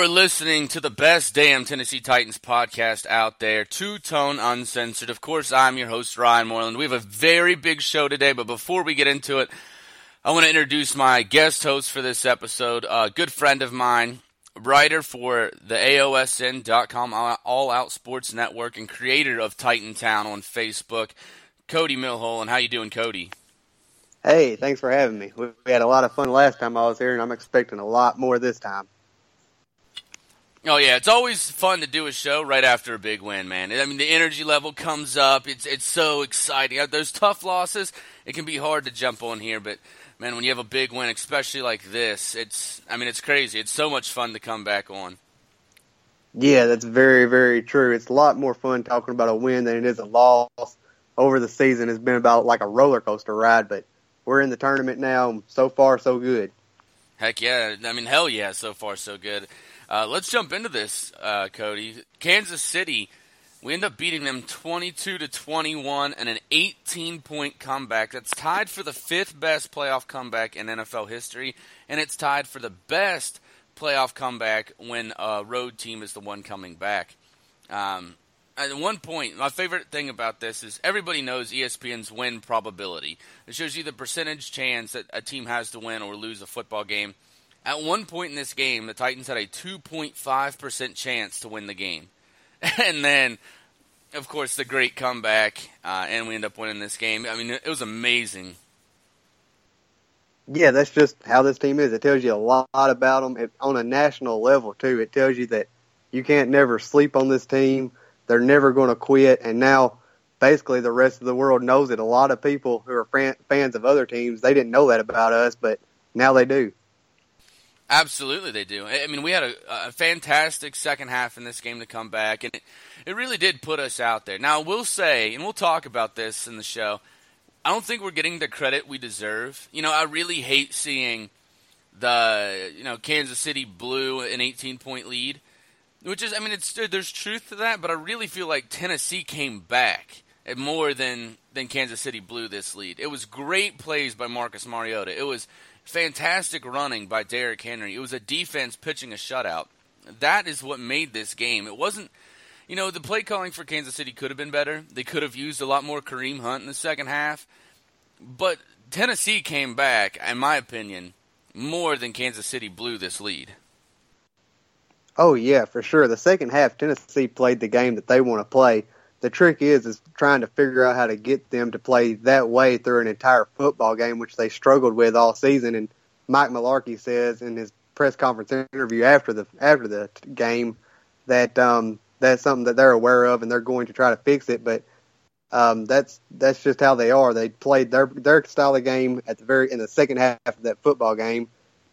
You're listening to the best damn Tennessee Titans podcast out there, two tone uncensored. Of course, I'm your host, Ryan Moreland. We have a very big show today, but before we get into it, I want to introduce my guest host for this episode, a good friend of mine, writer for the AOSN.com uh, All Out Sports Network, and creator of Titan Town on Facebook, Cody Milhole. And how you doing, Cody? Hey, thanks for having me. We had a lot of fun last time I was here, and I'm expecting a lot more this time. Oh yeah, it's always fun to do a show right after a big win, man. I mean, the energy level comes up. It's it's so exciting. Uh, those tough losses, it can be hard to jump on here, but man, when you have a big win, especially like this, it's I mean, it's crazy. It's so much fun to come back on. Yeah, that's very very true. It's a lot more fun talking about a win than it is a loss. Over the season, it's been about like a roller coaster ride, but we're in the tournament now. So far, so good. Heck yeah! I mean, hell yeah! So far, so good. Uh, let's jump into this, uh, Cody. Kansas City, we end up beating them 22 to 21 and an 18 point comeback. That's tied for the fifth best playoff comeback in NFL history, and it's tied for the best playoff comeback when a road team is the one coming back. Um, at one point, my favorite thing about this is everybody knows ESPN's win probability. It shows you the percentage chance that a team has to win or lose a football game. At one point in this game, the Titans had a 2.5% chance to win the game. And then, of course, the great comeback, uh, and we end up winning this game. I mean, it was amazing. Yeah, that's just how this team is. It tells you a lot about them it, on a national level, too. It tells you that you can't never sleep on this team. They're never going to quit. And now, basically, the rest of the world knows it. A lot of people who are fans of other teams, they didn't know that about us, but now they do. Absolutely, they do. I mean, we had a, a, fantastic second half in this game to come back, and it, it really did put us out there. Now, we'll say, and we'll talk about this in the show, I don't think we're getting the credit we deserve. You know, I really hate seeing the, you know, Kansas City blew an 18 point lead, which is, I mean, it's there's truth to that, but I really feel like Tennessee came back more than, than Kansas City blew this lead. It was great plays by Marcus Mariota. It was fantastic running by Derrick Henry. It was a defense pitching a shutout. That is what made this game. It wasn't, you know, the play calling for Kansas City could have been better. They could have used a lot more Kareem Hunt in the second half. But Tennessee came back, in my opinion, more than Kansas City blew this lead. Oh yeah, for sure. The second half, Tennessee played the game that they want to play the trick is is trying to figure out how to get them to play that way through an entire football game, which they struggled with all season. And Mike Mularkey says in his press conference interview after the after the game that um, that's something that they're aware of and they're going to try to fix it. But um, that's that's just how they are. They played their their style of game at the very in the second half of that football game,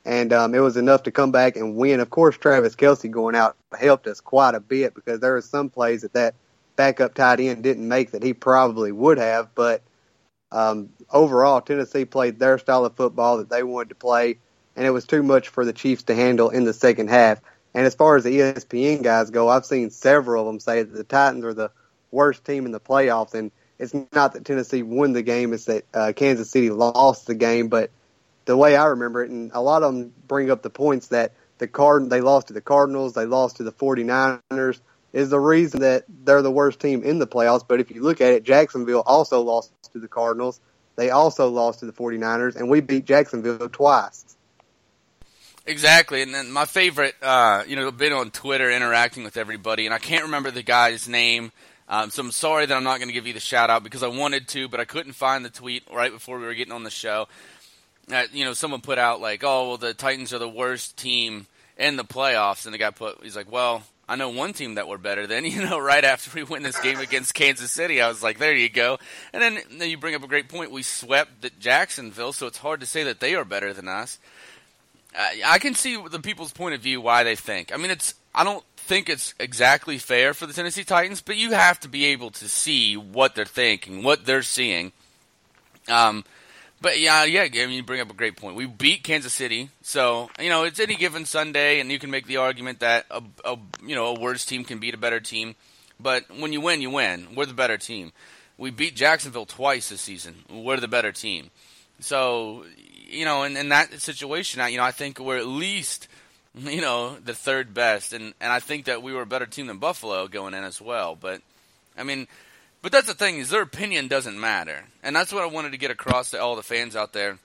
and um, it was enough to come back and win. Of course, Travis Kelce going out helped us quite a bit because there were some plays that that backup tight end didn't make that he probably would have. But um, overall, Tennessee played their style of football that they wanted to play, and it was too much for the Chiefs to handle in the second half. And as far as the ESPN guys go, I've seen several of them say that the Titans are the worst team in the playoffs, and it's not that Tennessee won the game; it's that uh, Kansas City lost the game. But the way I remember it, and a lot of them bring up the points that the Card they lost to the Cardinals, they lost to the 49ers, is the reason that they're the worst team in the playoffs. But if you look at it, Jacksonville also lost to the Cardinals. They also lost to the 49ers, and we beat Jacksonville twice. Exactly, and then my favorite, uh, you know, been on Twitter interacting with everybody, and I can't remember the guy's name, um, so I'm sorry that I'm not going to give you the shout out because I wanted to, but I couldn't find the tweet right before we were getting on the show. Uh, you know, someone put out like, "Oh, well, the Titans are the worst team in the playoffs," and the guy put, he's like, "Well, I know one team that we're better than. You know, right after we win this game against Kansas City, I was like, there you go. And then, then you bring up a great point. We swept Jacksonville, so it's hard to say that they are better than us. I, I can see the people's point of view why they think. I mean, it's I don't think it's exactly fair for the Tennessee Titans, but you have to be able to see what they're thinking, what they're seeing. Um, but yeah, yeah, I mean, you bring up a great point. We beat Kansas City, so you know it's any given Sunday, and you can make the argument that a, a you know a worse team can beat a better team. But when you win, you win. We're the better team. We beat Jacksonville twice this season. We're the better team. So you know, in, in that situation, you know, I think we're at least you know, the third best, and and I think that we were a better team than Buffalo going in as well. But I mean, but that's the thing is their opinion doesn't matter, and that's what I wanted to get across to all the fans out there,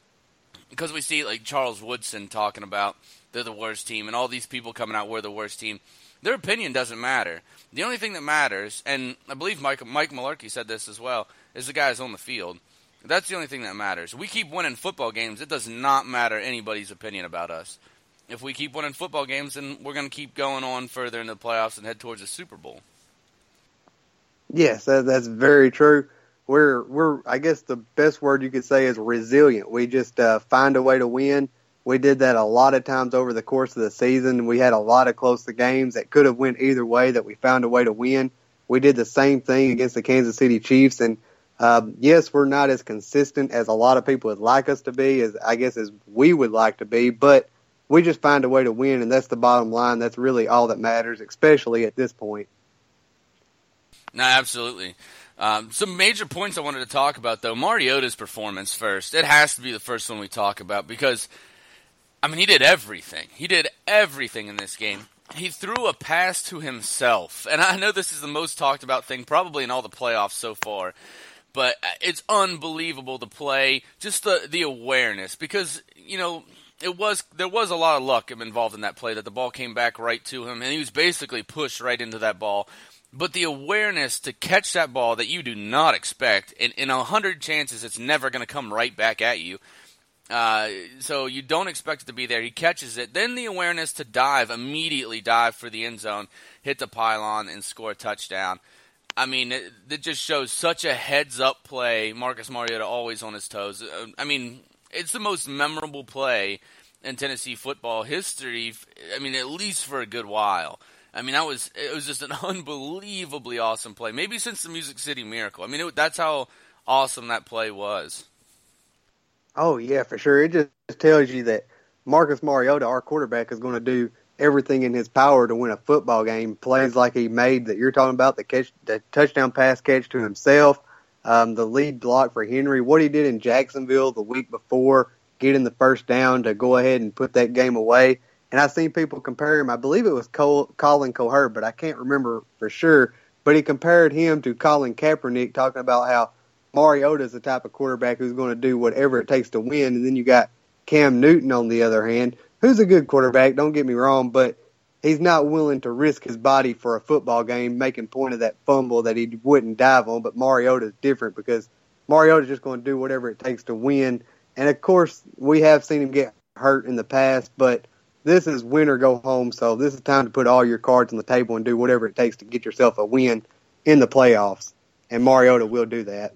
because we see like Charles Woodson talking about they're the worst team, and all these people coming out we're the worst team. Their opinion doesn't matter. The only thing that matters, and I believe Mike Mike Mularkey said this as well, is the guys on the field. That's the only thing that matters. We keep winning football games. It does not matter anybody's opinion about us. If we keep winning football games, then we're going to keep going on further in the playoffs and head towards the Super Bowl. Yes, that, that's very true. We're we're I guess the best word you could say is resilient. We just uh, find a way to win. We did that a lot of times over the course of the season. We had a lot of close games that could have went either way that we found a way to win. We did the same thing against the Kansas City Chiefs, and um, yes, we're not as consistent as a lot of people would like us to be, as I guess as we would like to be, but we just find a way to win, and that's the bottom line. That's really all that matters, especially at this point. No, absolutely. Um, some major points I wanted to talk about, though. Mariota's performance first. It has to be the first one we talk about because, I mean, he did everything. He did everything in this game. He threw a pass to himself. And I know this is the most talked about thing probably in all the playoffs so far. But it's unbelievable to play, just the, the awareness. Because, you know, it was there was a lot of luck involved in that play that the ball came back right to him and he was basically pushed right into that ball but the awareness to catch that ball that you do not expect, and in a hundred chances, it's never going to come right back at you. Uh, so you don't expect it to be there. He catches it. Then the awareness to dive, immediately dive for the end zone, hit the pylon, and score a touchdown. I mean, it, it just shows such a heads up play. Marcus Mariota always on his toes. Uh, I mean, it's the most memorable play in Tennessee football history. I mean, at least for a good while. I mean, that was it was just an unbelievably awesome play. Maybe since the Music City Miracle. I mean, it, that's how awesome that play was. Oh yeah, for sure. It just tells you that Marcus Mariota, our quarterback, is going to do everything in his power to win a football game. Plays like he made that you're talking about the catch, the touchdown pass catch to himself, um, the lead block for Henry, what he did in Jacksonville the week before, getting the first down to go ahead and put that game away and I've seen people compare him. I believe it was Cole, Colin Cowherd, but I can't remember for sure. But he compared him to Colin Kaepernick, talking about how Mariota is the type of quarterback who's going to do whatever it takes to win. And then you got Cam Newton on the other hand, who's a good quarterback. Don't get me wrong, but he's not willing to risk his body for a football game, making point of that fumble that he wouldn't dive on. But Mariota's different because Mariota's just going to do whatever it takes to win. And of course, we have seen him get hurt in the past, but this is win or go home. So this is time to put all your cards on the table and do whatever it takes to get yourself a win in the playoffs. And Mariota will do that.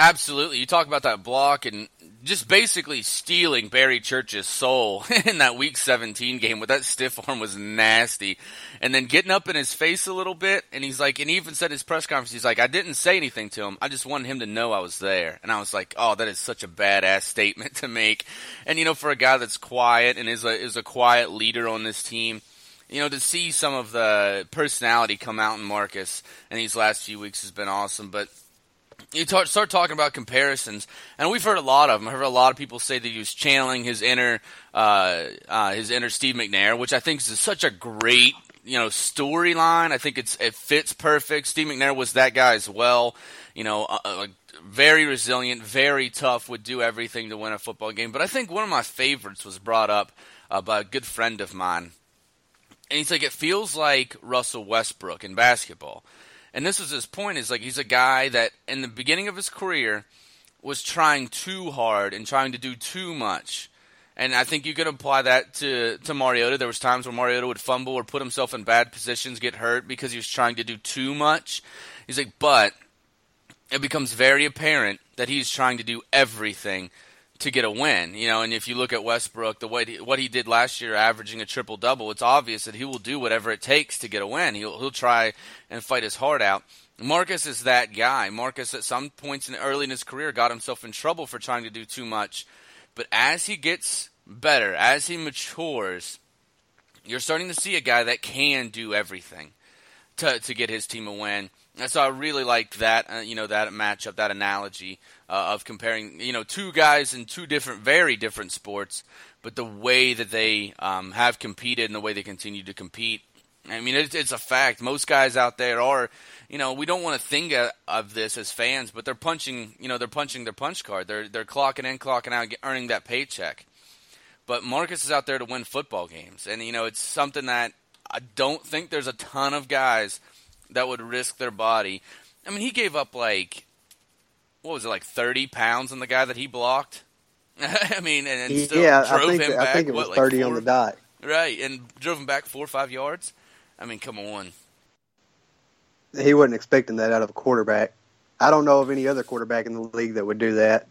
Absolutely. You talk about that block and just basically stealing Barry Church's soul in that week 17 game with that stiff arm was nasty. And then getting up in his face a little bit. And he's like, and he even said his press conference, he's like, I didn't say anything to him. I just wanted him to know I was there. And I was like, oh, that is such a badass statement to make. And you know, for a guy that's quiet and is a, is a quiet leader on this team, you know, to see some of the personality come out in Marcus in these last few weeks has been awesome. But you start talking about comparisons, and we've heard a lot of them. I've heard a lot of people say that he was channeling his inner, uh, uh, his inner Steve McNair, which I think is such a great, you know, storyline. I think it's it fits perfect. Steve McNair was that guy as well. You know, very resilient, very tough, would do everything to win a football game. But I think one of my favorites was brought up uh, by a good friend of mine, and he's like, it feels like Russell Westbrook in basketball. And this was his point is like he's a guy that in the beginning of his career was trying too hard and trying to do too much. And I think you could apply that to, to Mariota. There was times where Mariota would fumble or put himself in bad positions, get hurt because he was trying to do too much. He's like, but it becomes very apparent that he's trying to do everything to get a win. You know, and if you look at Westbrook, the way he, what he did last year, averaging a triple double, it's obvious that he will do whatever it takes to get a win. He'll he'll try and fight his heart out. Marcus is that guy. Marcus, at some points in early in his career, got himself in trouble for trying to do too much. But as he gets better, as he matures, you're starting to see a guy that can do everything to to get his team a win. And so I really liked that, uh, you know, that matchup, that analogy uh, of comparing, you know, two guys in two different, very different sports, but the way that they um, have competed and the way they continue to compete. I mean, it's, it's a fact. Most guys out there are, you know, we don't want to think of this as fans, but they're punching, you know, they're punching their punch card. They're they're clocking in, clocking out, earning that paycheck. But Marcus is out there to win football games, and you know, it's something that I don't think there's a ton of guys that would risk their body. I mean, he gave up like what was it, like thirty pounds on the guy that he blocked. I mean, and, and still yeah, drove I think, him I back. think it was what, thirty like on the dot. right? And drove him back four or five yards. I mean, come on. He wasn't expecting that out of a quarterback. I don't know of any other quarterback in the league that would do that.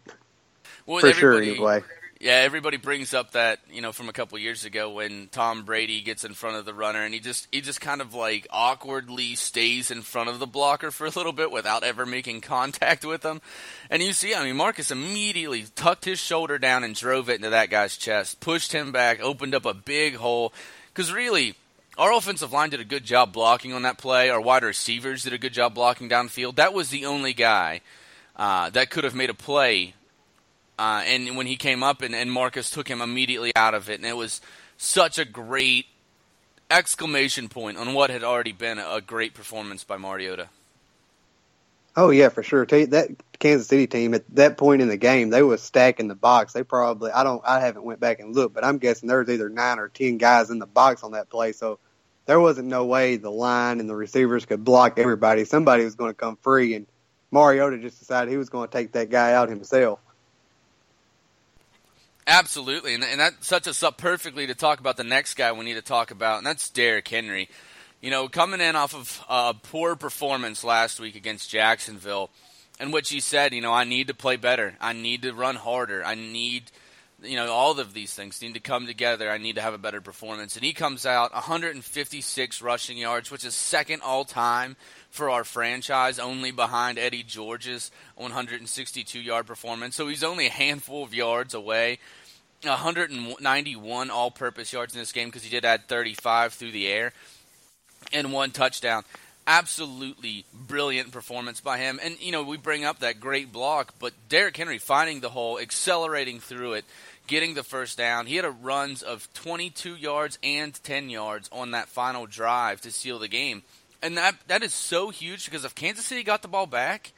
Well, for sure, anyway. Yeah, everybody brings up that you know from a couple years ago when Tom Brady gets in front of the runner and he just he just kind of like awkwardly stays in front of the blocker for a little bit without ever making contact with him. And you see, I mean, Marcus immediately tucked his shoulder down and drove it into that guy's chest, pushed him back, opened up a big hole. Because really, our offensive line did a good job blocking on that play. Our wide receivers did a good job blocking downfield. That was the only guy uh, that could have made a play uh, and when he came up, and, and Marcus took him immediately out of it, and it was such a great exclamation point on what had already been a great performance by Mariota. Oh yeah, for sure. That Kansas City team at that point in the game, they were stacking the box. They probably I don't I haven't went back and looked, but I'm guessing there was either nine or ten guys in the box on that play. So there wasn't no way the line and the receivers could block everybody. Somebody was going to come free, and Mariota just decided he was going to take that guy out himself. Absolutely, and, and that sets us up perfectly to talk about the next guy we need to talk about, and that's Derrick Henry. You know, coming in off of a poor performance last week against Jacksonville, in which he said, you know, I need to play better, I need to run harder, I need, you know, all of these things need to come together. I need to have a better performance, and he comes out 156 rushing yards, which is second all time for our franchise, only behind Eddie George's 162 yard performance. So he's only a handful of yards away. 191 all purpose yards in this game because he did add 35 through the air and one touchdown. Absolutely brilliant performance by him. And, you know, we bring up that great block, but Derrick Henry finding the hole, accelerating through it, getting the first down. He had a runs of 22 yards and 10 yards on that final drive to seal the game. And that that is so huge because if Kansas City got the ball back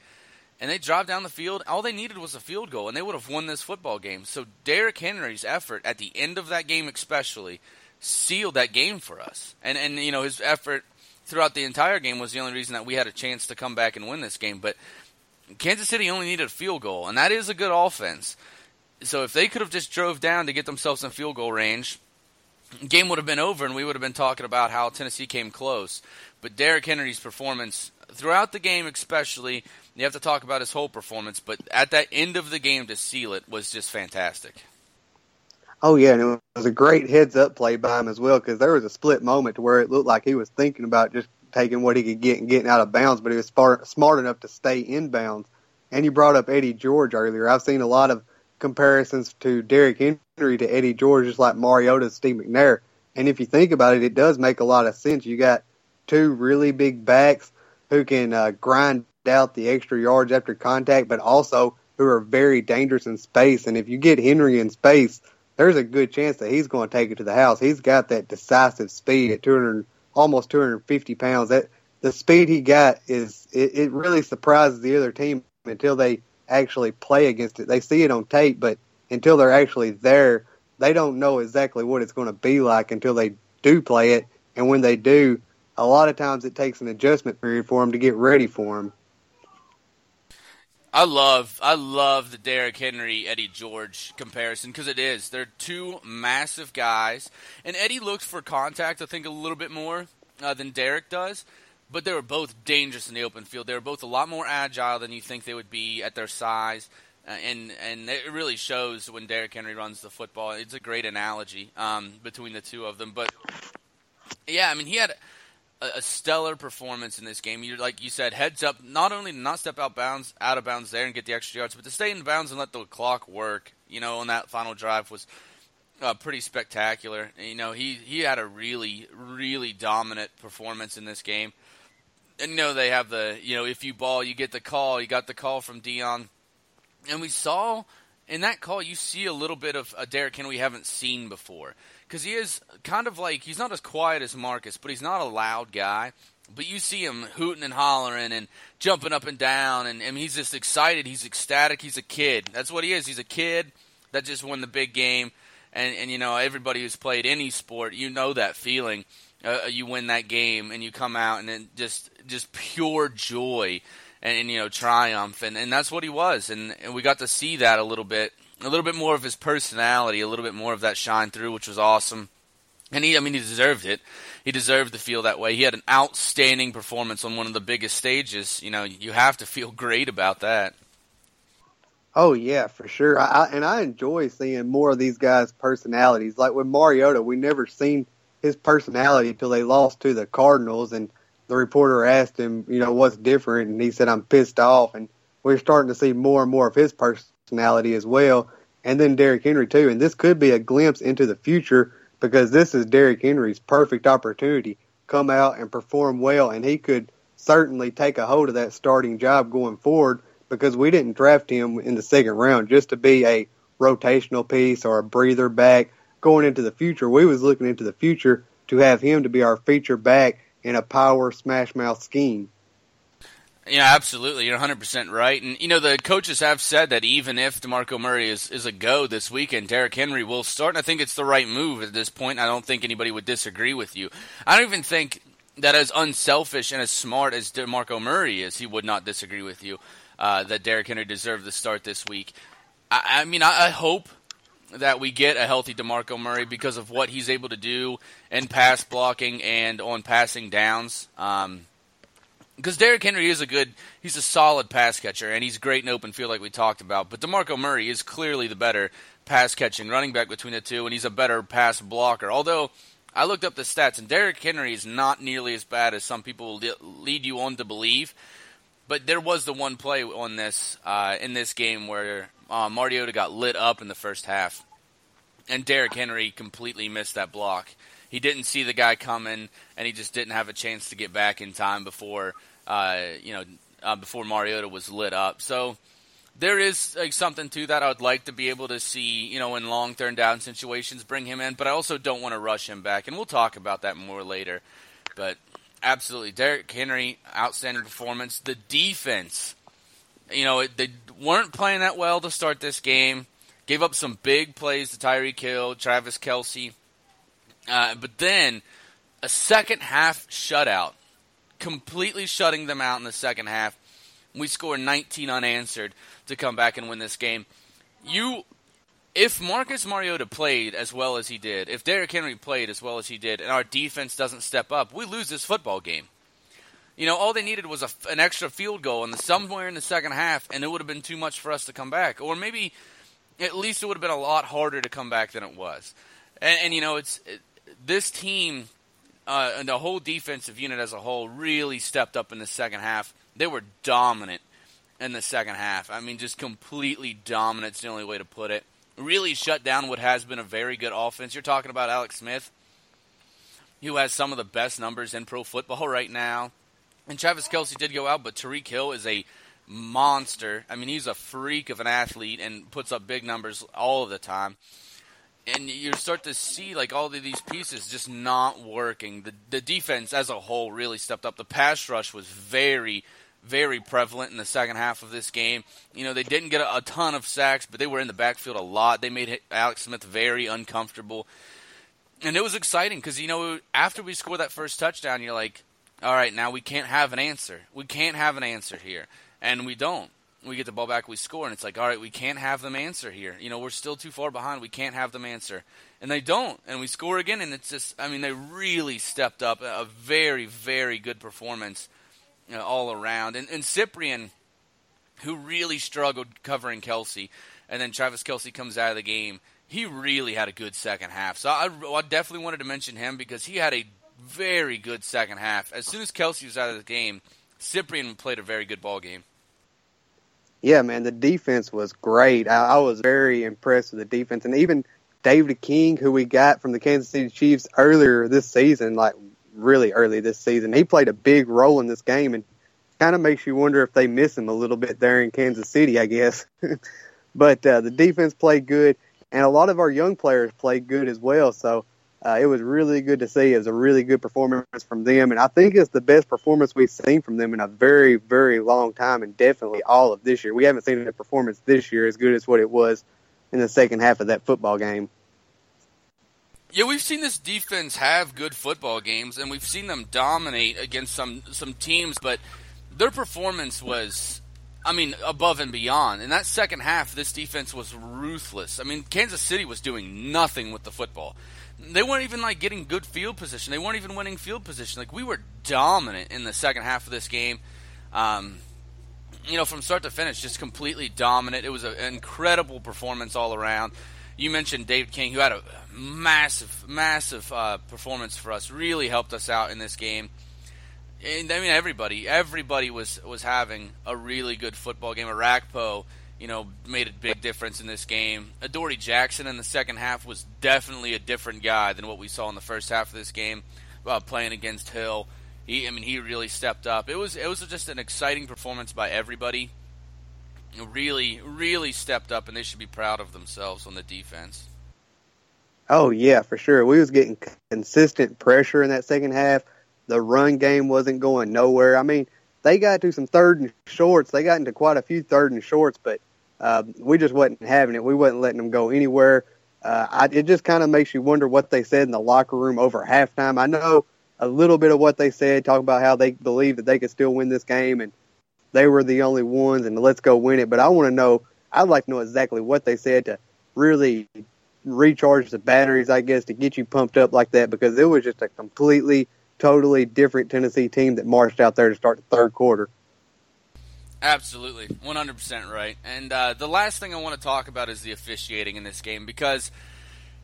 and they drive down the field, all they needed was a field goal and they would have won this football game. So Derrick Henry's effort at the end of that game especially sealed that game for us. And and you know his effort throughout the entire game was the only reason that we had a chance to come back and win this game, but Kansas City only needed a field goal and that is a good offense. So if they could have just drove down to get themselves in field goal range, game would have been over and we would have been talking about how Tennessee came close. But Derrick Henry's performance throughout the game, especially, you have to talk about his whole performance. But at that end of the game to seal it was just fantastic. Oh yeah, and it was a great heads up play by him as well because there was a split moment to where it looked like he was thinking about just taking what he could get and getting out of bounds, but he was smart, smart enough to stay in bounds. And you brought up Eddie George earlier. I've seen a lot of comparisons to Derrick Henry to Eddie George, just like Mariota to Steve McNair. And if you think about it, it does make a lot of sense. You got two really big backs who can uh, grind out the extra yards after contact, but also who are very dangerous in space. And if you get Henry in space, there's a good chance that he's going to take it to the house. He's got that decisive speed at 200, almost 250 pounds. That the speed he got is it, it really surprises the other team until they actually play against it. They see it on tape, but until they're actually there, they don't know exactly what it's going to be like until they do play it. And when they do, a lot of times it takes an adjustment period for them to get ready for them. I love I love the Derrick Henry Eddie George comparison because it is they're two massive guys, and Eddie looked for contact I think a little bit more uh, than Derrick does, but they were both dangerous in the open field. They were both a lot more agile than you think they would be at their size. Uh, and and it really shows when Derrick Henry runs the football. It's a great analogy um, between the two of them. But yeah, I mean he had a, a stellar performance in this game. You like you said, heads up. Not only to not step out bounds, out of bounds there and get the extra yards, but to stay in bounds and let the clock work. You know, on that final drive was uh, pretty spectacular. You know, he he had a really really dominant performance in this game. and you know they have the you know if you ball you get the call. You got the call from Deion, and we saw in that call you see a little bit of a Derrick Henry we haven't seen before because he is kind of like he's not as quiet as Marcus, but he's not a loud guy. But you see him hooting and hollering and jumping up and down, and, and he's just excited. He's ecstatic. He's a kid. That's what he is. He's a kid that just won the big game. And, and you know, everybody who's played any sport, you know that feeling. Uh, you win that game and you come out and then just just pure joy and, and you know triumph. And, and that's what he was. And, and we got to see that a little bit a little bit more of his personality a little bit more of that shine through which was awesome. And he I mean he deserved it. He deserved to feel that way. He had an outstanding performance on one of the biggest stages. You know you have to feel great about that. Oh yeah, for sure. I, I, and I enjoy seeing more of these guys' personalities. Like with Mariota, we never seen his personality until they lost to the Cardinals, and the reporter asked him, you know, what's different, and he said, "I'm pissed off." And we're starting to see more and more of his personality as well. And then Derrick Henry too. And this could be a glimpse into the future because this is Derrick Henry's perfect opportunity. Come out and perform well, and he could certainly take a hold of that starting job going forward because we didn't draft him in the second round just to be a rotational piece or a breather back going into the future. We was looking into the future to have him to be our feature back in a power smash mouth scheme. Yeah, absolutely. You're 100% right. And, you know, the coaches have said that even if DeMarco Murray is, is a go this weekend, Derrick Henry will start. And I think it's the right move at this point. I don't think anybody would disagree with you. I don't even think that as unselfish and as smart as DeMarco Murray is, he would not disagree with you uh, that Derrick Henry deserved the start this week. I, I mean, I, I, hope that we get a healthy DeMarco Murray because of what he's able to do in pass blocking and on passing downs. Um, because Derrick Henry is a good, he's a solid pass catcher, and he's great in open field like we talked about. But DeMarco Murray is clearly the better pass catching running back between the two, and he's a better pass blocker. Although I looked up the stats, and Derrick Henry is not nearly as bad as some people lead you on to believe. But there was the one play on this uh, in this game where uh, Mariota got lit up in the first half, and Derrick Henry completely missed that block. He didn't see the guy coming, and he just didn't have a chance to get back in time before uh, you know uh, before Mariota was lit up. So there is like, something to that. I would like to be able to see, you know, in long third down situations, bring him in, but I also don't want to rush him back, and we'll talk about that more later. But absolutely. Derrick Henry, outstanding performance. The defense, you know, they weren't playing that well to start this game. Gave up some big plays to Tyreek Hill, Travis Kelce. Uh, but then a second half shutout, completely shutting them out in the second half. We scored 19 unanswered to come back and win this game. You if Marcus Mariota played as well as he did, if Derrick Henry played as well as he did, and our defense doesn't step up, we lose this football game. You know, all they needed was a, an extra field goal the, somewhere in the second half, and it would have been too much for us to come back. Or maybe at least it would have been a lot harder to come back than it was. And, and you know, it's it, this team uh, and the whole defensive unit as a whole really stepped up in the second half. They were dominant in the second half. I mean, just completely dominant. It's the only way to put it really shut down what has been a very good offense. You're talking about Alex Smith, who has some of the best numbers in pro football right now. And Travis Kelce did go out, but Tyreek Hill is a monster. I mean, he's a freak of an athlete and puts up big numbers all of the time. And you start to see like all of these pieces just not working. The the defense as a whole really stepped up. The pass rush was very very prevalent in the second half of this game. You know, they didn't get a, a ton of sacks, but they were in the backfield a lot. They made Alex Smith very uncomfortable. And it was exciting because, you know, after we scored that first touchdown, you're like, all right, now we can't have an answer. We can't have an answer here. And we don't. We get the ball back, we score, and it's like, all right, we can't have them answer here. You know, we're still too far behind. We can't have them answer. And they don't. And we score again, and it's just, I mean, they really stepped up. A very, very good performance you know, all around. And, and Cyprien, who really struggled covering Kelce, and then Travis Kelce comes out of the game. He really had a good second half. So I, I definitely wanted to mention him because he had a very good second half. As soon as Kelce was out of the game, Cyprien played a very good ball game. Yeah, man, the defense was great. I, I was very impressed with the defense, and even David King, who we got from the Kansas City Chiefs earlier this season, like really early this season. He played a big role in this game, and kind of makes you wonder if they miss him a little bit there in Kansas City, I guess. but uh, the defense played good, and a lot of our young players played good as well. So uh, it was really good to see. It was a really good performance from them, and I think it's the best performance we've seen from them in a very, very long time, and definitely all of this year. We haven't seen a performance this year as good as what it was in the second half of that football game. Yeah, we've seen this defense have good football games, and we've seen them dominate against some some teams, but their performance was, I mean, above and beyond. In that second half, this defense was ruthless. I mean, Kansas City was doing nothing with the football. They weren't even like getting good field position. They weren't even winning field position. Like we were dominant in the second half of this game. Um, you know, from start to finish, just completely dominant. It was an incredible performance all around. You mentioned David King, who had a massive, massive uh, performance for us. Really helped us out in this game. And I mean, everybody, everybody was was having a really good football game. Orakpo, you know, made a big difference in this game. Adoree Jackson in the second half was definitely a different guy than what we saw in the first half of this game, uh, playing against Hill. He, I mean, he really stepped up. It was it was just an exciting performance by everybody. Really, really stepped up, and they should be proud of themselves on the defense. Oh yeah, for sure. We was getting consistent pressure in that second half. The run game wasn't going nowhere. I mean, they got to some third and shorts. They got into quite a few third and shorts, but uh, we just wasn't having it. We wasn't letting them go anywhere. Uh, I, it just kind of makes you wonder what they said in the locker room over halftime. I know a little bit of what they said, talk about how they believe that they could still win this game and they were the only ones and let's go win it. But I want to know, I'd like to know exactly what they said to really recharge the batteries, I guess, to get you pumped up like that because it was just a completely, totally different Tennessee team that marched out there to start the third quarter. Absolutely, 100% right. And uh, the last thing I want to talk about is the officiating in this game because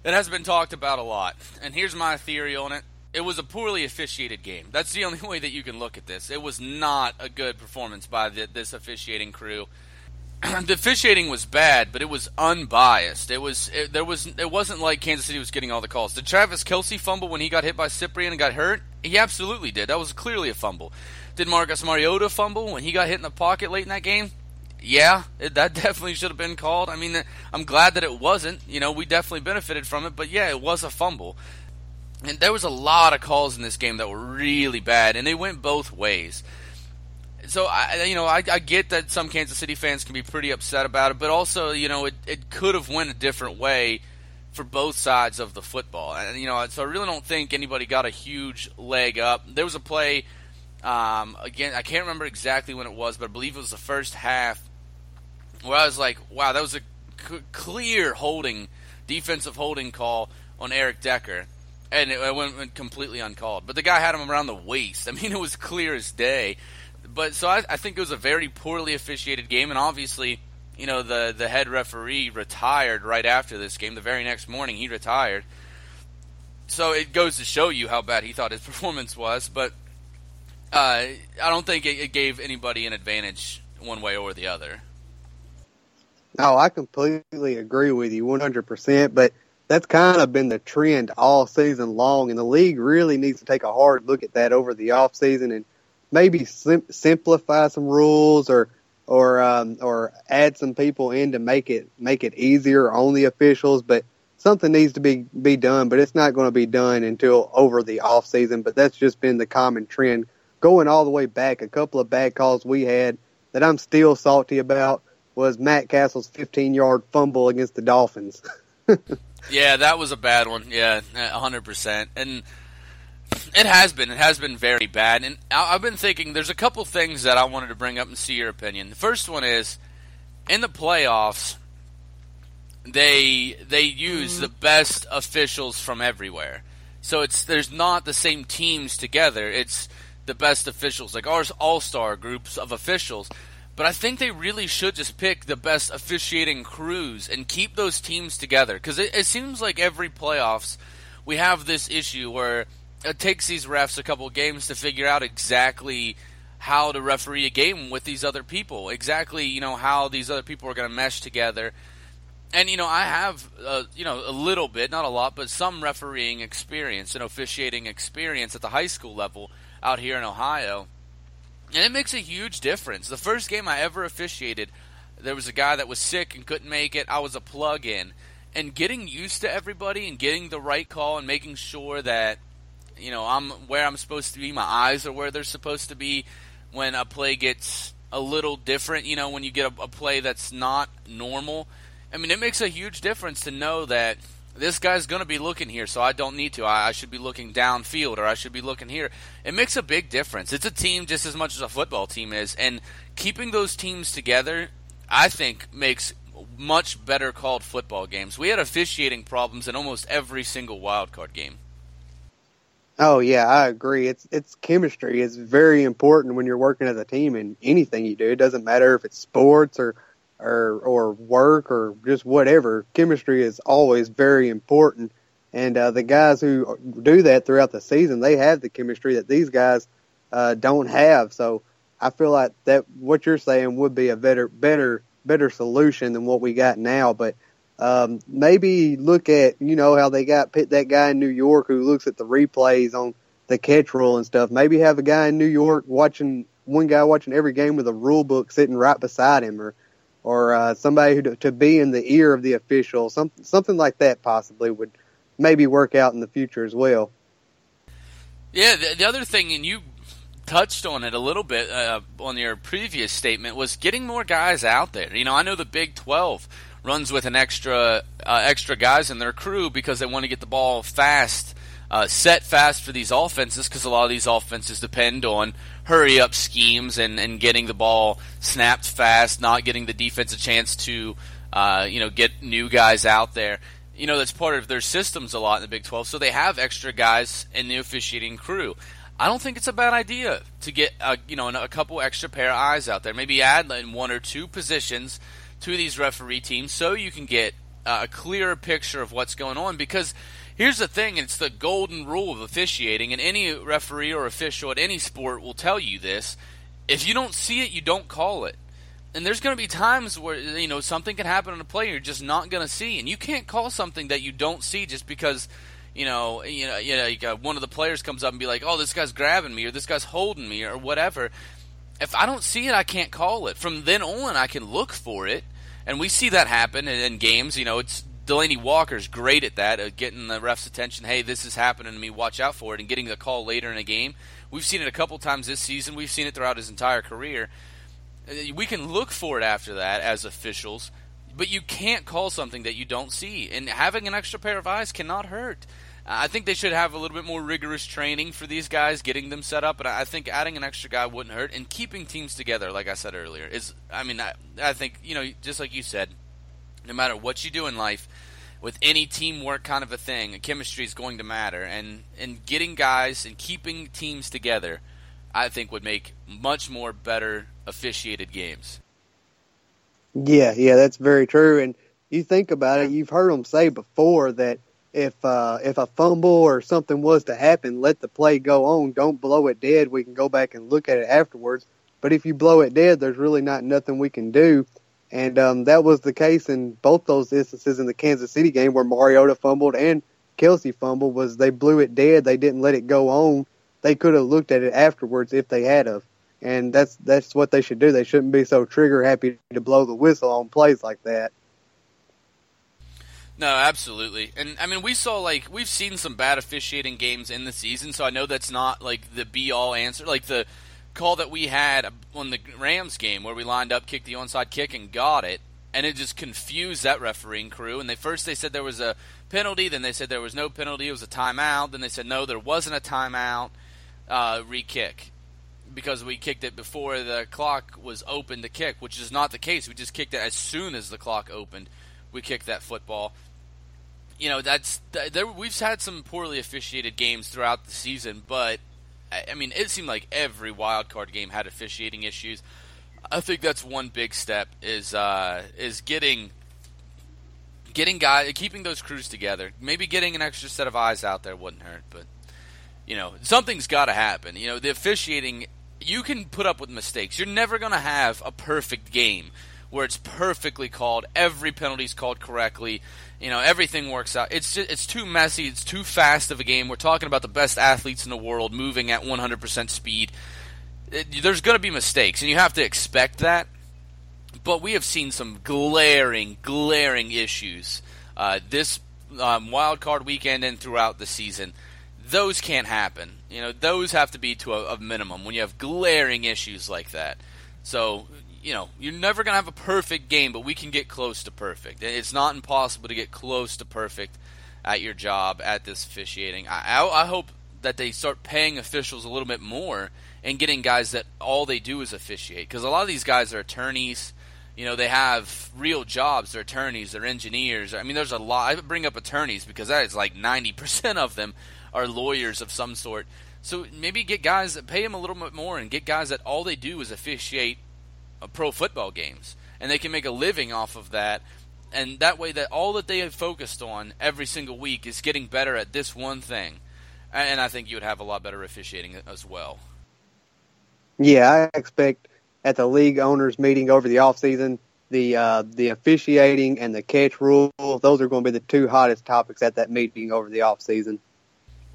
it has been talked about a lot. And here's my theory on it it was a poorly officiated game. That's the only way that you can look at this. It was not a good performance by the, this officiating crew. the officiating was bad, but it was unbiased. It was it, there was it wasn't like Kansas City was getting all the calls. Did Travis Kelce fumble when he got hit by Cyprien and got hurt? He absolutely did. That was clearly a fumble. Did Marcus Mariota fumble when he got hit in the pocket late in that game? Yeah, it, that definitely should have been called. I mean, I'm glad that it wasn't. You know, we definitely benefited from it, but yeah, it was a fumble. And there was a lot of calls in this game that were really bad, and they went both ways. So I, you know, I, I get that some Kansas City fans can be pretty upset about it, but also, you know, it, it could have went a different way for both sides of the football. And you know, so I really don't think anybody got a huge leg up. There was a play, um, again, I can't remember exactly when it was, but I believe it was the first half, where I was like, wow, that was a c- clear holding, defensive holding call on Eric Decker and it went, went, completely uncalled. But the guy had him around the waist. I mean, it was clear as day. But so I, I, think it was a very poorly officiated game, and obviously, you know, the the head referee retired right after this game. The very next morning, he retired. So it goes to show you how bad he thought his performance was. But uh, I don't think it, it gave anybody an advantage one way or the other. No, I completely agree with you 100%. But that's kind of been the trend all season long, and the league really needs to take a hard look at that over the off season and maybe sim- simplify some rules or or um, or add some people in to make it make it easier on the officials. But something needs to be be done, but it's not going to be done until over the off season. But that's just been the common trend going all the way back. A couple of bad calls we had that I'm still salty about was Matt Cassel's 15 yard fumble against the Dolphins. Yeah, that was a bad one. Yeah, hundred percent. And it has been. It has been very bad. And I've been thinking. There's a couple things that I wanted to bring up and see your opinion. The first one is in the playoffs. They they use mm-hmm. the best officials from everywhere. So it's there's not the same teams together. It's the best officials, like ours all star groups of officials. But I think they really should just pick the best officiating crews and keep those teams together because it, it, seems like every playoffs we have this issue where it takes these refs a couple games to figure out exactly how to referee a game with these other people, exactly you know how these other people are going to mesh together. and you know, I have uh, you know a little bit, not a lot, but some refereeing experience and officiating experience at the high school level out here in Ohio, and it makes a huge difference. The first game I ever officiated, there was a guy that was sick and couldn't make it. I was a plug-in, and getting used to everybody and getting the right call and making sure that you know I'm where I'm supposed to be, my eyes are where they're supposed to be when a play gets a little different. You know, when you get a, a play that's not normal I mean, it makes a huge difference to know that this guy's going to be looking here, so I don't need to. I, I, should be looking downfield or I should be looking here. It makes a big difference. It's a team just as much as a football team is, and keeping those teams together, I think, makes much better called football games. We had officiating problems in almost every single wild card game. Oh yeah, I agree. It's it's chemistry is very important when you're working as a team in anything you do. It doesn't matter if it's sports or or or work or just whatever. Chemistry is always very important, and uh, the guys who do that throughout the season, they have the chemistry that these guys uh, don't have. So I feel like that what you're saying would be a better better better solution than what we got now, but. Um, maybe look at you know how they got pit that guy in New York who looks at the replays on the catch rule and stuff. Maybe have a guy in New York watching one guy watching every game with a rule book sitting right beside him, or or uh, somebody who to, be in the ear of the official, some, something like that possibly would maybe work out in the future as well. Yeah, the, the other thing, and you touched on it a little bit uh, on your previous statement, was getting more guys out there. You know, I know the Big 12 runs with an extra uh, extra guys in their crew because they want to get the ball fast uh, set fast for these offenses because a lot of these offenses depend on hurry up schemes and, and getting the ball snapped fast, not getting the defense a chance to uh, you know get new guys out there. You know that's part of their systems a lot in the Big 12, so they have extra guys in the officiating crew. I don't think it's a bad idea to get a, you know a couple extra pair of eyes out there. Maybe add in one or two positions to these referee teams so you can get uh, a clearer picture of what's going on because Here's the thing it's the golden rule of officiating, and any referee or official at any sport will tell you this. If you don't see it, you don't call it. And there's going to be times where you know something can happen on a play you're just not going to see, and you can't call something that you don't see just because you know you know you know uh, one of the players comes up and be like, "Oh, this guy's grabbing me," or "This guy's holding me," or whatever. If I don't see it, I can't call it. From then on, I can look for it, and we see that happen in games. You know, it's Delanie Walker's great at that, at getting the ref's attention. Hey, this is happening to me. Watch out for it, and getting the call later in a game. We've seen it a couple times this season. We've seen it throughout his entire career. Uh, we can look for it after that as officials, but you can't call something that you don't see. And having an extra pair of eyes cannot hurt. I think they should have a little bit more rigorous training for these guys, getting them set up. But I think adding an extra guy wouldn't hurt, and keeping teams together, like I said earlier, is. I mean, I, I think you know, just like you said, no matter what you do in life, with any teamwork kind of a thing, a chemistry is going to matter. And and getting guys and keeping teams together, I think would make much more better officiated games. Yeah, yeah, that's very true. And you think about it, you've heard them say before that if uh, if a fumble or something was to happen, let the play go on. Don't blow it dead. We can go back and look at it afterwards. But if you blow it dead, there's really not nothing we can do. And um, that was the case in both those instances in the Kansas City game where Mariota fumbled and Kelce fumbled was they blew it dead. They didn't let it go on. They could have looked at it afterwards if they had of. And that's that's what they should do. They shouldn't be so trigger happy to blow the whistle on plays like that. No, absolutely. And I mean, we saw like we've seen some bad officiating games in the season, so I know that's not like the be all answer. Like the call that we had on the Rams game where we lined up, kicked the onside kick, and got it, and it just confused that refereeing crew. And they first they said there was a penalty, then they said there was no penalty, it was a timeout. Then they said no, there wasn't a timeout. Uh, re-kick because we kicked it before the clock was open to kick, which is not the case. We just kicked it as soon as the clock opened. We kicked that football. You know, that's there, we've had some poorly officiated games throughout the season, but I mean, it seemed like every wild card game had officiating issues. I think that's one big step is uh, is getting getting guys keeping those crews together. Maybe getting an extra set of eyes out there wouldn't hurt, but you know something's got to happen. You know the officiating. You can put up with mistakes. You're never going to have a perfect game where it's perfectly called, every penalty's called correctly, you know, everything works out. It's just, it's too messy, it's too fast of a game. We're talking about the best athletes in the world moving at 100% speed. It, there's going to be mistakes, and you have to expect that. But we have seen some glaring, glaring issues uh, this um, wild card weekend and throughout the season. Those can't happen. You know, those have to be to a, a minimum when you have glaring issues like that. So, you know, you're never going to have a perfect game, but we can get close to perfect. It's not impossible to get close to perfect at your job at this officiating. I, I, I hope that they start paying officials a little bit more and getting guys that all they do is officiate. Because a lot of these guys are attorneys. You know, they have real jobs. They're attorneys. They're engineers. I mean, there's a lot. I bring up attorneys because that is like 90% of them are lawyers of some sort. So maybe get guys that pay them a little bit more and get guys that all they do is officiate pro football games. And they can make a living off of that. And that way, that all that they have focused on every single week is getting better at this one thing. And I think you would have a lot better officiating as well. Yeah, I expect at the league owners meeting over the off season, the uh, the officiating and the catch rule, those are going to be the two hottest topics at that meeting over the off season.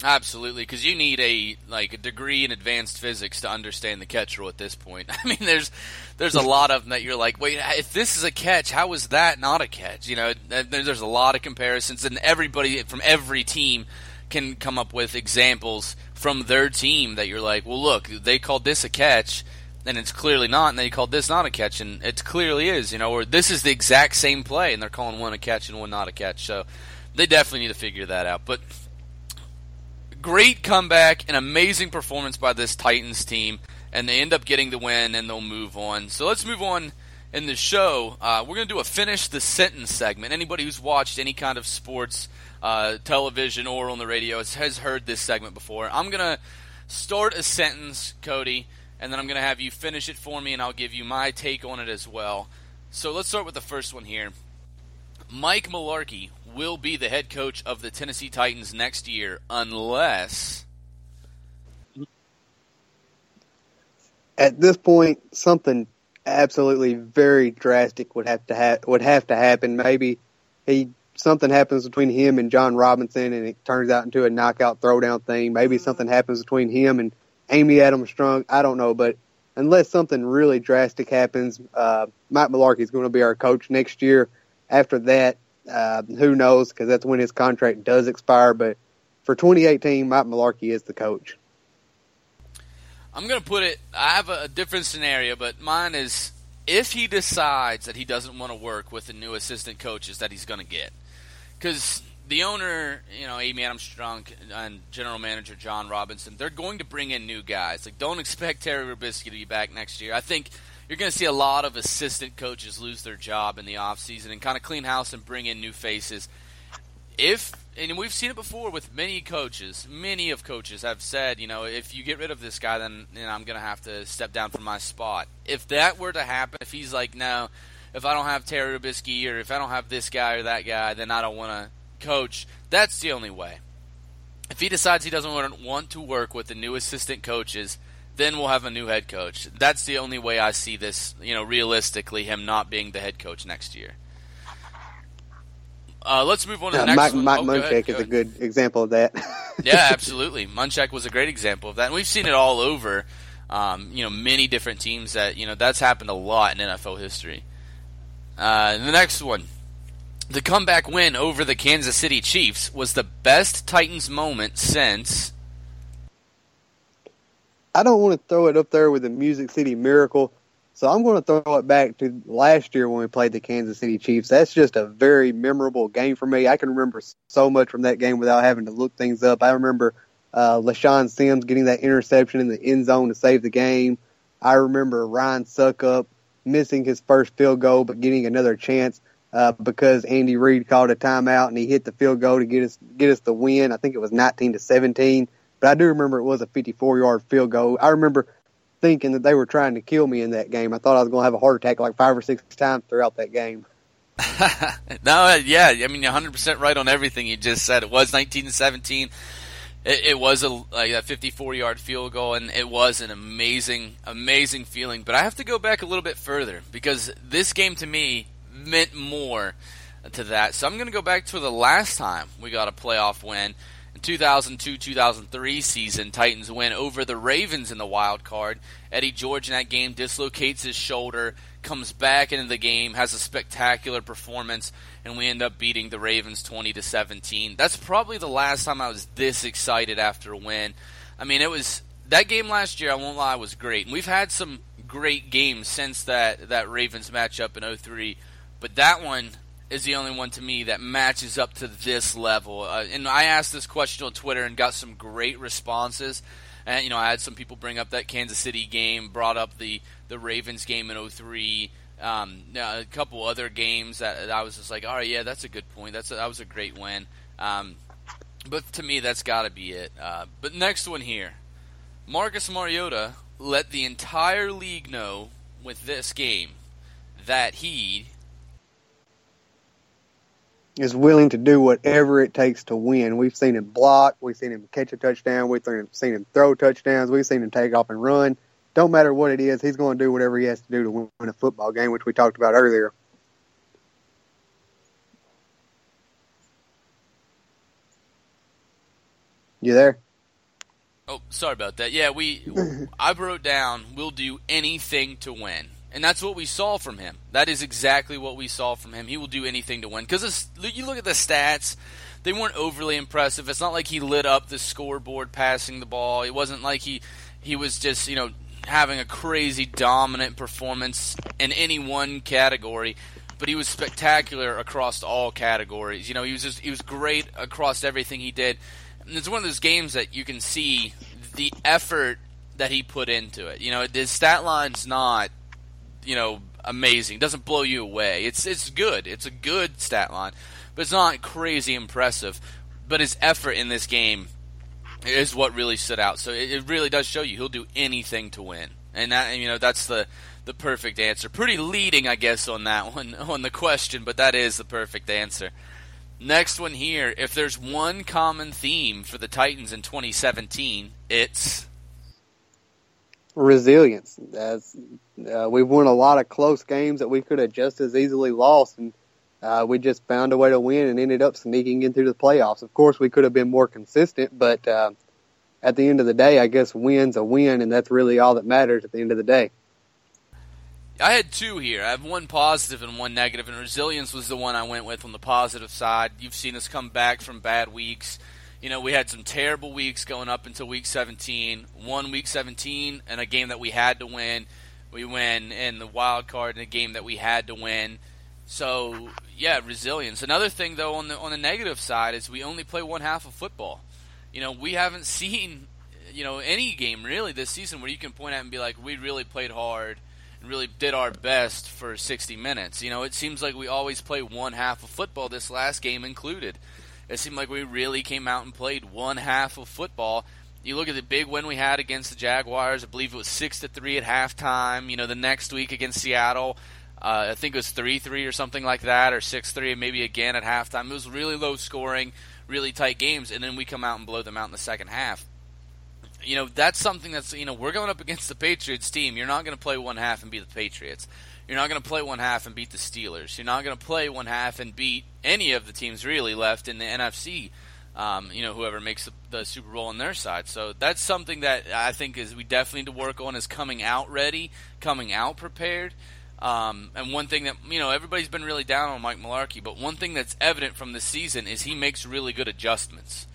Absolutely, because you need a like a degree in advanced physics to understand the catch rule at this point. I mean, there's there's a lot of them that you're like, wait, if this is a catch, how is that not a catch? You know, there's a lot of comparisons, and everybody from every team can come up with examples from their team that you're like, well, look, they called this a catch, and it's clearly not, and they called this not a catch, and it clearly is, you know, or this is the exact same play, and they're calling one a catch and one not a catch. So they definitely need to figure that out. But great comeback, an amazing performance by this Titans team, and they end up getting the win, and they'll move on. So let's move on in the show. Uh, we're going to do a finish the sentence segment. Anybody who's watched any kind of sports, uh, television, or on the radio has, has heard this segment before. I'm going to start a sentence, Cody, and then I'm going to have you finish it for me, and I'll give you my take on it as well. So let's start with the first one here. Mike Mularkey will be the head coach of the Tennessee Titans next year unless at this point something absolutely very drastic would have to ha- would have to happen. Maybe he something happens between him and Jon Robinson, and it turns out into a knockout throwdown thing. Maybe something happens between him and Amy Adams Strunk. I don't know, but unless something really drastic happens, uh, Mike Mularkey is going to be our coach next year. After that, uh, who knows? Because that's when his contract does expire. But for 2018, Mike Mularkey is the coach. I'm going to put it. I have a different scenario, but mine is if he decides that he doesn't want to work with the new assistant coaches that he's going to get, because the owner, you know, Amy Adams Strunk and general manager Jon Robinson, they're going to bring in new guys. Like, don't expect Terry Robiskie to be back next year. I think you're going to see a lot of assistant coaches lose their job in the offseason and kind of clean house and bring in new faces. If and we've seen it before with many coaches, many of coaches have said, you know, if you get rid of this guy, then I'm going to have to step down from my spot. If that were to happen, if he's like, no, if I don't have Terry Robiskie or if I don't have this guy or that guy, then I don't want to coach. That's the only way. If he decides he doesn't want to work with the new assistant coaches, then we'll have a new head coach. That's the only way I see this, you know, realistically, him not being the head coach next year. Uh, let's move on to the next Mike, one. Mike oh, Munchak is a good example of that. yeah, absolutely. Munchak was a great example of that. And we've seen it all over, um, you know, many different teams that, you know, that's happened a lot in NFL history. Uh, the next one. The comeback win over the Kansas City Chiefs was the best Titans moment since I don't want to throw it up there with the Music City Miracle, so I'm going to throw it back to last year when we played the Kansas City Chiefs. That's just a very memorable game for me. I can remember so much from that game without having to look things up. I remember uh, LeShaun Sims getting that interception in the end zone to save the game. I remember Ryan Succop missing his first field goal but getting another chance uh, because Andy Reid called a timeout and he hit the field goal to get us get us the win. I think it was 19 to 17. But I do remember it was a 54 yard field goal. I remember thinking that they were trying to kill me in that game. I thought I was going to have a heart attack like five or six times throughout that game. no, uh, yeah, I mean, you're 100% right on everything you just said. It was 1917. It, it was a like a 54 yard field goal, and it was an amazing, amazing feeling. But I have to go back a little bit further because this game to me meant more to that. So I'm going to go back to the last time we got a playoff win. In 2002-2003 season, Titans win over the Ravens in the wild card. Eddie George in that game dislocates his shoulder, comes back into the game, has a spectacular performance, and we end up beating the Ravens 20 to 17. That's probably the last time I was this excited after a win. I mean, it was that game last year. I won't lie, was great, and we've had some great games since that that Ravens matchup in 03. But that one is the only one to me that matches up to this level. Uh, and I asked this question on Twitter and got some great responses. And you know, I had some people bring up that Kansas City game, brought up the the Ravens game in 03. Um, a couple other games that, I was just like, all right, yeah, that's a good point. That's a, that was a great win. Um, but to me, that's got to be it. Uh, but next one here, Marcus Mariota let the entire league know with this game that he is willing to do whatever it takes to win. We've seen him block, we've seen him catch a touchdown, we've seen him throw touchdowns, we've seen him take off and run. Don't matter what it is, he's going to do whatever he has to do to win a football game, which we talked about earlier. You there? Oh, sorry about that. Yeah, we I wrote down we'll do anything to win. And that's what we saw from him. That is exactly what we saw from him. He will do anything to win. Because you look at the stats, they weren't overly impressive. It's not like he lit up the scoreboard passing the ball. It wasn't like he he was just you know having a crazy dominant performance in any one category. But he was spectacular across all categories. You know, he was just he was great across everything he did. And it's one of those games that you can see the effort that he put into it. You know, his stat line's not you know amazing. Doesn't blow you away. It's it's good. It's a good stat line, but it's not crazy impressive. But his effort in this game is what really stood out. So it, it really does show you he'll do anything to win, and that you know that's the the perfect answer. Pretty leading, I guess, on that one on the question, but that is the perfect answer. Next one here. If there's one common theme for the Titans in 2017, it's resilience. As uh, we've won a lot of close games that we could have just as easily lost, and uh, we just found a way to win and ended up sneaking into the playoffs. Of course, we could have been more consistent, but uh, at the end of the day, I guess win's a win, and that's really all that matters at the end of the day. I had two here. I have one positive and one negative, and resilience was the one I went with on the positive side. You've seen us come back from bad weeks you know, we had some terrible weeks going up until week 17. One week 17 and a game that we had to win. We win in the wild card in a game that we had to win. So yeah, resilience. Another thing though on the on the negative side is we only play one half of football. You know, we haven't seen you know any game really this season where you can point at and be like, we really played hard and really did our best for 60 minutes. You know, it seems like we always play one half of football. This last game included. It seemed like we really came out and played one half of football. You look at the big win we had against the Jaguars. I believe it was six to three at halftime. You know, the next week against Seattle, uh, I think it was three three or something like that, or six three, maybe again at halftime. It was really low scoring, really tight games, and then we come out and blow them out in the second half. You know, that's something that's you know we're going up against the Patriots team. You're not going to play one half and be the Patriots. You're not going to play one half and beat the Steelers. You're not going to play one half and beat any of the teams really left in the NFC. Um, you know, whoever makes the, the, Super Bowl on their side. So that's something that I think is we definitely need to work on is coming out ready, coming out prepared. Um, and one thing that you know everybody's been really down on Mike Mularkey, but one thing that's evident from this season is he makes really good adjustments.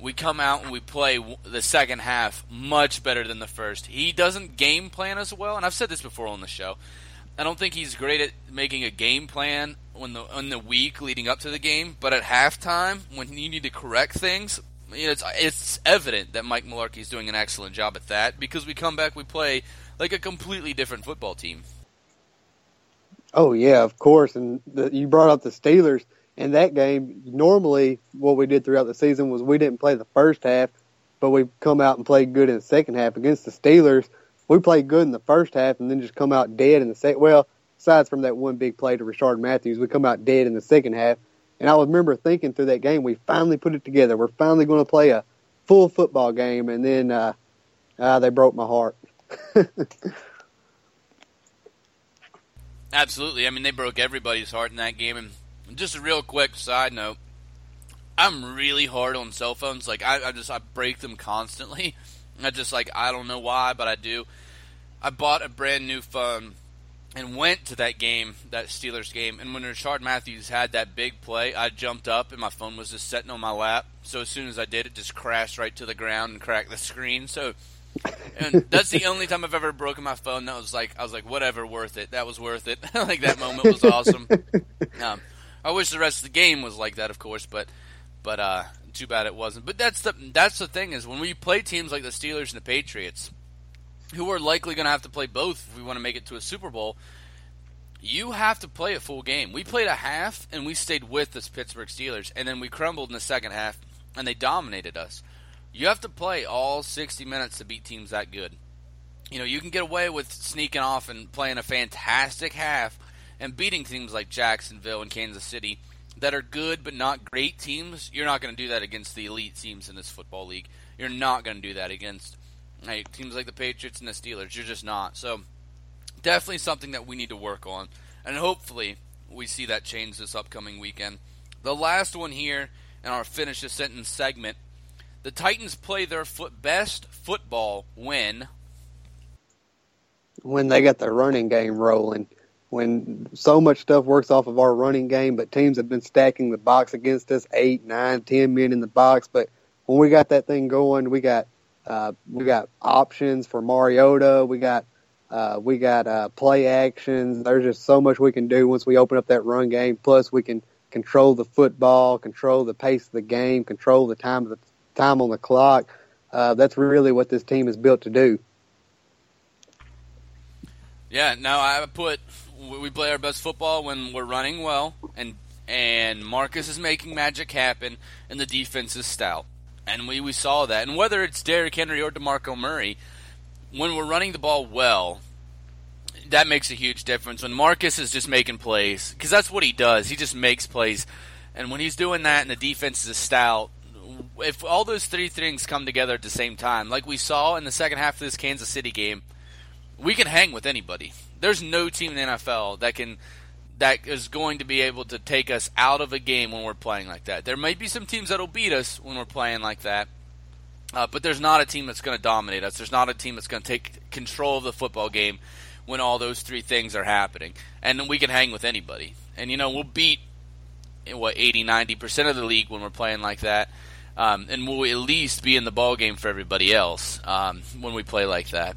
We come out and we play the second half much better than the first. He doesn't game plan as well, and I've said this before on the show. I don't think he's great at making a game plan when the in the week leading up to the game, but at halftime when you need to correct things, you know, it's it's evident that Mike Mularkey is doing an excellent job at that because we come back, we play like a completely different football team. Oh yeah, of course. And the, you brought up the Steelers in that game. Normally, what we did throughout the season was we didn't play the first half, but we come out and played good in the second half against the Steelers we played good in the first half and then just come out dead in the second. Well, aside from that one big play to Rishard Matthews, we come out dead in the second half. And I remember thinking through that game, we finally put it together. We're finally going to play a, full football game, and then uh, uh, they broke my heart. Absolutely. I mean, they broke everybody's heart in that game. And just a real quick side note, I'm really hard on cell phones. Like I, I just I break them constantly. I just like I don't know why, but I do. I bought a brand new phone and went to that game, that Steelers game, and when Rishard Matthews had that big play, I jumped up and my phone was just sitting on my lap. So as soon as I did, it just crashed right to the ground and cracked the screen. So and that's the only time I've ever broken my phone. That was like I was like, whatever, worth it. That was worth it. like that moment was awesome. Um, I wish the rest of the game was like that, of course, but but uh, too bad it wasn't. But that's the that's the thing is when we play teams like the Steelers and the Patriots, who are likely going to have to play both if we want to make it to a Super Bowl. You have to play a full game. We played a half and we stayed with the Pittsburgh Steelers, and then we crumbled in the second half and they dominated us. You have to play all 60 minutes to beat teams that good. You know, you can get away with sneaking off and playing a fantastic half and beating teams like Jacksonville and Kansas City that are good but not great teams. You're not going to do that against the elite teams in this football league. You're not going to do that against like, teams like the Patriots and the Steelers. You're just not. So, definitely something that we need to work on. And hopefully, we see that change this upcoming weekend. The last one here in our finish the sentence segment the Titans play their foot best football when when they got their running game rolling. When so much stuff works off of our running game, but teams have been stacking the box against us, eight, nine, ten men in the box. But when we got that thing going, we got uh, we got options for Mariota. We got uh, we got uh, play actions. There's just so much we can do once we open up that run game. Plus, we can control the football, control the pace of the game, control the time of the time on the clock. Uh, that's really what this team is built to do. Yeah, no, I put we play our best football when we're running well, and and Marcus is making magic happen, and the defense is stout, and we we saw that. And whether it's Derrick Henry or Demarco Murray, when we're running the ball well, that makes a huge difference. When Marcus is just making plays, because that's what he does, he just makes plays, and when he's doing that, and the defense is stout, if all those three things come together at the same time, like we saw in the second half of this Kansas City game, we can hang with anybody. There's no team in the NFL that can that is going to be able to take us out of a game when we're playing like that. There might be some teams that'll beat us when we're playing like that, uh, but there's not a team that's going to dominate us. There's not a team that's going to take control of the football game when all those three things are happening. And we can hang with anybody. And you know, we'll beat what 80, 90 percent of the league when we're playing like that um, and we'll at least be in the ball game for everybody else um, when we play like that.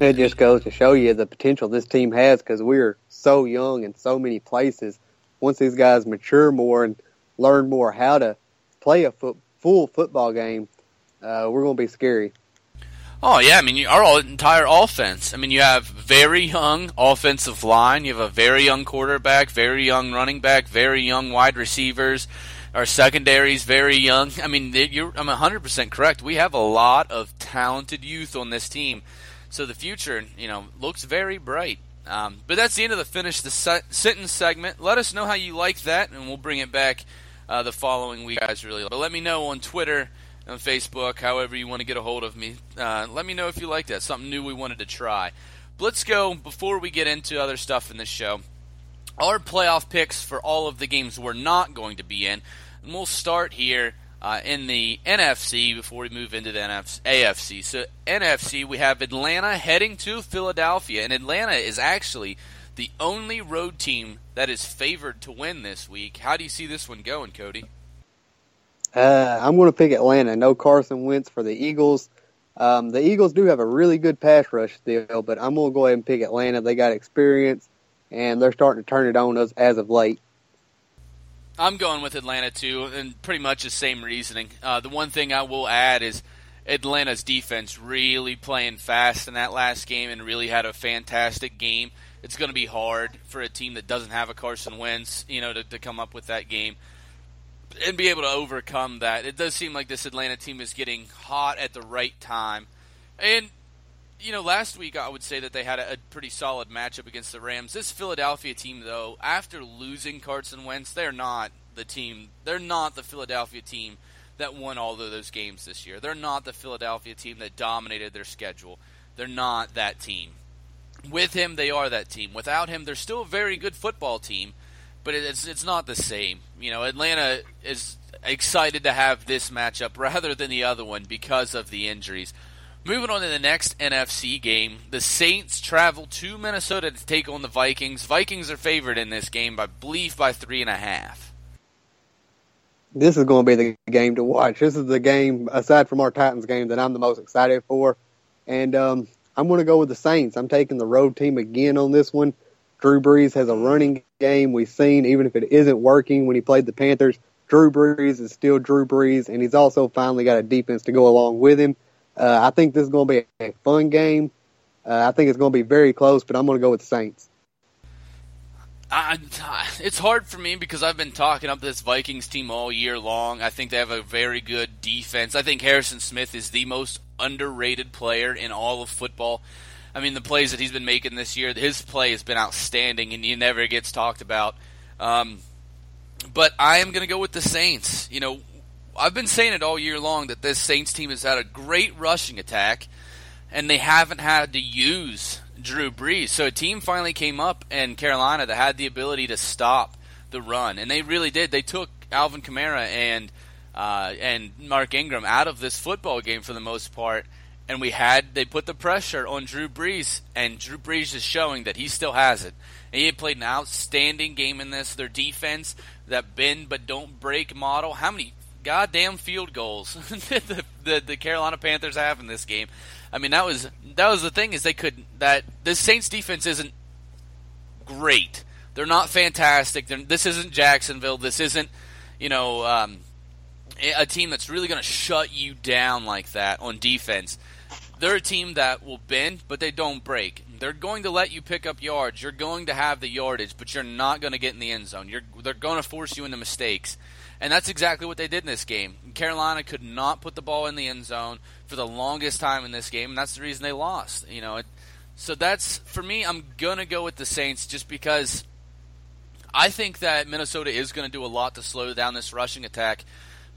It just goes to show you the potential this team has because we're so young in so many places. Once these guys mature more and learn more how to play a full football game, uh, we're going to be scary. Oh yeah, I mean our entire offense. I mean you have very young offensive line, you have a very young quarterback, very young running back, very young wide receivers. Our secondary is very young. I mean, you're, I'm 100% correct. We have a lot of talented youth on this team. So the future, you know, looks very bright. Um, but that's the end of the finish the se- sentence segment. Let us know how you like that, and we'll bring it back uh, the following week. Guys, really. But let me know on Twitter, on Facebook, however you want to get a hold of me. Uh, let me know if you like that. Something new we wanted to try. But let's go before we get into other stuff in this show our playoff picks for all of the games we're not going to be in. And we'll start here uh, in the NFC before we move into the NFC, AFC. So, NFC, we have Atlanta heading to Philadelphia, and Atlanta is actually the only road team that is favored to win this week. How do you see this one going, Cody? Uh, I'm going to pick Atlanta. No Carson Wentz for the Eagles. Um, the Eagles do have a really good pass rush still, but I'm going to go ahead and pick Atlanta. They got experience and they're starting to turn it on us as of late. I'm going with Atlanta too, and pretty much the same reasoning. Uh, the one thing I will add is Atlanta's defense really playing fast in that last game and really had a fantastic game. It's going to be hard for a team that doesn't have a Carson Wentz, you know, to, to come up with that game and be able to overcome that. It does seem like this Atlanta team is getting hot at the right time. And you know, last week I would say that they had a, a, pretty solid matchup against the Rams. This Philadelphia team, though, after losing Carson Wentz, they're not the team. They're not the Philadelphia team that won all of those games this year. They're not the Philadelphia team that dominated their schedule. They're not that team. With him, they are that team. Without him, they're still a very good football team, but it's it's not the same. You know, Atlanta is excited to have this matchup rather than the other one because of the injuries. Moving on to the next NFC game, the Saints travel to Minnesota to take on the Vikings. Vikings are favored in this game, I believe, by three and a half. This is going to be the game to watch. This is the game, aside from our Titans game, that I'm the most excited for. And um, I'm going to go with the Saints. I'm taking the road team again on this one. Drew Brees has a running game. We've seen, even if it isn't working when he played the Panthers, Drew Brees is still Drew Brees, and he's also finally got a defense to go along with him. Uh, I think this is going to be a fun game. Uh, I think it's going to be very close, but I'm going to go with the Saints. I, it's hard for me because I've been talking up this Vikings team all year long. I think they have a very good defense. I think Harrison Smith is the most underrated player in all of football. I mean, the plays that he's been making this year, his play has been outstanding, and he never gets talked about. Um, but I am going to go with the Saints. You know, I've been saying it all year long that this Saints team has had a great rushing attack, and they haven't had to use Drew Brees. So a team finally came up in Carolina that had the ability to stop the run, and they really did. They took Alvin Kamara and uh, and Mark Ingram out of this football game for the most part, and we had they put the pressure on Drew Brees, and Drew Brees is showing that he still has it. And he played an outstanding game in this. Their defense, that bend but don't break model. How many goddamn field goals the, the the Carolina Panthers have in this game? I mean, that was that was the thing is they could that the Saints defense isn't great. They're not fantastic. They're, this isn't Jacksonville. This isn't you know um, a team that's really going to shut you down like that on defense. They're a team that will bend, but they don't break. They're going to let you pick up yards. You're going to have the yardage, but you're not going to get in the end zone. You're, they're going to force you into mistakes. And that's exactly what they did in this game. Carolina could not put the ball in the end zone for the longest time in this game, and that's the reason they lost. You know, it, so that's for me. I'm gonna go with the Saints just because I think that Minnesota is going to do a lot to slow down this rushing attack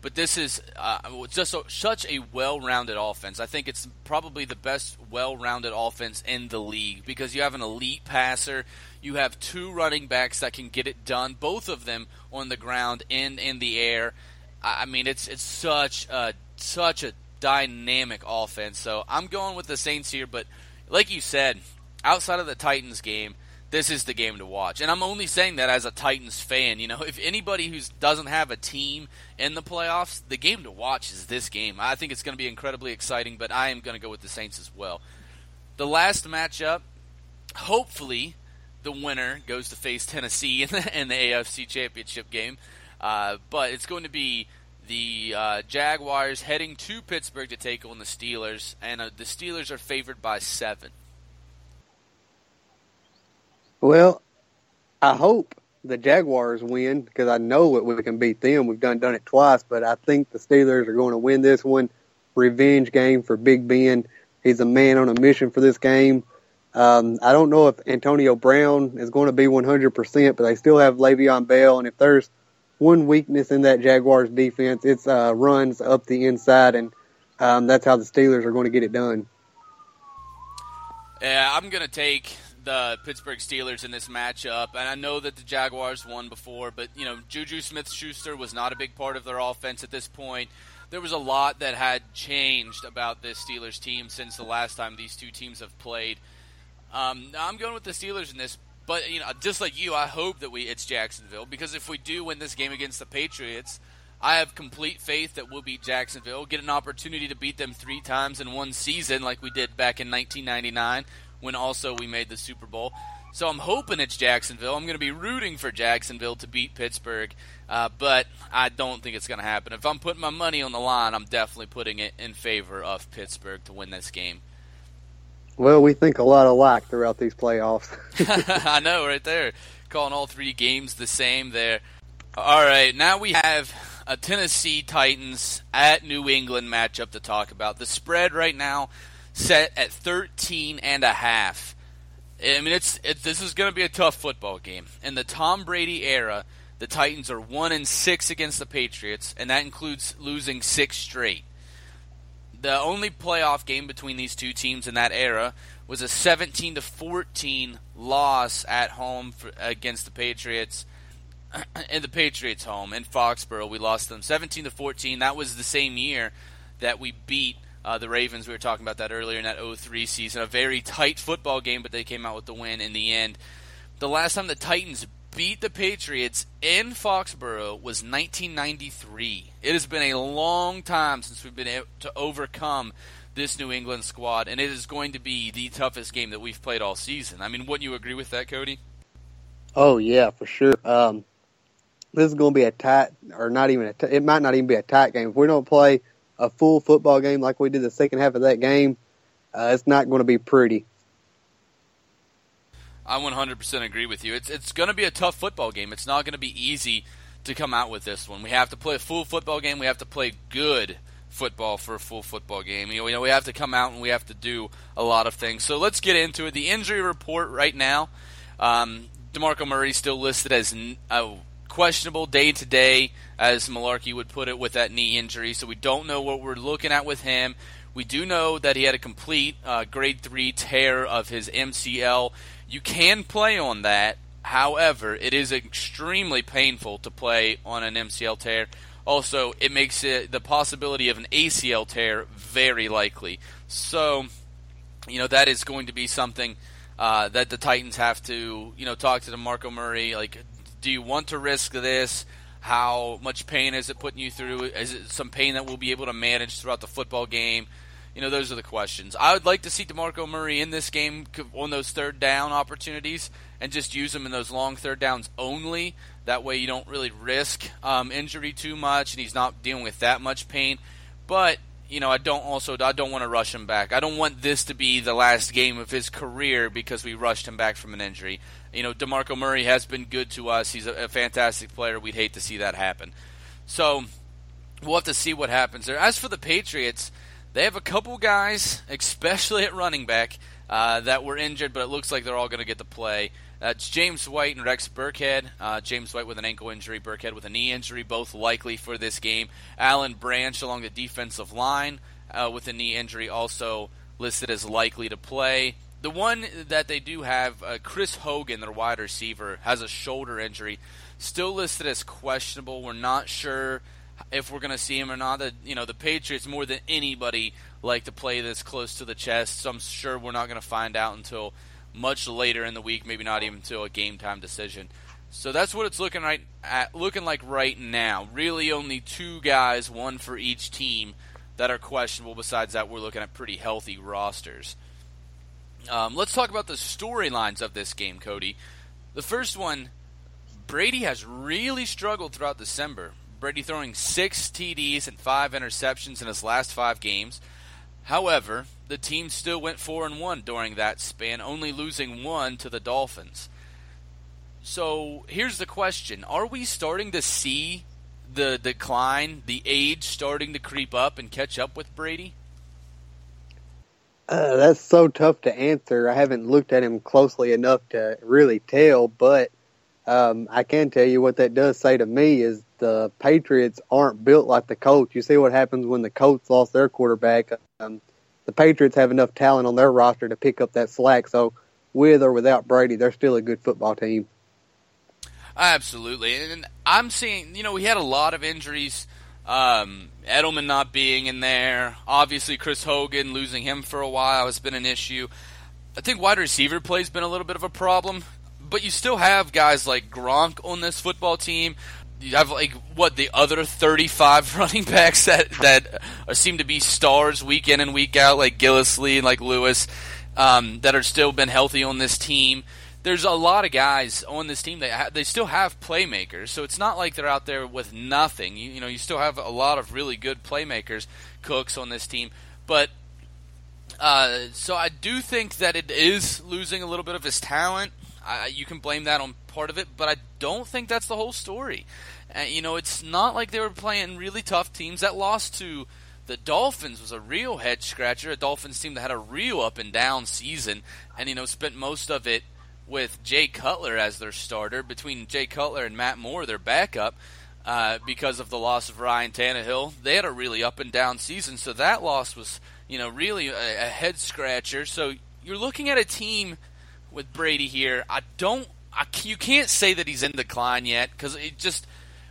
but this is uh, just such a well-rounded offense. I think it's probably the best well-rounded offense in the league because you have an elite passer, you have two running backs that can get it done, both of them on the ground and in the air. I mean, it's it's such a such a dynamic offense. So I'm going with the Saints here, but like you said, outside of the Titans game, this is the game to watch. And I'm only saying that as a Titans fan. You know, if anybody who doesn't have a team in the playoffs, the game to watch is this game. I think it's going to be incredibly exciting, but I am going to go with the Saints as well. The last matchup, hopefully, the winner goes to face Tennessee in the, in the AFC Championship game. Uh, but it's going to be the uh, Jaguars heading to Pittsburgh to take on the Steelers, and uh, the Steelers are favored by seven. Well, I hope the Jaguars win because I know that we can beat them. We've done done it twice, but I think the Steelers are going to win this one. Revenge game for Big Ben. He's a man on a mission for this game. Um, I don't know if Antonio Brown is going to be 100%, but they still have Le'Veon Bell, and if there's one weakness in that Jaguars defense, it's uh, runs up the inside, and um, that's how the Steelers are going to get it done. Yeah, I'm going to take the Pittsburgh Steelers in this matchup, and I know that the Jaguars won before, but you know Juju Smith-Schuster was not a big part of their offense at this point. There was a lot that had changed about this Steelers team since the last time these two teams have played. Um, I'm going with the Steelers in this, but you know, just like you, I hope that we it's Jacksonville because if we do win this game against the Patriots, I have complete faith that we'll beat Jacksonville, get an opportunity to beat them three times in one season, like we did back in 1999 when also we made the Super Bowl. So I'm hoping it's Jacksonville. I'm going to be rooting for Jacksonville to beat Pittsburgh, uh, but I don't think it's going to happen. If I'm putting my money on the line, I'm definitely putting it in favor of Pittsburgh to win this game. Well, we think a lot alike throughout these playoffs. I know, right there. Calling all three games the same there. All right, now we have a Tennessee Titans at New England matchup to talk about. The spread right now set at 13 and a half. I mean, it's it, this is going to be a tough football game. In the Tom Brady era, the Titans are one and six against the Patriots, and that includes losing six straight. The only playoff game between these two teams in that era was a 17 to 14 loss at home for, against the Patriots in the Patriots home in Foxborough. We lost them 17 to 14. That was the same year that we beat uh, the Ravens. We were talking about that earlier in that 03 season. A very tight football game, but they came out with the win in the end. The last time the Titans beat the Patriots in Foxborough was 1993. It has been a long time since we've been able to overcome this New England squad, and it is going to be the toughest game that we've played all season. I mean, wouldn't you agree with that, Cody? Oh yeah, for sure. Um, this is going to be a tight, or not even a. T- it might not even be a tight game if we don't play a full football game like we did the second half of that game. Uh, it's not going to be pretty. I 100% agree with you. It's it's going to be a tough football game. It's not going to be easy to come out with this one. We have to play a full football game. We have to play good football for a full football game. You know, we have to come out and we have to do a lot of things. So let's get into it. The injury report right now. Um, Demarco Murray still listed as a questionable day to day, as Mularkey would put it, with that knee injury. So we don't know what we're looking at with him. We do know that he had a complete uh, grade three tear of his MCL. You can play on that. However, it is extremely painful to play on an MCL tear. Also, it makes it the possibility of an ACL tear very likely. So, you know that is going to be something uh, that the Titans have to, you know, talk to DeMarco Murray. Like, do you want to risk this? How much pain is it putting you through? Is it some pain that we'll be able to manage throughout the football game? You know, those are the questions. I would like to see DeMarco Murray in this game on those third down opportunities and just use him in those long third downs only. That way you don't really risk um, injury too much and he's not dealing with that much pain. But, you know, I don't also I don't want to rush him back. I don't want this to be the last game of his career because we rushed him back from an injury. You know, DeMarco Murray has been good to us. He's a, a fantastic player. We'd hate to see that happen. So, we'll have to see what happens there. As for the Patriots, they have a couple guys, especially at running back, uh, that were injured, but it looks like they're all going to get to play. That's James White and Rex Burkhead. Uh, James White with an ankle injury, Burkhead with a knee injury, both likely for this game. Alan Branch along the defensive line uh, with a knee injury, also listed as likely to play. The one that they do have, uh, Chris Hogan, their wide receiver, has a shoulder injury, still listed as questionable. We're not sure if we're going to see him or not. The, you know, the Patriots more than anybody like to play this close to the chest, so I'm sure we're not going to find out until much later in the week, maybe not even until a game time decision. So that's what it's looking right at, looking like right now. Really, only two guys, one for each team, that are questionable. Besides that, we're looking at pretty healthy rosters. Um, let's talk about the storylines of this game, Cody. The first one, Brady has really struggled throughout December. Brady throwing six TDs and five interceptions in his last five games. However, the team still went four and one during that span, only losing one to the Dolphins. So here's the question: Are we starting to see the decline, the age starting to creep up and catch up with Brady? Uh, that's so tough to answer. I haven't looked at him closely enough to really tell, but um, I can tell you what that does say to me is the Patriots aren't built like the Colts. You see what happens when the Colts lost their quarterback. Um, the Patriots have enough talent on their roster to pick up that slack. So, with or without Brady, they're still a good football team. Absolutely, and I'm seeing. You know, we had a lot of injuries. Um, Edelman not being in there, obviously Chris Hogan losing him for a while has been an issue. I think wide receiver play's been a little bit of a problem, but you still have guys like Gronk on this football team you have like what the other 35 running backs that that seem to be stars week in and week out, like Gillislee and like Lewis, um, that are still been healthy on this team. There's a lot of guys on this team that ha- they still have playmakers, so it's not like they're out there with nothing. You, you know, you still have a lot of really good playmakers, Cooks on this team, but. Uh, so I do think that it is losing a little bit of his talent. You can blame that on part of it, but I don't think that's the whole story. Uh, you know, it's not like they were playing really tough teams. That loss to the Dolphins was a real head scratcher. A Dolphins team that had a real up and down season, and you know spent most of it with Jay Cutler as their starter, between Jay Cutler and Matt Moore, their backup, uh, because of the loss of Ryan Tannehill. They had a really up and down season, so that loss was, you know, really a, a head scratcher. So you're looking at a team with Brady here. I don't, I, you can't say that he's in decline yet because it just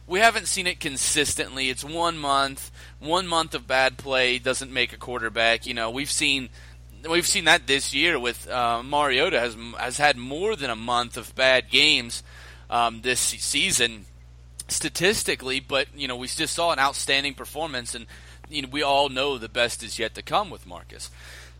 we haven't seen it consistently. It's one month, one month of bad play doesn't make a quarterback. You know, we've seen we've seen that this year with uh, Mariota has has had more than a month of bad games um, this season statistically, but you know we just saw an outstanding performance, and you know we all know the best is yet to come with Marcus.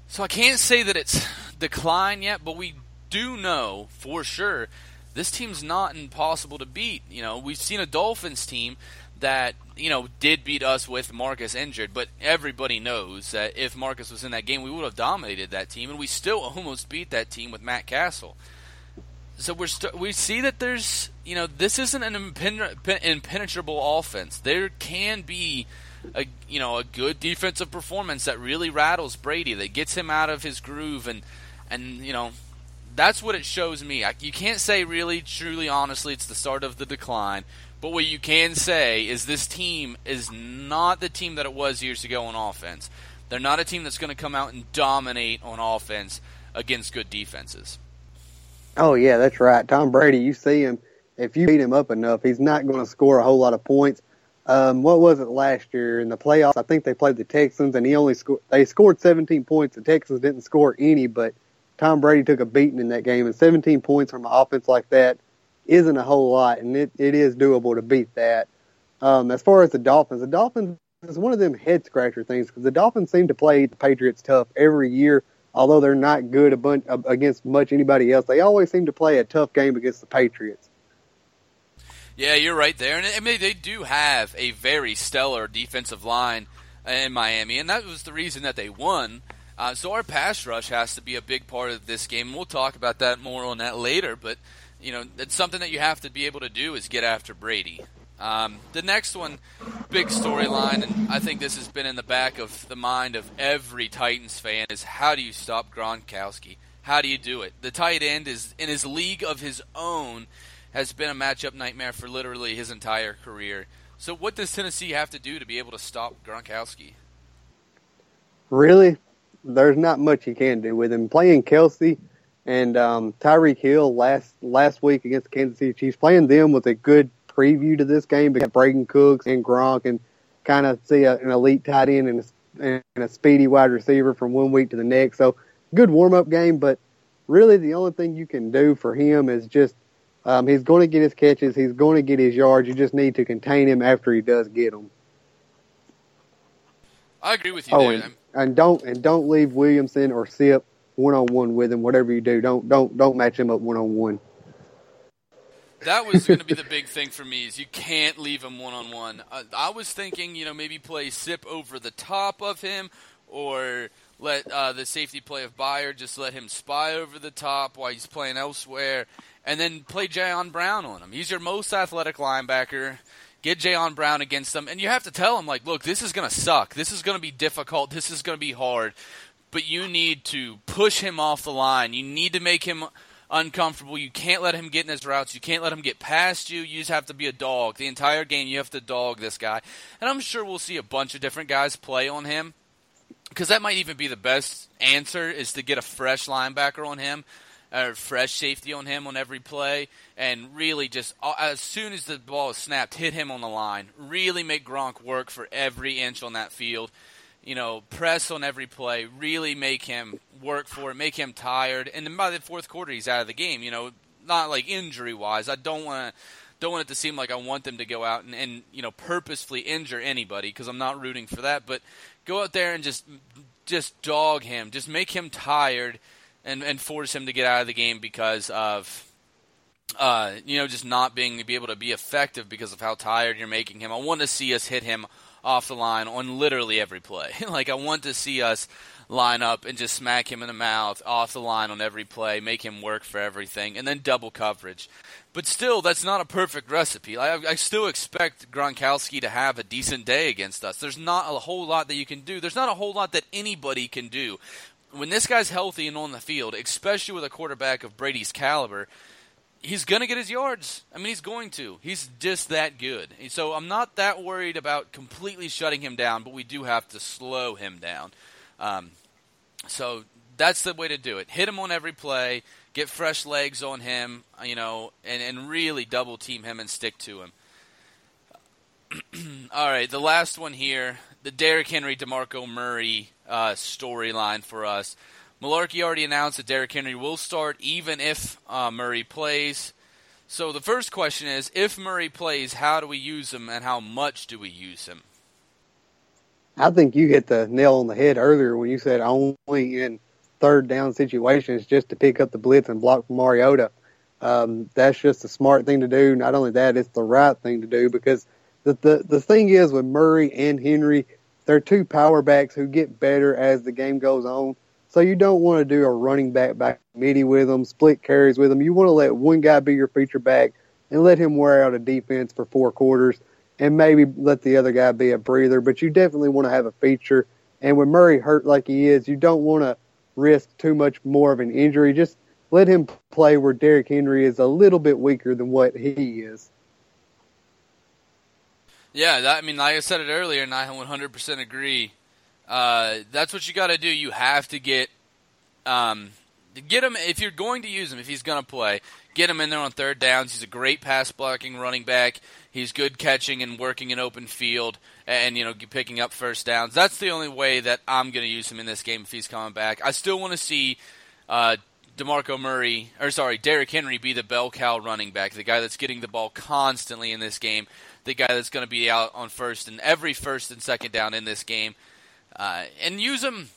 So I can't say that it's decline yet, but we do know for sure this team's not impossible to beat. You know we've seen a Dolphins team that you know did beat us with Marcus injured, but everybody knows that if Marcus was in that game, we would have dominated that team, and we still almost beat that team with Matt Cassel. So we're st- we see that there's you know this isn't an impenetrable offense. There can be a you know a good defensive performance that really rattles Brady, that gets him out of his groove, and and you know that's what it shows me. I, you can't say really, truly, honestly, it's the start of the decline. But what you can say is this team is not the team that it was years ago on offense. They're not a team that's going to come out and dominate on offense against good defenses. Oh yeah, that's right. Tom Brady, you see him. If you beat him up enough, he's not going to score a whole lot of points. Um, what was it last year in the playoffs? I think they played the Texans, and he only scored. They scored 17 points. The Texans didn't score any, but Tom Brady took a beating in that game, and 17 points from an offense like that isn't a whole lot, and it, it is doable to beat that. Um, as far as the Dolphins, the Dolphins is one of them head scratcher things because the Dolphins seem to play the Patriots tough every year. Although they're not good a bunch, against much anybody else, they always seem to play a tough game against the Patriots. Yeah, you're right there, and I mean they do have a very stellar defensive line in Miami, and that was the reason that they won. Uh, so our pass rush has to be a big part of this game. We'll talk about that more on that later, but you know, it's something that you have to be able to do is get after Brady. Um, the next one, big storyline, and I think this has been in the back of the mind of every Titans fan, is how do you stop Gronkowski? How do you do it? The tight end is in his league of his own has been a matchup nightmare for literally his entire career. So, what does Tennessee have to do to be able to stop Gronkowski? Really, there's not much you can do with him. Playing Kelce and um, Tyreek Hill last last week against the Kansas City Chiefs, playing them with a good preview to this game because Brandin Cooks and Gronk and kind of see a, an elite tight end and a, and a speedy wide receiver from one week to the next. So good warm up game, but really the only thing you can do for him is just um, he's going to get his catches, he's going to get his yards. You just need to contain him after he does get them. I agree with you. Oh, and, and, don't and don't leave Williamson or Sip one on one with him. Whatever you do, don't don't don't match him up one on one. That was going to be the big thing for me is you can't leave him one on one. I was thinking, you know, maybe play Sip over the top of him, or let uh, the safety play of Byard just let him spy over the top while he's playing elsewhere, and then play Jayon Brown on him. He's your most athletic linebacker. Get Jayon Brown against them, and you have to tell him like, look, this is going to suck. This is going to be difficult. This is going to be hard but you need to push him off the line. You need to make him uncomfortable. You can't let him get in his routes. You can't let him get past you. You just have to be a dog. The entire game, you have to dog this guy. And I'm sure we'll see a bunch of different guys play on him because that might even be the best answer is to get a fresh linebacker on him or fresh safety on him on every play and really just uh, as soon as the ball is snapped hit him on the line really make Gronk work for every inch on that field you know, press on every play, really make him work for it, make him tired, and then by the fourth quarter he's out of the game. You know, not like injury wise. I don't want to don't want it to seem like I want them to go out and, and you know purposefully injure anybody because I'm not rooting for that. But go out there and just just dog him, just make him tired, and and force him to get out of the game because of. Uh, you know, just not being be able to be effective because of how tired you're making him. I want to see us hit him off the line on literally every play. like I want to see us line up and just smack him in the mouth off the line on every play, make him work for everything, and then double coverage. But still, that's not a perfect recipe. I, I still expect Gronkowski to have a decent day against us. There's not a whole lot that you can do. There's not a whole lot that anybody can do. when this guy's healthy and on the field, especially with a quarterback of Brady's caliber, he's going to get his yards. I mean, he's going to. He's just that good. So I'm not that worried about completely shutting him down, but we do have to slow him down. Um, so that's the way to do it. Hit him on every play, get fresh legs on him, you know, and, and really double team him and stick to him. All right, the last one here, the Derrick Henry, DeMarco Murray uh, storyline for us. Mularkey already announced that Derrick Henry will start even if uh, Murray plays. So the first question is, if Murray plays, how do we use him and how much do we use him? I think you hit the nail on the head earlier when you said only in third down situations just to pick up the blitz and block Mariota. Um, that's just a smart thing to do. Not only that, it's the right thing to do because the, the the thing is with Murray and Henry, they're two power backs who get better as the game goes on. So you don't want to do a running back back midi with them, split carries with them. You want to let one guy be your feature back and let him wear out a defense for four quarters and maybe let the other guy be a breather. But you definitely want to have a feature. And when Murray hurt like he is, you don't want to risk too much more of an injury. Just let him play where Derrick Henry is a little bit weaker than what he is. Yeah, that, I mean, like I said it earlier, and I 100% agree. Uh, that's what you got to do. You have to get um, get him if you're going to use him. If he's going to play, get him in there on third downs. He's a great pass blocking running back. He's good catching and working in open field, and you know picking up first downs. That's the only way that I'm going to use him in this game if he's coming back. I still want to see. Uh, DeMarco Murray, or sorry, Derrick Henry be the bell cow running back, the guy that's getting the ball constantly in this game, the guy that's going to be out on first and every first and second down in this game. Uh, and use them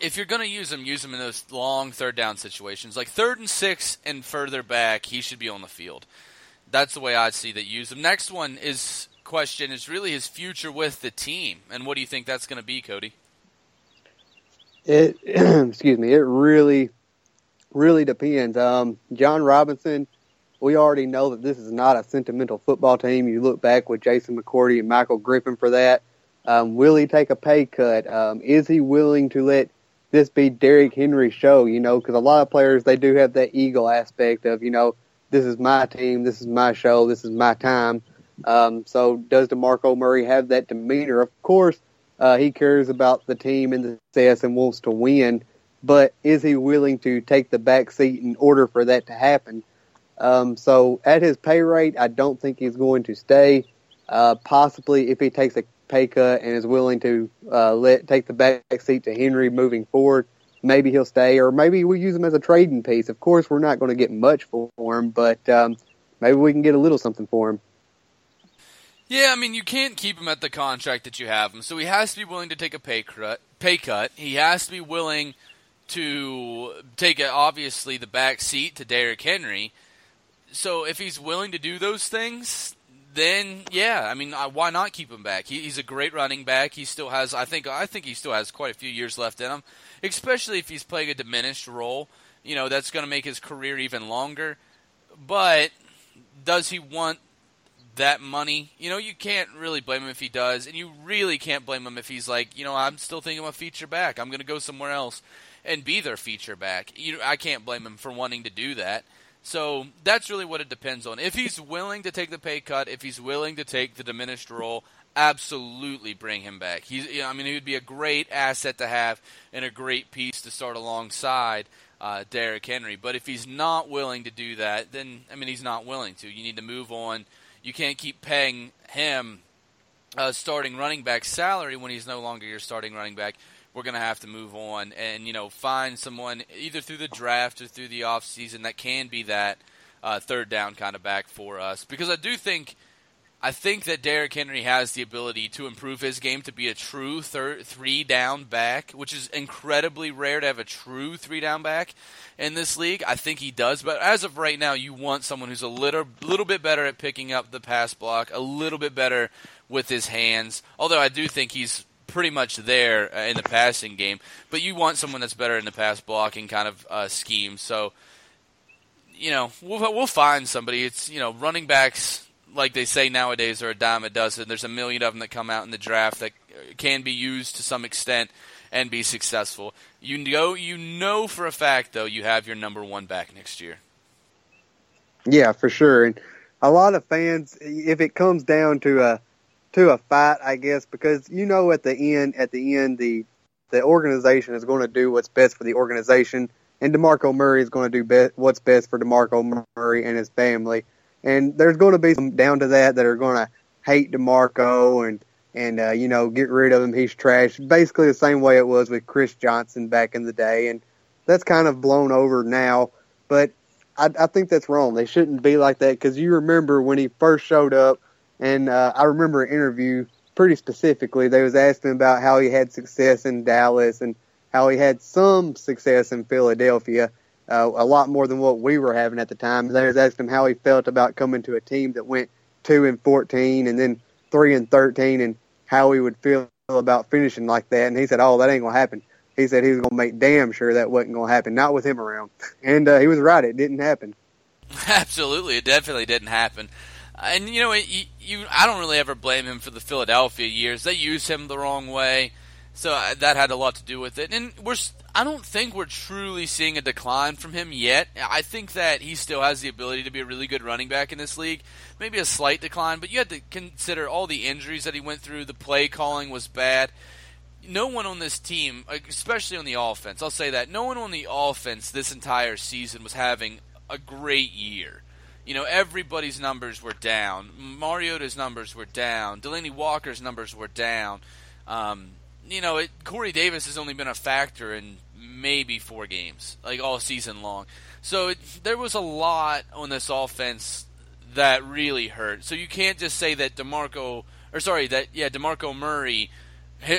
if you're going to use him, use him in those long third down situations, like third and six and further back. He should be on the field. That's the way I see that. Use him. Next one is question is really his future with the team, and what do you think that's going to be, Cody? It excuse me. It really, really depends. Um, Jon Robinson. We already know that this is not a sentimental football team. You look back with Jason McCourty and Michael Griffin for that. Um, will he take a pay cut? Um, is he willing to let this be Derrick Henry's show? You know, because a lot of players they do have that ego aspect of you know this is my team, this is my show, this is my time. Um, so does DeMarco Murray have that demeanor? Of course, uh, he cares about the team and the success and wants to win, but is he willing to take the back seat in order for that to happen? Um, so at his pay rate, I don't think he's going to stay. Uh, possibly if he takes a pay cut and is willing to uh, let take the back seat to Henry moving forward, maybe he'll stay, or maybe we use him as a trading piece. Of course, we're not going to get much for him, but um, maybe we can get a little something for him. Yeah, I mean, you can't keep him at the contract that you have him, so he has to be willing to take a pay cut. Pay cut. He has to be willing to take obviously the back seat to Derrick Henry. So if he's willing to do those things, then yeah, I mean, why not keep him back? He, he's a great running back. He still has, I think, I think he still has quite a few years left in him, especially if he's playing a diminished role. You know, that's going to make his career even longer. But does he want that money? You know, you can't really blame him if he does, and you really can't blame him if he's like, you know, I'm still thinking of a feature back. I'm going to go somewhere else and be their feature back. You, I can't blame him for wanting to do that. So that's really what it depends on. If he's willing to take the pay cut, if he's willing to take the diminished role, absolutely bring him back. He's, you know, I mean, he would be a great asset to have and a great piece to start alongside uh, Derrick Henry. But if he's not willing to do that, then I mean, he's not willing to. You need to move on. You can't keep paying him a starting running back salary when he's no longer your starting running back we're going to have to move on and you know find someone either through the draft or through the off season that can be that uh, third down kind of back for us because I do think I think that Derrick Henry has the ability to improve his game to be a true three down back, which is incredibly rare to have a true three down back in this league. I think he does, but as of right now, you want someone who's a little little bit better at picking up the pass block, a little bit better with his hands. Although I do think he's pretty much there uh, in the passing game, but you want someone that's better in the pass blocking kind of uh, scheme. So, you know, we'll we'll find somebody. It's you know, running backs like they say nowadays are a dime a dozen. There's a million of them that come out in the draft that can be used to some extent, and be successful. You know, you know for a fact though, you have your number one back next year. Yeah, for sure. And a lot of fans, if it comes down to a to a fight, I guess, because you know at the end, at the end, the the organization is going to do what's best for the organization, and Demarco Murray is going to do be- what's best for Demarco Murray and his family. And there's going to be some down to that that are going to hate Demarco and and uh, you know get rid of him. He's trash. Basically the same way it was with Chris Johnson back in the day, and that's kind of blown over now. But I, I think that's wrong. They shouldn't be like that because you remember when he first showed up, and uh, I remember an interview pretty specifically. They was asking about how he had success in Dallas and how he had some success in Philadelphia, uh, a lot more than what we were having at the time. They was asking him how he felt about coming to a team that went two and fourteen and then three and thirteen, and how he would feel about finishing like that. And he said, "Oh, that ain't gonna happen." he said he was to make damn sure that wasn't to happen, not with him around. And uh, he was right; it didn't happen. Absolutely, it definitely didn't happen. And you know, you, you, I don't really ever blame him for the Philadelphia years. They used him the wrong way, so uh, that had a lot to do with it. And we're, I don't think we're truly seeing a decline from him yet. I think that he still has the ability to be a really good running back in this league. Maybe a slight decline, but you had to consider all the injuries that he went through. The play calling was bad no one on this team, especially on the offense, I'll say that no one on the offense this entire season was having a great year. You know, everybody's numbers were down. Mariota's numbers were down. Delanie Walker's numbers were down. Um, you know, it, Corey Davis has only been a factor in maybe four games, like all season long. So it, there was a lot on this offense that really hurt. So you can't just say that Demarco, or sorry, that yeah, Demarco Murray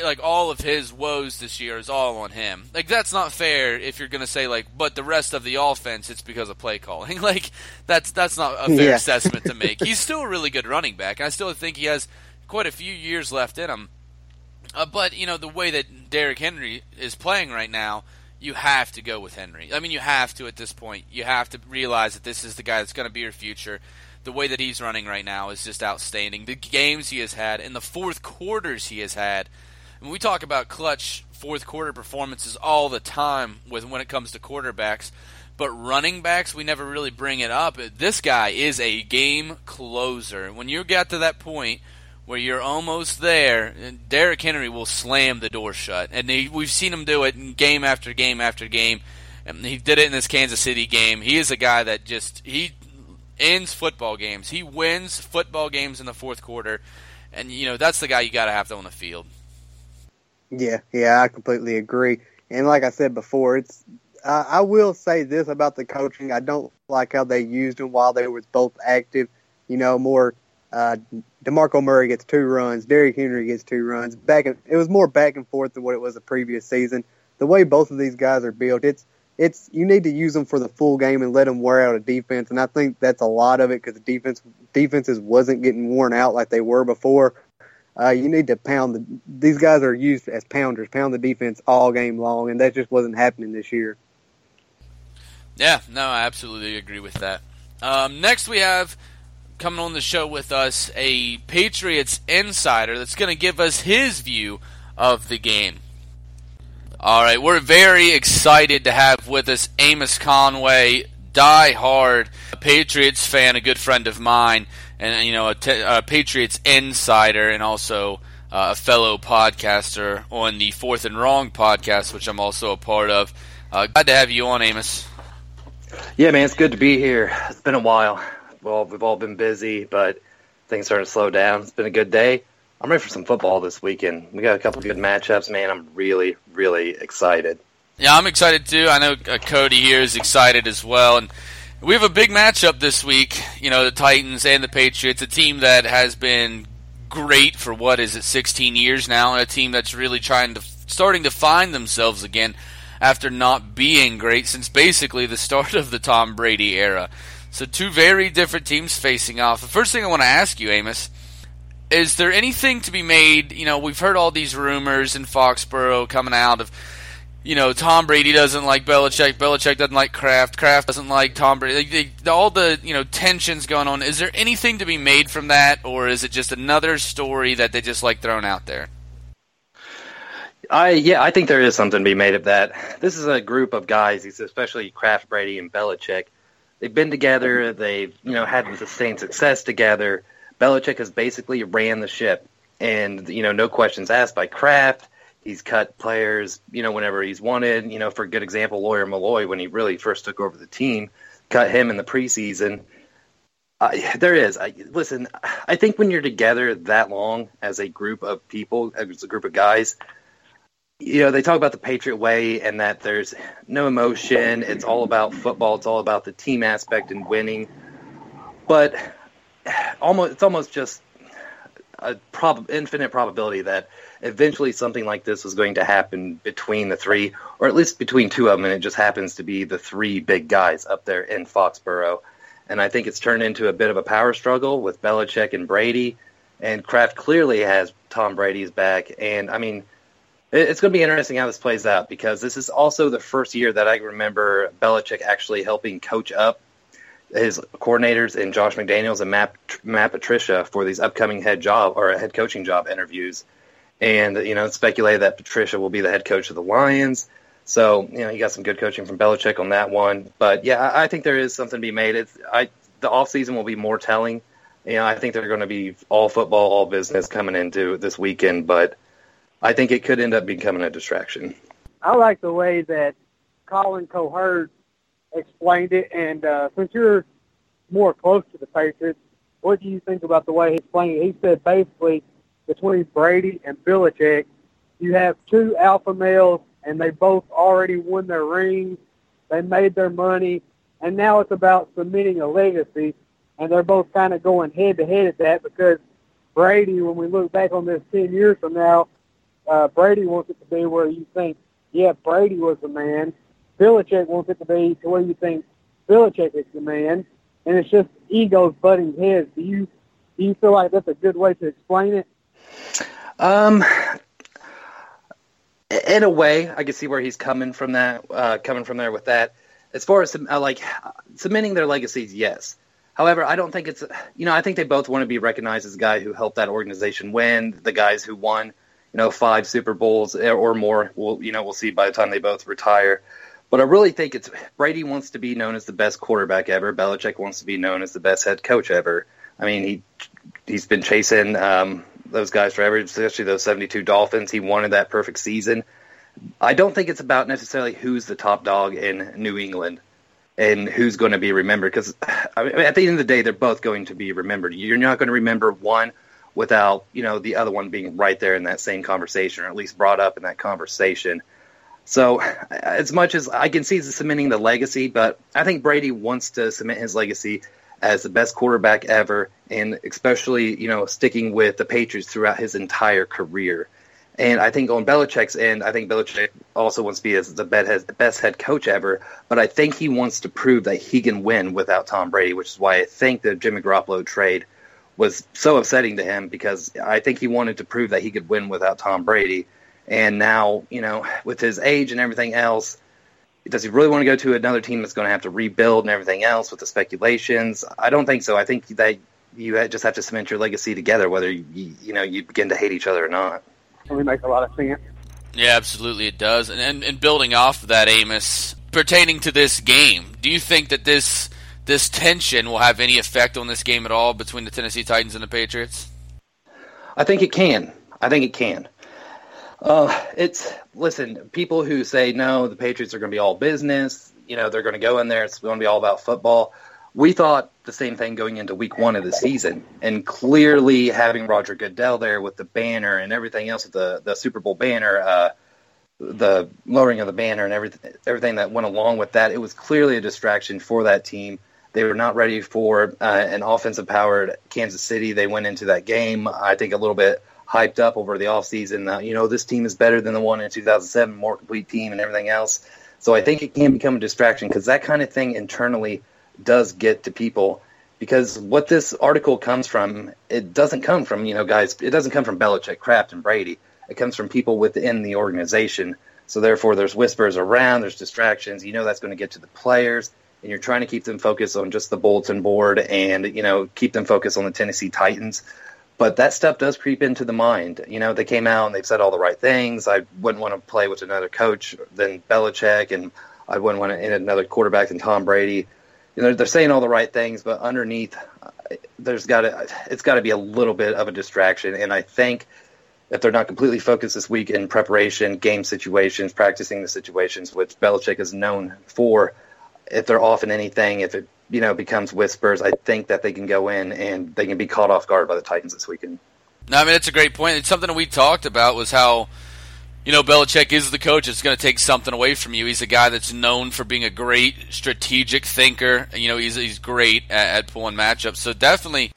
like all of his woes this year is all on him. Like that's not fair if you're going to say like, but the rest of the offense it's because of play calling. like that's that's not a fair yeah. assessment to make. He's still a really good running back. I still think he has quite a few years left in him. Uh, but you know the way that Derrick Henry is playing right now, you have to go with Henry. I mean, you have to at this point. You have to realize that this is the guy that's going to be your future. The way that he's running right now is just outstanding. The games he has had and the fourth quarters he has had we talk about clutch fourth quarter performances all the time with when it comes to quarterbacks, but running backs we never really bring it up. This guy is a game closer. When you get to that point where you're almost there, Derrick Henry will slam the door shut, and he, we've seen him do it game after game after game. And he did it in this Kansas City game. He is a guy that just he ends football games. He wins football games in the fourth quarter, and you know that's the guy you got to have on the field. Yeah, yeah, I completely agree. And like I said before, it's uh, I will say this about the coaching. I don't like how they used him while they were both active. You know, more uh, Demarco Murray gets two runs, Derrick Henry gets two runs. Back and, it was more back and forth than what it was the previous season. The way both of these guys are built, it's it's you need to use them for the full game and let them wear out a defense. And I think that's a lot of it because the defense defenses wasn't getting worn out like they were before uh, you need to pound the. These guys are used as pounders, pound the defense all game long, and that just wasn't happening this year. Yeah, no, I absolutely agree with that. Um, next, we have coming on the show with us a Patriots insider that's going to give us his view of the game. All right, we're very excited to have with us Amos Conway, die-hard a Patriots fan, a good friend of mine and you know a, Patriots insider and also uh, a fellow podcaster on the Fourth and Wrong podcast, which I'm also a part of. Uh, glad to have you on, Amos. Yeah, man, it's good to be here. It's been a while. Well, we've all been busy, but things starting to slow down. It's been a good day. I'm ready for some football this weekend. We got a couple good matchups, man. I'm really, really excited. Yeah, I'm excited too. I know uh, Cody here is excited as well, and we have a big matchup this week. You know, the Titans and the Patriots, a team that has been great for what is it, 16 years now, and a team that's really trying to starting to find themselves again after not being great since basically the start of the Tom Brady era. So two very different teams facing off. The first thing I want to ask you, Amos, is there anything to be made? You know, we've heard all these rumors in Foxborough coming out of you know, Tom Brady doesn't like Belichick. Belichick doesn't like Kraft. Kraft doesn't like Tom Brady. They, all the you know tensions going on. Is there anything to be made from that, or is it just another story that they just like thrown out there? I yeah, I think there is something to be made of that. This is a group of guys, especially Kraft, Brady, and Belichick. They've been together. They've you know had sustained success together. Belichick has basically ran the ship, and you know no questions asked by Kraft. He's cut players, you know, whenever he's wanted. You know, for a good example, Lawyer Milloy, when he really first took over the team, cut him in the preseason. Uh, there is. I, listen, I think when you're together that long as a group of people, as a group of guys, you know, they talk about the Patriot way and that there's no emotion. It's all about football. It's all about the team aspect and winning. But almost, it's almost just a prob- infinite probability that eventually something like this was going to happen between the three, or at least between two of them, and it just happens to be the three big guys up there in Foxborough. And I think it's turned into a bit of a power struggle with Belichick and Brady. And Kraft clearly has Tom Brady's back. And I mean, it's going to be interesting how this plays out because this is also the first year that I remember Belichick actually helping coach up his coordinators and Josh McDaniels and Matt, Matt Patricia for these upcoming head job or head coaching job interviews. And, you know, it's speculated that Patricia will be the head coach of the Lions. So, you know, you got some good coaching from Belichick on that one. But yeah, I, I think there is something to be made. It's, I, the off season will be more telling. You know, I think they're going to be all football, all business coming into this weekend, but I think it could end up becoming a distraction. I like the way that Colin Cowherd explained it, and uh, since you're more close to the Patriots, what do you think about the way he explained it? He said basically between Brady and Belichick, you have two alpha males, and they both already won their rings. They made their money, and now it's about cementing a legacy. And they're both kind of going head to head at that because Brady, when we look back on this 10 years from now, uh, Brady wants it to be where you think, yeah, Brady was the man. Belichick wants it to be to where you think Belichick is the man, and it's just egos butting heads. Do you do you feel like that's a good way to explain it? Um, in a way, I can see where he's coming from that, uh, coming from there with that. As far as uh, like cementing their legacies, yes. However, I don't think it's you know I think they both want to be recognized as a guy who helped that organization win, the guys who won you know, five Super Bowls or more. We'll, you know, we'll see by the time they both retire. But I really think it's Brady wants to be known as the best quarterback ever. Belichick wants to be known as the best head coach ever. I mean, he he's been chasing um, those guys forever, especially those 72 Dolphins. He wanted that perfect season. I don't think it's about necessarily who's the top dog in New England and who's going to be remembered because I mean, at the end of the day, they're both going to be remembered. You're not going to remember one without you know the other one being right there in that same conversation or at least brought up in that conversation. So as much as I can see he's cementing the legacy, but I think Brady wants to cement his legacy as the best quarterback ever, and especially you know sticking with the Patriots throughout his entire career. And I think on Belichick's end, I think Belichick also wants to be as the best head coach ever. But I think he wants to prove that he can win without Tom Brady, which is why I think the Jimmy Garoppolo trade was so upsetting to him because I think he wanted to prove that he could win without Tom Brady. And now, you know, with his age and everything else, does he really want to go to another team that's going to have to rebuild and everything else with the speculations? I don't think so. I think that you just have to cement your legacy together, whether you, you know you begin to hate each other or not. It makes a lot of sense. Yeah, absolutely, it does. And, and and building off of that, Amos, pertaining to this game, do you think that this this tension will have any effect on this game at all between the Tennessee Titans and the Patriots? I think it can. I think it can. Uh, it's listen. People who say no, the Patriots are going to be all business. You know, they're going to go in there. It's going to be all about football. We thought the same thing going into Week One of the season, and clearly having Roger Goodell there with the banner and everything else, the the Super Bowl banner, uh, the lowering of the banner and everything everything that went along with that, it was clearly a distraction for that team. They were not ready for uh, an offensive powered Kansas City. They went into that game, I think, a little bit hyped up over the offseason. Uh, you know, this team is better than the one in 2007, more complete team and everything else. So I think it can become a distraction because that kind of thing internally does get to people. Because what this article comes from, it doesn't come from, you know, guys, it doesn't come from Belichick, Kraft, and Brady. It comes from people within the organization. So therefore, there's whispers around, there's distractions. You know that's going to get to the players and you're trying to keep them focused on just the bulletin board and you know keep them focused on the Tennessee Titans. But that stuff does creep into the mind. You know, they came out and they've said all the right things. I wouldn't want to play with another coach than Belichick, and I wouldn't want to in another quarterback than Tom Brady. You know, they're saying all the right things, but underneath, there's got to it's got to be a little bit of a distraction. And I think if they're not completely focused this week in preparation, game situations, practicing the situations, which Belichick is known for, if they're off in anything, if it you know becomes whispers, I think that they can go in and they can be caught off guard by the Titans this weekend. No, I mean it's a great point. It's something that we talked about was how you know Belichick is the coach. It's going to take something away from you. He's a guy that's known for being a great strategic thinker. You know, he's he's great at, at pulling matchups. So definitely,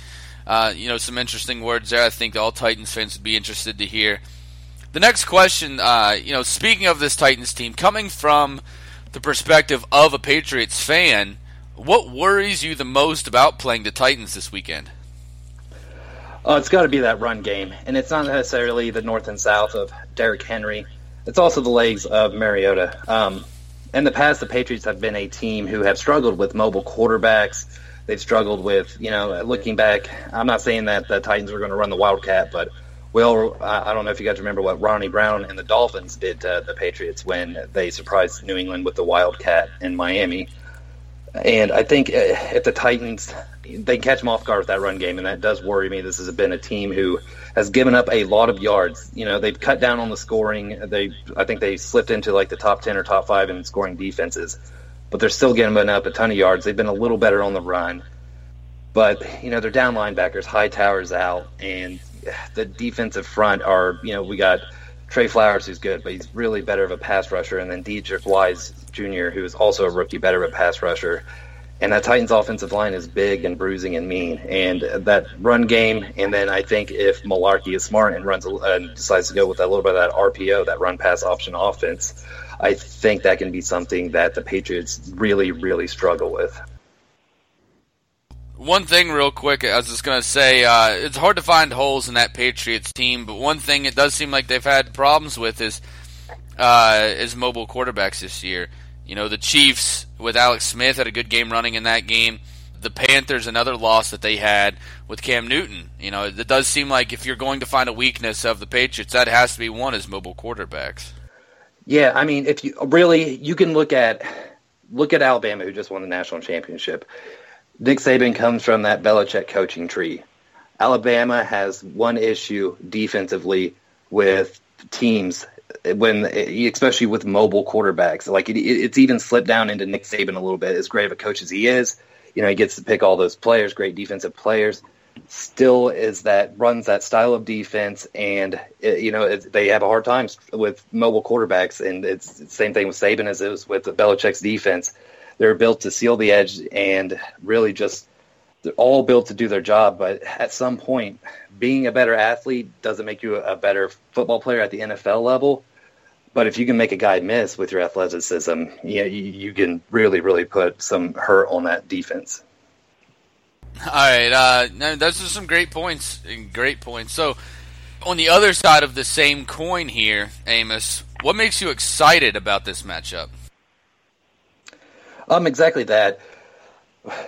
uh, you know, some interesting words there. I think all Titans fans would be interested to hear. The next question, uh, you know, speaking of this Titans team, coming from the perspective of a Patriots fan, what worries you the most about playing the Titans this weekend? Uh, it's got to be that run game, and it's not necessarily the north and south of Derrick Henry. It's also the legs of Mariota. Um, in the past, the Patriots have been a team who have struggled with mobile quarterbacks. They've struggled with, you know, looking back. I'm not saying that the Titans are going to run the Wildcat, but well, I don't know if you guys remember what Ronnie Brown and the Dolphins did to the Patriots when they surprised New England with the Wildcat in Miami. And I think uh, if the Titans they catch them off guard with that run game, and that does worry me. This has been a team who has given up a lot of yards. You know, they've cut down on the scoring. They, I think, they slipped into like the top ten or top five in scoring defenses, but they're still giving up a ton of yards. They've been a little better on the run, but you know, their down linebackers, Hightower's out, and the defensive front are, you know, we got Trey Flowers, who's good, but he's really better of a pass rusher, and then Deatrich Wise Jr., who is also a rookie, better of a pass rusher. And that Titans offensive line is big and bruising and mean. And that run game, and then I think if Mularkey is smart and runs and decides to go with a little bit of that RPO, that run pass option offense, I think that can be something that the Patriots really, really struggle with. One thing, real quick, I was just going to say, uh, it's hard to find holes in that Patriots team, but one thing it does seem like they've had problems with is uh, is mobile quarterbacks this year. You know, the Chiefs with Alex Smith had a good game running in that game. The Panthers, another loss that they had with Cam Newton. You know, it does seem like if you're going to find a weakness of the Patriots, that has to be one is mobile quarterbacks. Yeah, I mean, if you really, you can look at look at Alabama, who just won the national championship. Nick Saban comes from that Belichick coaching tree. Alabama has one issue defensively with teams when, especially with mobile quarterbacks. Like it, it's even slipped down into Nick Saban a little bit. As great of a coach as he is, you know, he gets to pick all those players, great defensive players. Still, is that runs that style of defense, and it, you know it, they have a hard time with mobile quarterbacks, and it's the same thing with Saban as it was with Belichick's defense they're built to seal the edge and really just they're all built to do their job. But at some point, being a better athlete doesn't make you a better football player at the NFL level. But if you can make a guy miss with your athleticism, yeah, you, you can really, really put some hurt on that defense. All right, uh, those are some great points. Great points. So, on the other side of the same coin here, Amos, what makes you excited about this matchup? Um, exactly that.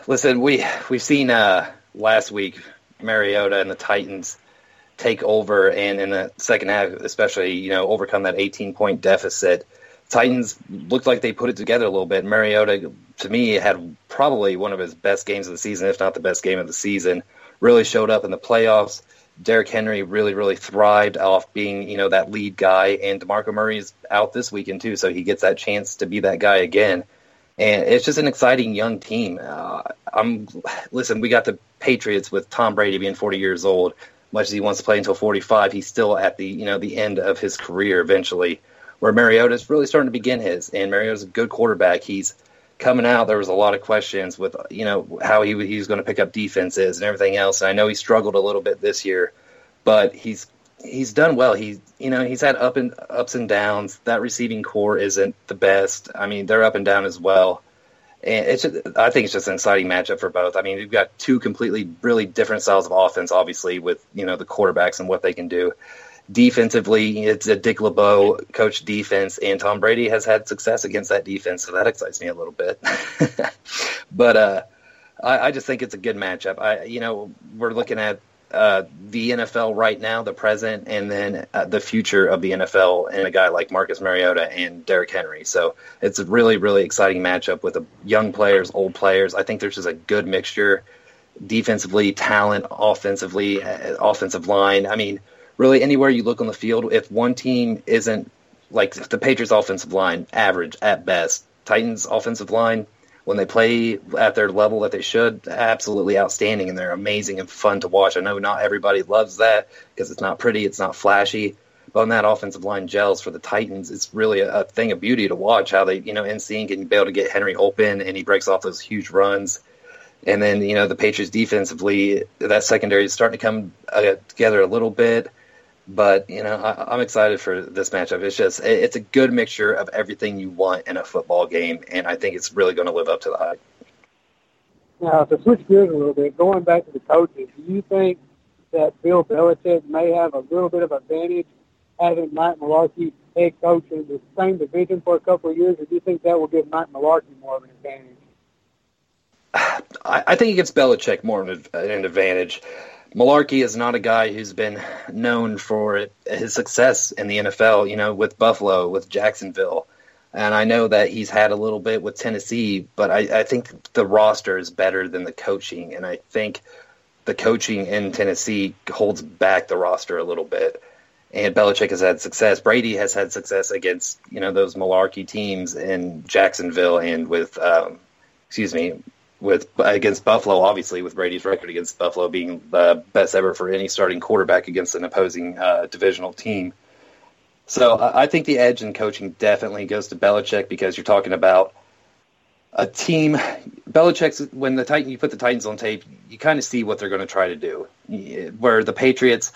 Listen, we we've seen uh, last week Mariota and the Titans take over, and in the second half, especially, you know, overcome that 18 point deficit. Titans looked like they put it together a little bit. Mariota, to me, had probably one of his best games of the season, if not the best game of the season. Really showed up in the playoffs. Derrick Henry really, really thrived off being, you know, that lead guy, and DeMarco Murray's out this weekend too, so he gets that chance to be that guy again and it's just an exciting young team. Uh, I'm listen. We got the Patriots with Tom Brady being 40 years old. Much as he wants to play until 45, he's still at the you know the end of his career eventually. Where Mariota's really starting to begin his, and Mariota's a good quarterback. He's coming out. There was a lot of questions with you know how he, was going to pick up defenses and everything else. And I know he struggled a little bit this year, but he's he's done well. He's you know he's had up and ups and downs. That receiving corps isn't the best. I mean they're up and down as well. And it's just, I think it's just an exciting matchup for both. I mean we've got two completely really different styles of offense, obviously with you know the quarterbacks and what they can do. Defensively, it's a Dick LeBeau coach defense, and Tom Brady has had success against that defense, so that excites me a little bit. but uh, I, I just think it's a good matchup. I you know we're looking at uh, the NFL right now, the present, and then uh, the future of the NFL, and a guy like Marcus Mariota and Derrick Henry. So it's a really, really exciting matchup with young players, old players. I think there's just a good mixture, defensively, talent, offensively, uh, offensive line. I mean, really anywhere you look on the field, if one team isn't like the Patriots' offensive line, average at best, Titans' offensive line when they play at their level that they should, absolutely outstanding, and they're amazing and fun to watch. I know not everybody loves that because it's not pretty, it's not flashy, but when that offensive line gels for the Titans, it's really a, a thing of beauty to watch how they, you know, in sync and be able to get Henry open and he breaks off those huge runs. And then, you know, the Patriots defensively, that secondary is starting to come uh, together a little bit. But you know, I, am excited for this matchup. It's just it's a good mixture of everything you want in a football game, and I think it's really going to live up to the hype. Now, to switch gears a little bit, going back to the coaches, do you think that Bill Belichick may have a little bit of advantage having Mike Mularkey head coach in the same division for a couple of years, or do you think that will give Mike Mularkey more of an advantage? I, I think it gives Belichick more of an advantage. Mularkey is not a guy who's been known for his success in the NFL, you know, with Buffalo, with Jacksonville. And I know that he's had a little bit with Tennessee, but I, I think the roster is better than the coaching. And I think the coaching in Tennessee holds back the roster a little bit. And Belichick has had success. Brady has had success against, you know, those Mularkey teams in Jacksonville and with, um, excuse me, with against Buffalo, obviously with Brady's record against Buffalo being the best ever for any starting quarterback against an opposing uh, divisional team. So I think the edge in coaching definitely goes to Belichick because you're talking about a team. Belichick's when the Titan you put the Titans on tape, you kind of see what they're going to try to do. Where the Patriots,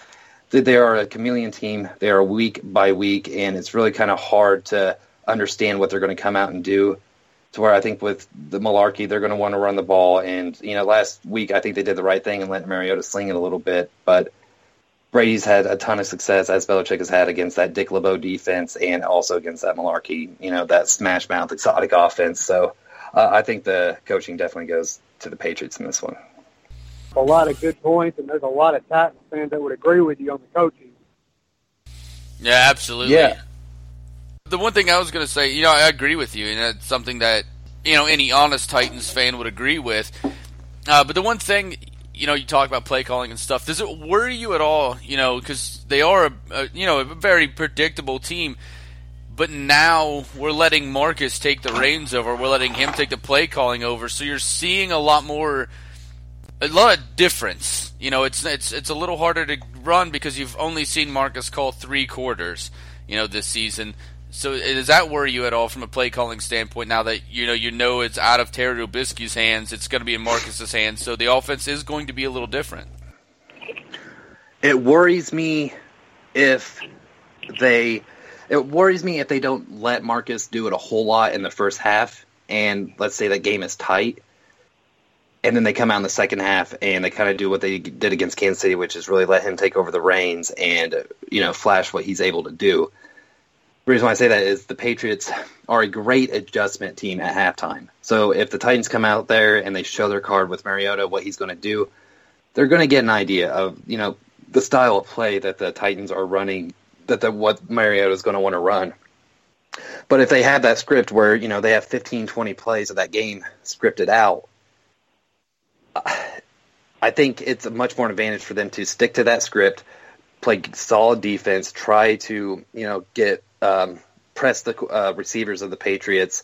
they are a chameleon team. They are week by week, and it's really kind of hard to understand what they're going to come out and do to where I think with the Mularkey, they're going to want to run the ball. And, you know, last week, I think they did the right thing and let Mariota sling it a little bit. But Brady's had a ton of success, as Belichick has had, against that Dick LeBeau defense and also against that Mularkey, you know, that smash mouth exotic offense. So uh, I think the coaching definitely goes to the Patriots in this one. A lot of good points, and there's a lot of Titans fans that would agree with you on the coaching. Yeah, absolutely. Yeah the one thing I was going to say, you know, I agree with you, and that's something that you know any honest Titans fan would agree with. Uh, but the one thing, you know, you talk about play calling and stuff. Does it worry you at all? You know, because they are a, a you know a very predictable team. But now we're letting Marcus take the reins over. We're letting him take the play calling over. So you're seeing a lot more, a lot of difference. You know, it's it's it's a little harder to run because you've only seen Marcus call three quarters. You know, this season. So does that worry you at all from a play calling standpoint? Now that you know you know it's out of Terry Robiskie's hands, it's going to be in Marcus's hands. So the offense is going to be a little different. It worries me if they. It worries me if they don't let Marcus do it a whole lot in the first half, and let's say that game is tight, and then they come out in the second half and they kind of do what they did against Kansas City, which is really let him take over the reins and you know flash what he's able to do the reason why I say that is the Patriots are a great adjustment team at halftime. So if the Titans come out there and they show their card with Mariota, what he's going to do, they're going to get an idea of you know the style of play that the Titans are running, that the, what Mariota is going to want to run. But if they have that script where you know they have 15, 20 plays of that game scripted out, I think it's a much more advantage for them to stick to that script, play solid defense, try to you know get um, press the uh, receivers of the Patriots,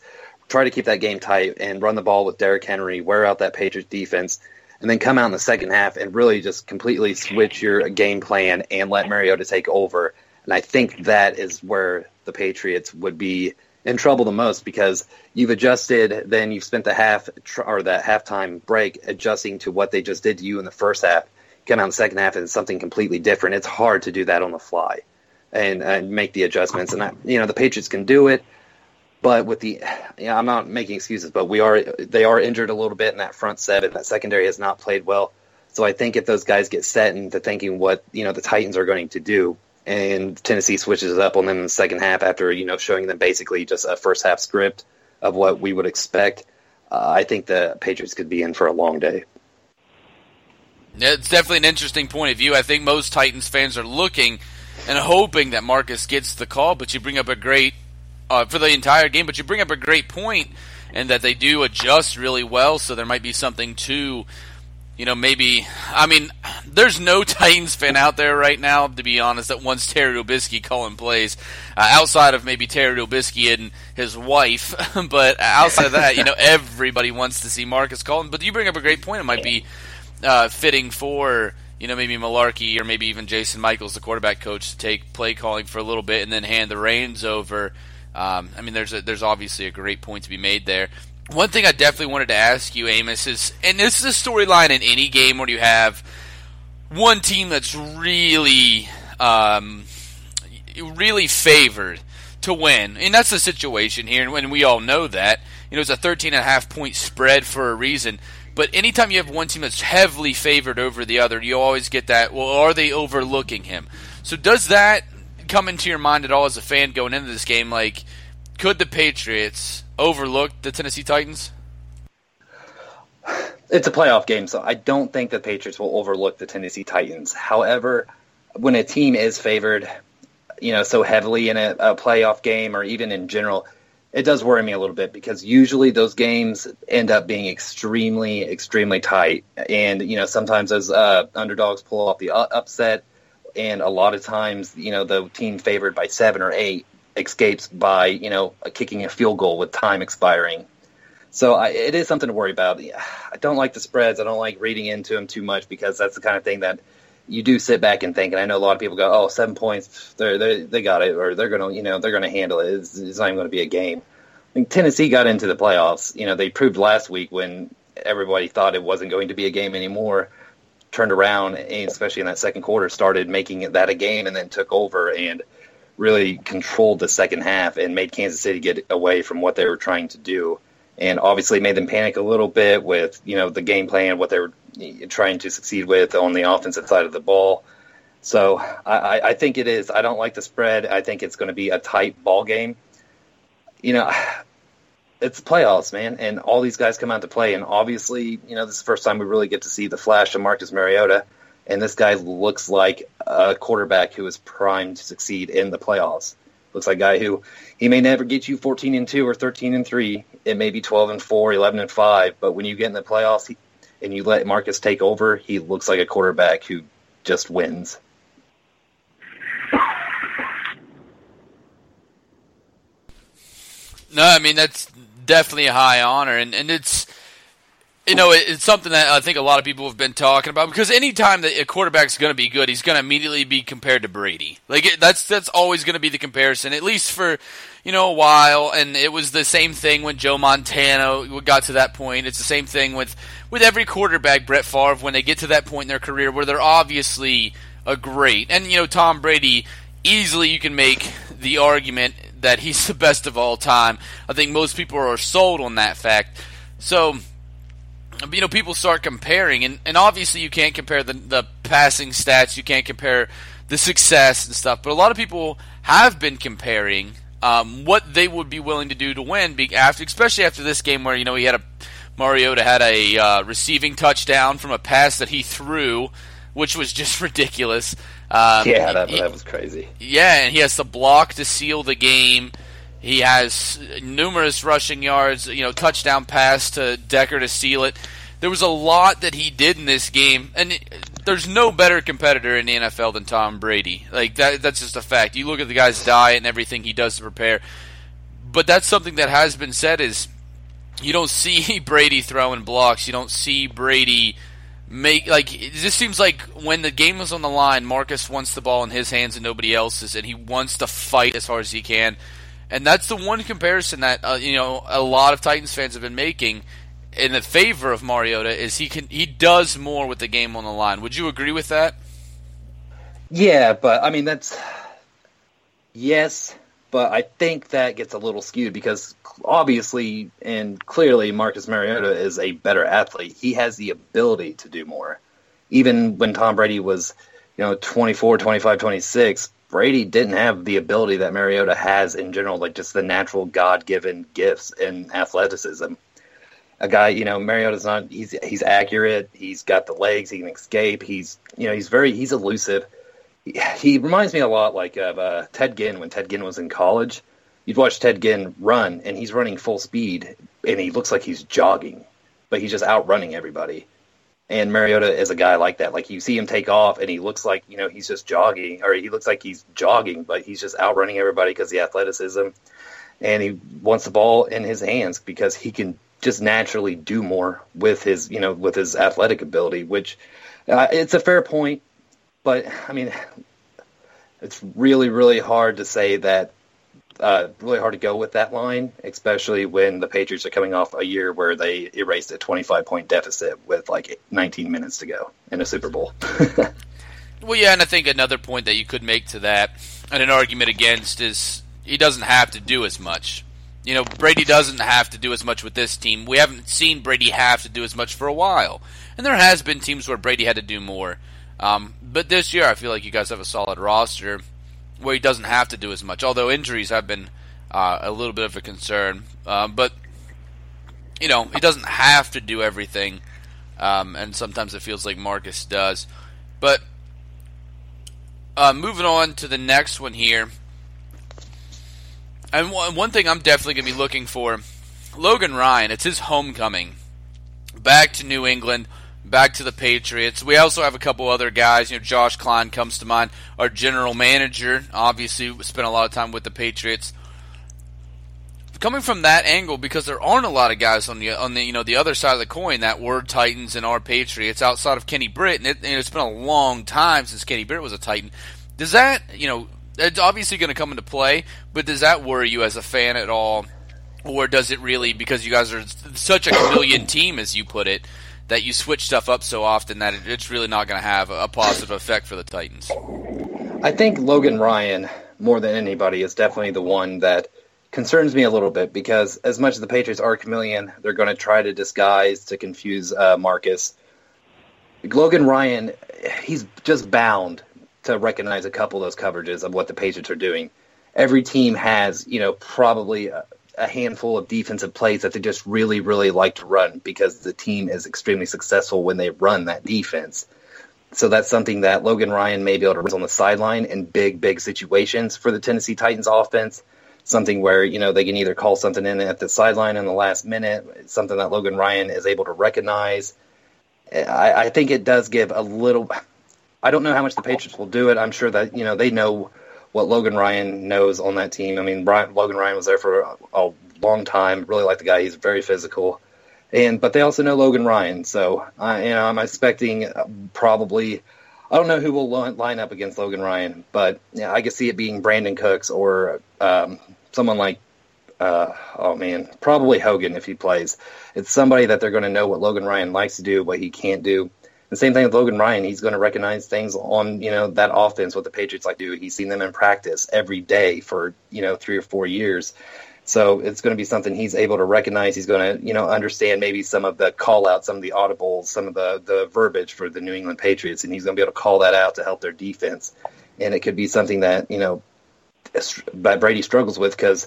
try to keep that game tight, and run the ball with Derrick Henry, wear out that Patriots defense, and then come out in the second half and really just completely switch your game plan and let Mariota take over. And I think that is where the Patriots would be in trouble the most because you've adjusted, then you've spent the half or that halftime break adjusting to what they just did to you in the first half. Come out in the second half and it's something completely different. It's hard to do that on the fly and, and make the adjustments. And I, you know, the Patriots can do it, but with the, you know, I'm not making excuses, but we are they are injured a little bit in that front seven. That secondary has not played well. So I think if those guys get set into thinking what you know the Titans are going to do, and Tennessee switches it up on them in the second half after you know showing them basically just a first half script of what we would expect, uh, I think the Patriots could be in for a long day. It's definitely an interesting point of view. I think most Titans fans are looking and hoping that Marcus gets the call, but you bring up a great uh, for the entire game. But you bring up a great point, and that they do adjust really well. So there might be something to, you know, maybe. I mean, there's no Titans fan out there right now, to be honest, that wants Terry Robiskie calling plays uh, outside of maybe Terry Robiskie and his wife. but outside of that, you know, everybody wants to see Marcus calling. But you bring up a great point. It might be uh, fitting for you know, maybe Mularkey or maybe even Jason Michaels, the quarterback coach, to take play calling for a little bit and then hand the reins over. Um, I mean, there's a, there's obviously a great point to be made there. One thing I definitely wanted to ask you, Amos, is, and this is a storyline in any game where you have one team that's really, um, really favored to win, and that's the situation here, and we all know that. You know, it's a 13 and a half point spread for a reason. But anytime you have one team that's heavily favored over the other, you always get that. Well, are they overlooking him? So does that come into your mind at all as a fan going into this game? Like, could the Patriots overlook the Tennessee Titans? It's a playoff game, so I don't think the Patriots will overlook the Tennessee Titans. However, when a team is favored, you know, so heavily in a, a playoff game or even in general, it does worry me a little bit because usually those games end up being extremely, extremely tight, and you know sometimes those uh, underdogs pull off the upset, and a lot of times you know the team favored by seven or eight escapes by you know kicking a field goal with time expiring. So I, it is something to worry about. I don't like the spreads. I don't like reading into them too much because that's the kind of thing that you do sit back and think, and I know a lot of people go, "Oh, seven points, they they got it, or they're gonna, you know, they're gonna handle it. It's, it's not even going to be a game." I mean, Tennessee got into the playoffs. You know, they proved last week when everybody thought it wasn't going to be a game anymore. Turned around, and especially in that second quarter, started making that a game, and then took over and really controlled the second half and made Kansas City get away from what they were trying to do and obviously made them panic a little bit with you know the game plan, what they were trying to succeed with on the offensive side of the ball. So I, I think it is. I don't like the spread. I think it's going to be a tight ball game. You know, it's playoffs, man, and all these guys come out to play. And obviously, you know, this is the first time we really get to see the flash of Marcus Mariota. And this guy looks like a quarterback who is primed to succeed in the playoffs. Looks like a guy who he may never get you 14 and 2 or 13 and 3. It may be 12 and 4, 11 and 5, but when you get in the playoffs he, and you let Marcus take over, he looks like a quarterback who just wins. No, I mean that's definitely a high honor, and and it's you know, it's something that I think a lot of people have been talking about because anytime that a quarterback's going to be good, he's going to immediately be compared to Brady. Like that's that's always going to be the comparison, at least for you know a while. And it was the same thing when Joe Montana got to that point. It's the same thing with with every quarterback, Brett Favre, when they get to that point in their career where they're obviously a great. And you know, Tom Brady, easily you can make the argument that he's the best of all time. I think most people are sold on that fact. So you know, people start comparing, and, and obviously you can't compare the, the passing stats, you can't compare the success and stuff, but a lot of people have been comparing um, what they would be willing to do to win, after, especially after this game where, you know, he had a Mariota had a uh, receiving touchdown from a pass that he threw, which was just ridiculous. Um, yeah, that, he, that was crazy. Yeah, and he has to block to seal the game. He has numerous rushing yards, you know, touchdown pass to Decker to seal it. There was a lot that he did in this game, and there's no better competitor in the NFL than Tom Brady. Like that, that's just a fact. You look at the guy's diet and everything he does to prepare. But that's something that has been said is you don't see Brady throwing blocks. You don't see Brady make like just seems like when the game is on the line, Marcus wants the ball in his hands and nobody else's, and he wants to fight as hard as he can. And that's the one comparison that uh, you know a lot of Titans fans have been making in the favor of Mariota is he can he does more with the game on the line. Would you agree with that? Yeah, but I mean that's yes, but I think that gets a little skewed because obviously and clearly Marcus Mariota is a better athlete. He has the ability to do more. Even when Tom Brady was, you know, 24, 25, 26, Brady didn't have the ability that Mariota has in general, like just the natural God given gifts and athleticism. a guy, you know, Mariota's not. He's he's accurate. He's got the legs. He can escape. He's you know he's very he's elusive. He, he reminds me a lot like of uh, Ted Ginn when Ted Ginn was in college. You'd watch Ted Ginn run, and he's running full speed, and he looks like he's jogging, but he's just outrunning everybody. And Mariota is a guy like that. Like you see him take off, and he looks like you know he's just jogging, or he looks like he's jogging, but he's just outrunning everybody because the athleticism, and he wants the ball in his hands because he can just naturally do more with his you know with his athletic ability which uh, it's a fair point but i mean it's really really hard to say that uh, really hard to go with that line especially when the patriots are coming off a year where they erased a 25 point deficit with like 19 minutes to go in a super bowl well yeah and i think another point that you could make to that and an argument against is he doesn't have to do as much you know, Brady doesn't have to do as much with this team. We haven't seen Brady have to do as much for a while. And there has been teams where Brady had to do more. Um, but this year, I feel like you guys have a solid roster where he doesn't have to do as much. Although injuries have been uh, a little bit of a concern. Um, but, you know, he doesn't have to do everything. Um, and sometimes it feels like Marcus does. But uh, moving on to the next one here. And one thing I'm definitely going to be looking for Logan Ryan, it's his homecoming. Back to New England, back to the Patriots. We also have a couple other guys. You know, Josh Kline comes to mind. Our general manager, obviously, spent a lot of time with the Patriots. Coming from that angle, because there aren't a lot of guys on the on the you know the other side of the coin that were Titans and are Patriots outside of Kenny Britt, and, it, and it's been a long time since Kenny Britt was a Titan. Does that you know it's obviously going to come into play, but does that worry you as a fan at all? Or does it really, because you guys are such a chameleon team, as you put it, that you switch stuff up so often that it's really not going to have a positive effect for the Titans? I think Logan Ryan, more than anybody, is definitely the one that concerns me a little bit because as much as the Patriots are chameleon, they're going to try to disguise to confuse uh, Marcus. Logan Ryan, he's just bound to recognize a couple of those coverages of what the Patriots are doing. Every team has, you know, probably a, a handful of defensive plays that they just really, really like to run because the team is extremely successful when they run that defense. So that's something that Logan Ryan may be able to run on the sideline in big, big situations for the Tennessee Titans offense. Something where, you know, they can either call something in at the sideline in the last minute, something that Logan Ryan is able to recognize. I, I think it does give a little I don't know how much the Patriots will do it. I'm sure that you know they know what Logan Ryan knows on that team. I mean, Brian, Logan Ryan was there for a, a long time. Really like the guy. He's very physical, and but they also know Logan Ryan. So I, you know, I'm expecting probably. I don't know who will line up against Logan Ryan, but yeah, I could see it being Brandin Cooks or um, someone like, uh, oh man, probably Hogan if he plays. It's somebody that they're going to know what Logan Ryan likes to do, what he can't do. The same thing with Logan Ryan. He's going to recognize things on, you know, that offense, what the Patriots like do. He's seen them in practice every day for, you know, three or four years. So it's going to be something he's able to recognize. He's going to, you know, understand maybe some of the call outs, some of the audibles, some of the, the verbiage for the New England Patriots, and he's going to be able to call that out to help their defense. And it could be something that, you know, that Brady struggles with because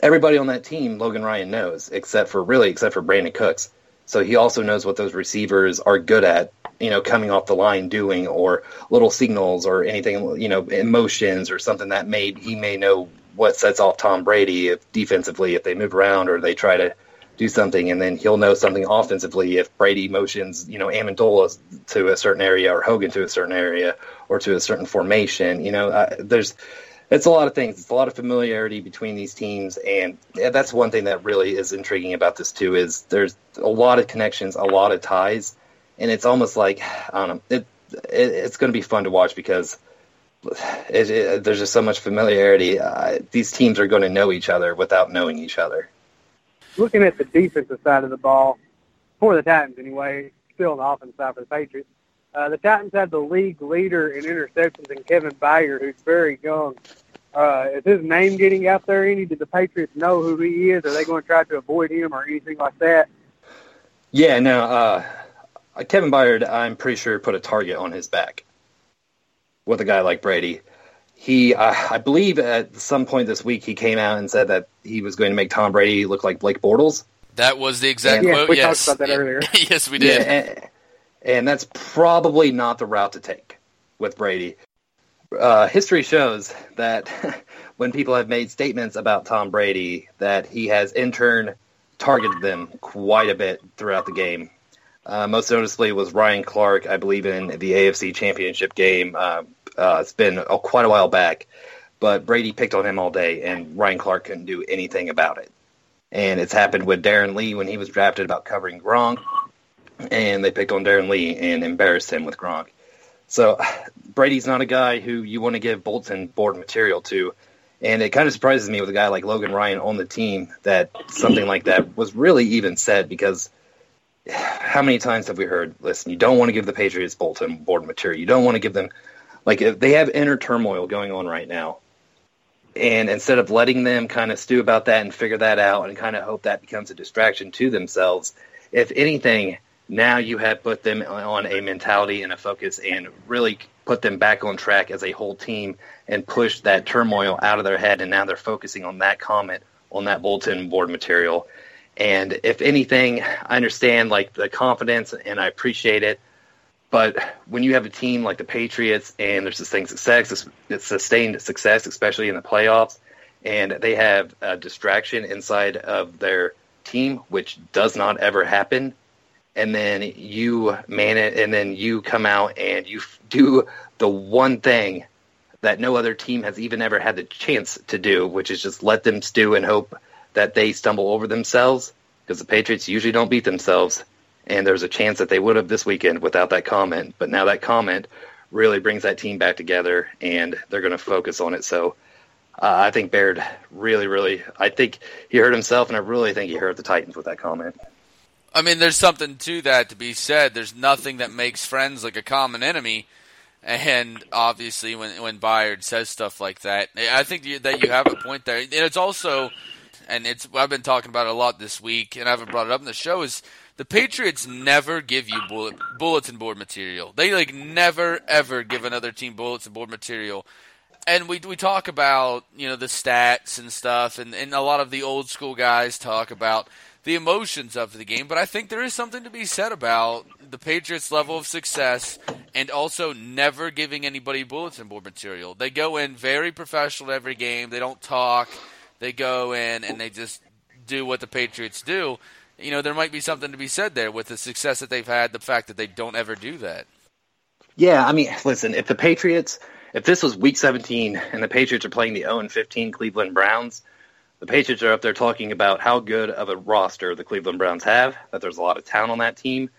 everybody on that team, Logan Ryan knows, except for really, except for Brandin Cooks. So he also knows what those receivers are good at, you know, coming off the line doing or little signals or anything, you know, emotions or something that may he may know what sets off Tom Brady if defensively if they move around or they try to do something and then he'll know something offensively if Brady motions, you know, Amendola to a certain area or Hogan to a certain area or to a certain formation. You know, uh, there's it's a lot of things. It's a lot of familiarity between these teams, and that's one thing that really is intriguing about this too. Is there's a lot of connections, a lot of ties, and it's almost like I don't know. It, it it's going to be fun to watch because it, it, there's just so much familiarity. Uh, these teams are going to know each other without knowing each other. Looking at the defensive side of the ball for the Titans, anyway, still on the offensive side for the Patriots. Uh, the Titans have the league leader in interceptions in Kevin Byard, who's very young. Uh, is his name getting out there any? Did the Patriots know who he is? Are they going to try to avoid him or anything like that? Yeah, no. Uh, Kevin Byard, I'm pretty sure, put a target on his back with a guy like Brady. He, uh, I believe, at some point this week, he came out and said that he was going to make Tom Brady look like Blake Bortles. That was the exact yeah, quote. we yes. talked about that Yeah. earlier. yes, we did. Yeah, and, and that's probably not the route to take with Brady. Uh, history shows that when people have made statements about Tom Brady, that he has in turn targeted them quite a bit throughout the game. Uh, most noticeably was Ryan Clark, I believe, in the AFC Championship game. Uh, uh, it's been uh, quite a while back, but Brady picked on him all day, and Ryan Clark couldn't do anything about it. And it's happened with Darron Lee when he was drafted about covering Gronk, and they picked on Darron Lee and embarrassed him with Gronk. So Brady's not a guy who you want to give bulletin board material to. And it kind of surprises me with a guy like Logan Ryan on the team that something like that was really even said because how many times have we heard, listen, you don't want to give the Patriots bulletin board material. You don't want to give them, like, if they have inner turmoil going on right now. And instead of letting them kind of stew about that and figure that out and kind of hope that becomes a distraction to themselves, if anything, now you have put them on a mentality and a focus and really put them back on track as a whole team and push that turmoil out of their head. And now they're focusing on that comment on that bulletin board material. And if anything, I understand like the confidence and I appreciate it. But when you have a team like the Patriots and there's sustained success, it's sustained success, especially in the playoffs, and they have a distraction inside of their team, which does not ever happen, and then you man it, and then you come out and you do the one thing that no other team has even ever had the chance to do, which is just let them stew and hope that they stumble over themselves, because the Patriots usually don't beat themselves and there's a chance that they would have this weekend without that comment. But now that comment really brings that team back together, and they're going to focus on it. So uh, I think Byard really, really, I think he hurt himself, and I really think he hurt the Titans with that comment. I mean, there's something to that to be said. There's nothing that makes friends like a common enemy. And obviously, when when Byard says stuff like that, I think that you have a point there. And it's also, and it's I've been talking about it a lot this week, and I haven't brought it up in the show. Is the Patriots never give you bullet, bulletin board material. They like never ever give another team bulletin board material. And we we talk about you know the stats and stuff, and, and a lot of the old school guys talk about the emotions of the game. But I think there is something to be said about the Patriots' level of success and also never giving anybody bulletin board material. They go in very professional every game. They don't talk. They go in and they just do what the Patriots do you know, there might be something to be said there with the success that they've had, the fact that they don't ever do that. Yeah, I mean, listen, if the Patriots, if this was week 17 and the Patriots are playing the 0 15 Cleveland Browns, the Patriots are up there talking about how good of a roster the Cleveland Browns have, that there's a lot of talent on that team,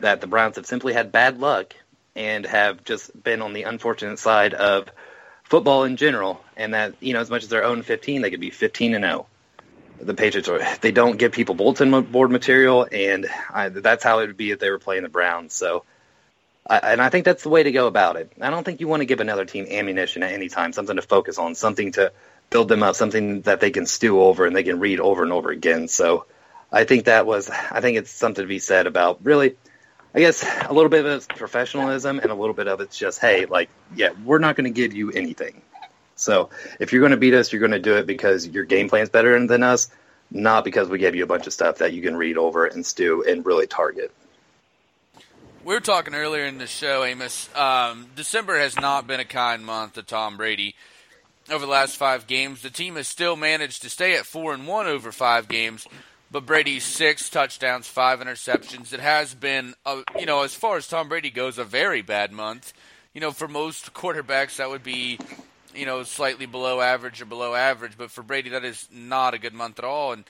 that the Browns have simply had bad luck and have just been on the unfortunate side of football in general, and that, you know, as much as they're 0 15, they could be 15 and 0 the Patriots are they don't give people bulletin board material, and I, that's how it would be if they were playing the Browns. So, I, and I think that's the way to go about it. I don't think you want to give another team ammunition at any time, something to focus on, something to build them up, something that they can stew over and they can read over and over again. So, I think that was I think it's something to be said about really. I guess a little bit of it's professionalism and a little bit of it's just, hey, like, yeah, we're not going to give you anything. So if you're going to beat us, you're going to do it because your game plan's better than us, not because we gave you a bunch of stuff that you can read over and stew and really target. We were talking earlier in the show, Amos. Um, December has not been a kind month to Tom Brady. Over the last five games, the team has still managed to stay at four and one over five games, but Brady's six touchdowns, five interceptions. It has been, a, you know, as far as Tom Brady goes, a very bad month. You know, for most quarterbacks, that would be you know, slightly below average or below average, but for Brady, that is not a good month at all. And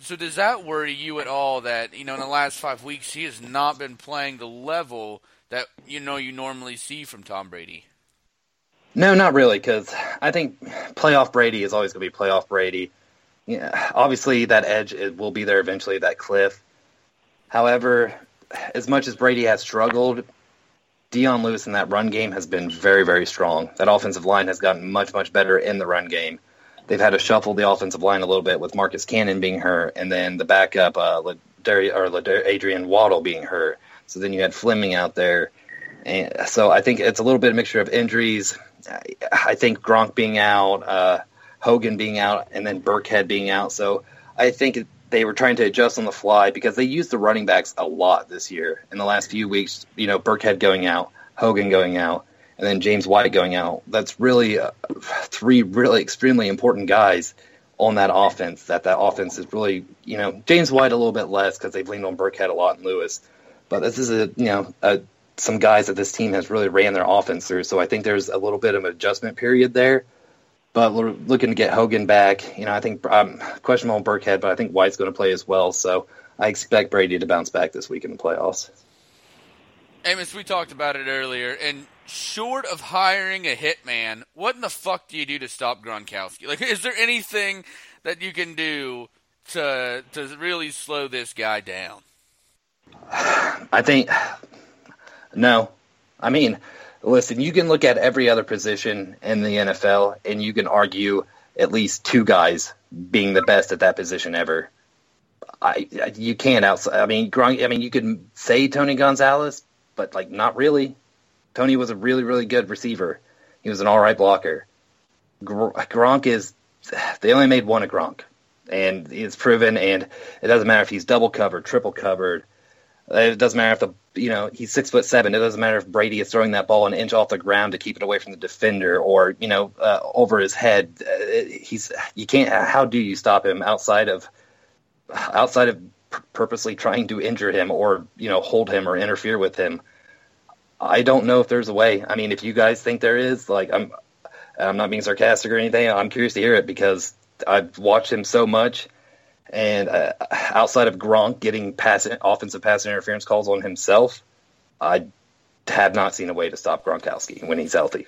so, does that worry you at all that you know in the last five weeks he has not been playing the level that you know you normally see from Tom Brady? No, not really, because I think playoff Brady is always going to be playoff Brady. Yeah, obviously that edge it will be there eventually, that cliff. However, as much as Brady has struggled, Dion Lewis in that run game has been very, very strong. That offensive line has gotten much, much better in the run game. They've had to shuffle the offensive line a little bit with Marcus Cannon being hurt, and then the backup, uh, Ladari, or Ladari, Adrian Waddle being hurt. So then you had Fleming out there. And so I think it's a little bit of a mixture of injuries. I think Gronk being out, uh, Hogan being out, and then Burkhead being out. So I think they were trying to adjust on the fly because they used the running backs a lot this year in the last few weeks. You know, Burkhead going out, Hogan going out, and then James White going out. That's really uh, three really extremely important guys on that offense. That that offense is really, you know, James White a little bit less because they've leaned on Burkhead a lot and Lewis. But this is a you know a, some guys that this team has really ran their offense through. So I think there's a little bit of an adjustment period there. But we're looking to get Hogan back. You know, I think I'm um, questionable on Burkhead, but I think White's going to play as well. So I expect Brady to bounce back this week in the playoffs. Amos, we talked about it earlier, and short of hiring a hitman, what in the fuck do you do to stop Gronkowski? Like, is there anything that you can do to to really slow this guy down? I think no. I mean, listen, you can look at every other position in the NFL, and you can argue at least two guys being the best at that position ever. I you can't outside. I mean, Gronk. I mean, you could say Tony Gonzalez, but like not really. Tony was a really really good receiver. He was an all right blocker. Gronk is they only made one of Gronk, and it's proven. And it doesn't matter if he's double covered, triple covered. It doesn't matter if the you know he's six foot seven. It doesn't matter if Brady is throwing that ball an inch off the ground to keep it away from the defender or you know uh, over his head. Uh, he's you can't. How do you stop him outside of outside of purposely trying to injure him or you know hold him or interfere with him. I don't know if there's a way. I mean, if you guys think there is, like I'm, I'm not being sarcastic or anything. I'm curious to hear it because I've watched him so much, and uh, outside of Gronk getting pass offensive pass interference calls on himself, I have not seen a way to stop Gronkowski when he's healthy.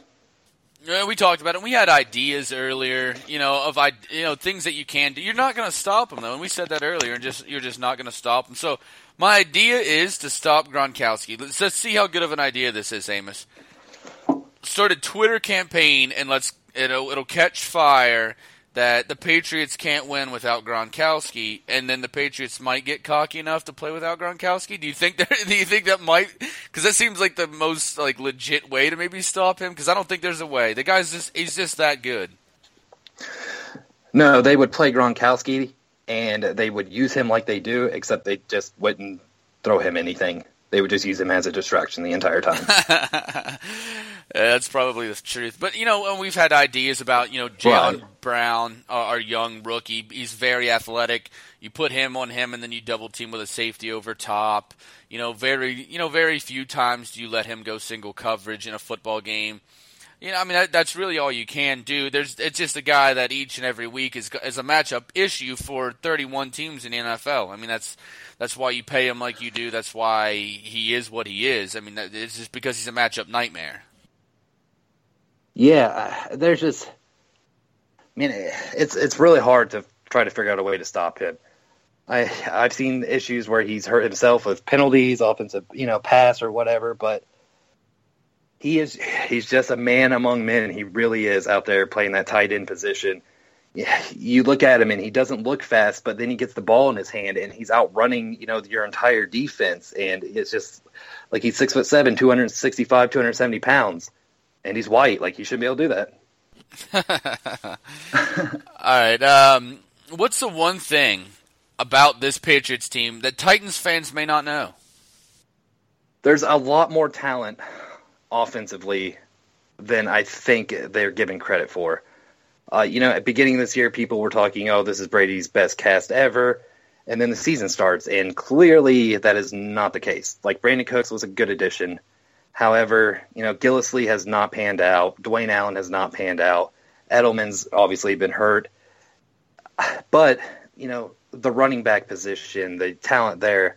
Yeah, we talked about it. We had ideas earlier, you know, of you know things that you can do. You're not going to stop him though, and we said that earlier. And just you're just not going to stop him. So my idea is to stop Gronkowski. Let's, let's see how good of an idea this is, Amos. Start a Twitter campaign, and let's it'll it'll catch fire that the Patriots can't win without Gronkowski, and then the Patriots might get cocky enough to play without Gronkowski. Do you think that? Do you think that might? Because that seems like the most like legit way to maybe stop him. Because I don't think there's a way. The guy's just he's just that good. No, they would play Gronkowski, and they would use him like they do, except they just wouldn't throw him anything. They would just use him as a distraction the entire time. That's probably the truth. But you know, we've had ideas about you know right. Brown, our young rookie. He's very athletic. You put him on him, and then you double team with a safety over top. You know, very you know very few times do you let him go single coverage in a football game. You know, I mean that, that's really all you can do. There's it's just a guy that each and every week is is a matchup issue for 31 teams in the NFL. I mean that's that's why you pay him like you do. That's why he is what he is. I mean it's just because he's a matchup nightmare. Yeah, there's just. I mean, it's it's really hard to try to figure out a way to stop him. I I've seen issues where he's hurt himself with penalties, offensive, you know, pass or whatever, but he is he's just a man among men. He really is out there playing that tight end position. Yeah, you look at him and he doesn't look fast, but then he gets the ball in his hand and he's outrunning, you know, your entire defense. And it's just like he's six foot seven, 265, 270 pounds and he's white. Like he should be able to do that. All right. Um, what's the one thing about this Patriots team that Titans fans may not know? There's a lot more talent offensively than I think they're given credit for. Uh, you know, at beginning of this year, people were talking, "Oh, this is Brady's best cast ever," and then the season starts, and clearly that is not the case. Like Brandin Cooks was a good addition However, you know, Gillislee has not panned out. Dwayne Allen has not panned out. Edelman's obviously been hurt. But, you know, the running back position, the talent there,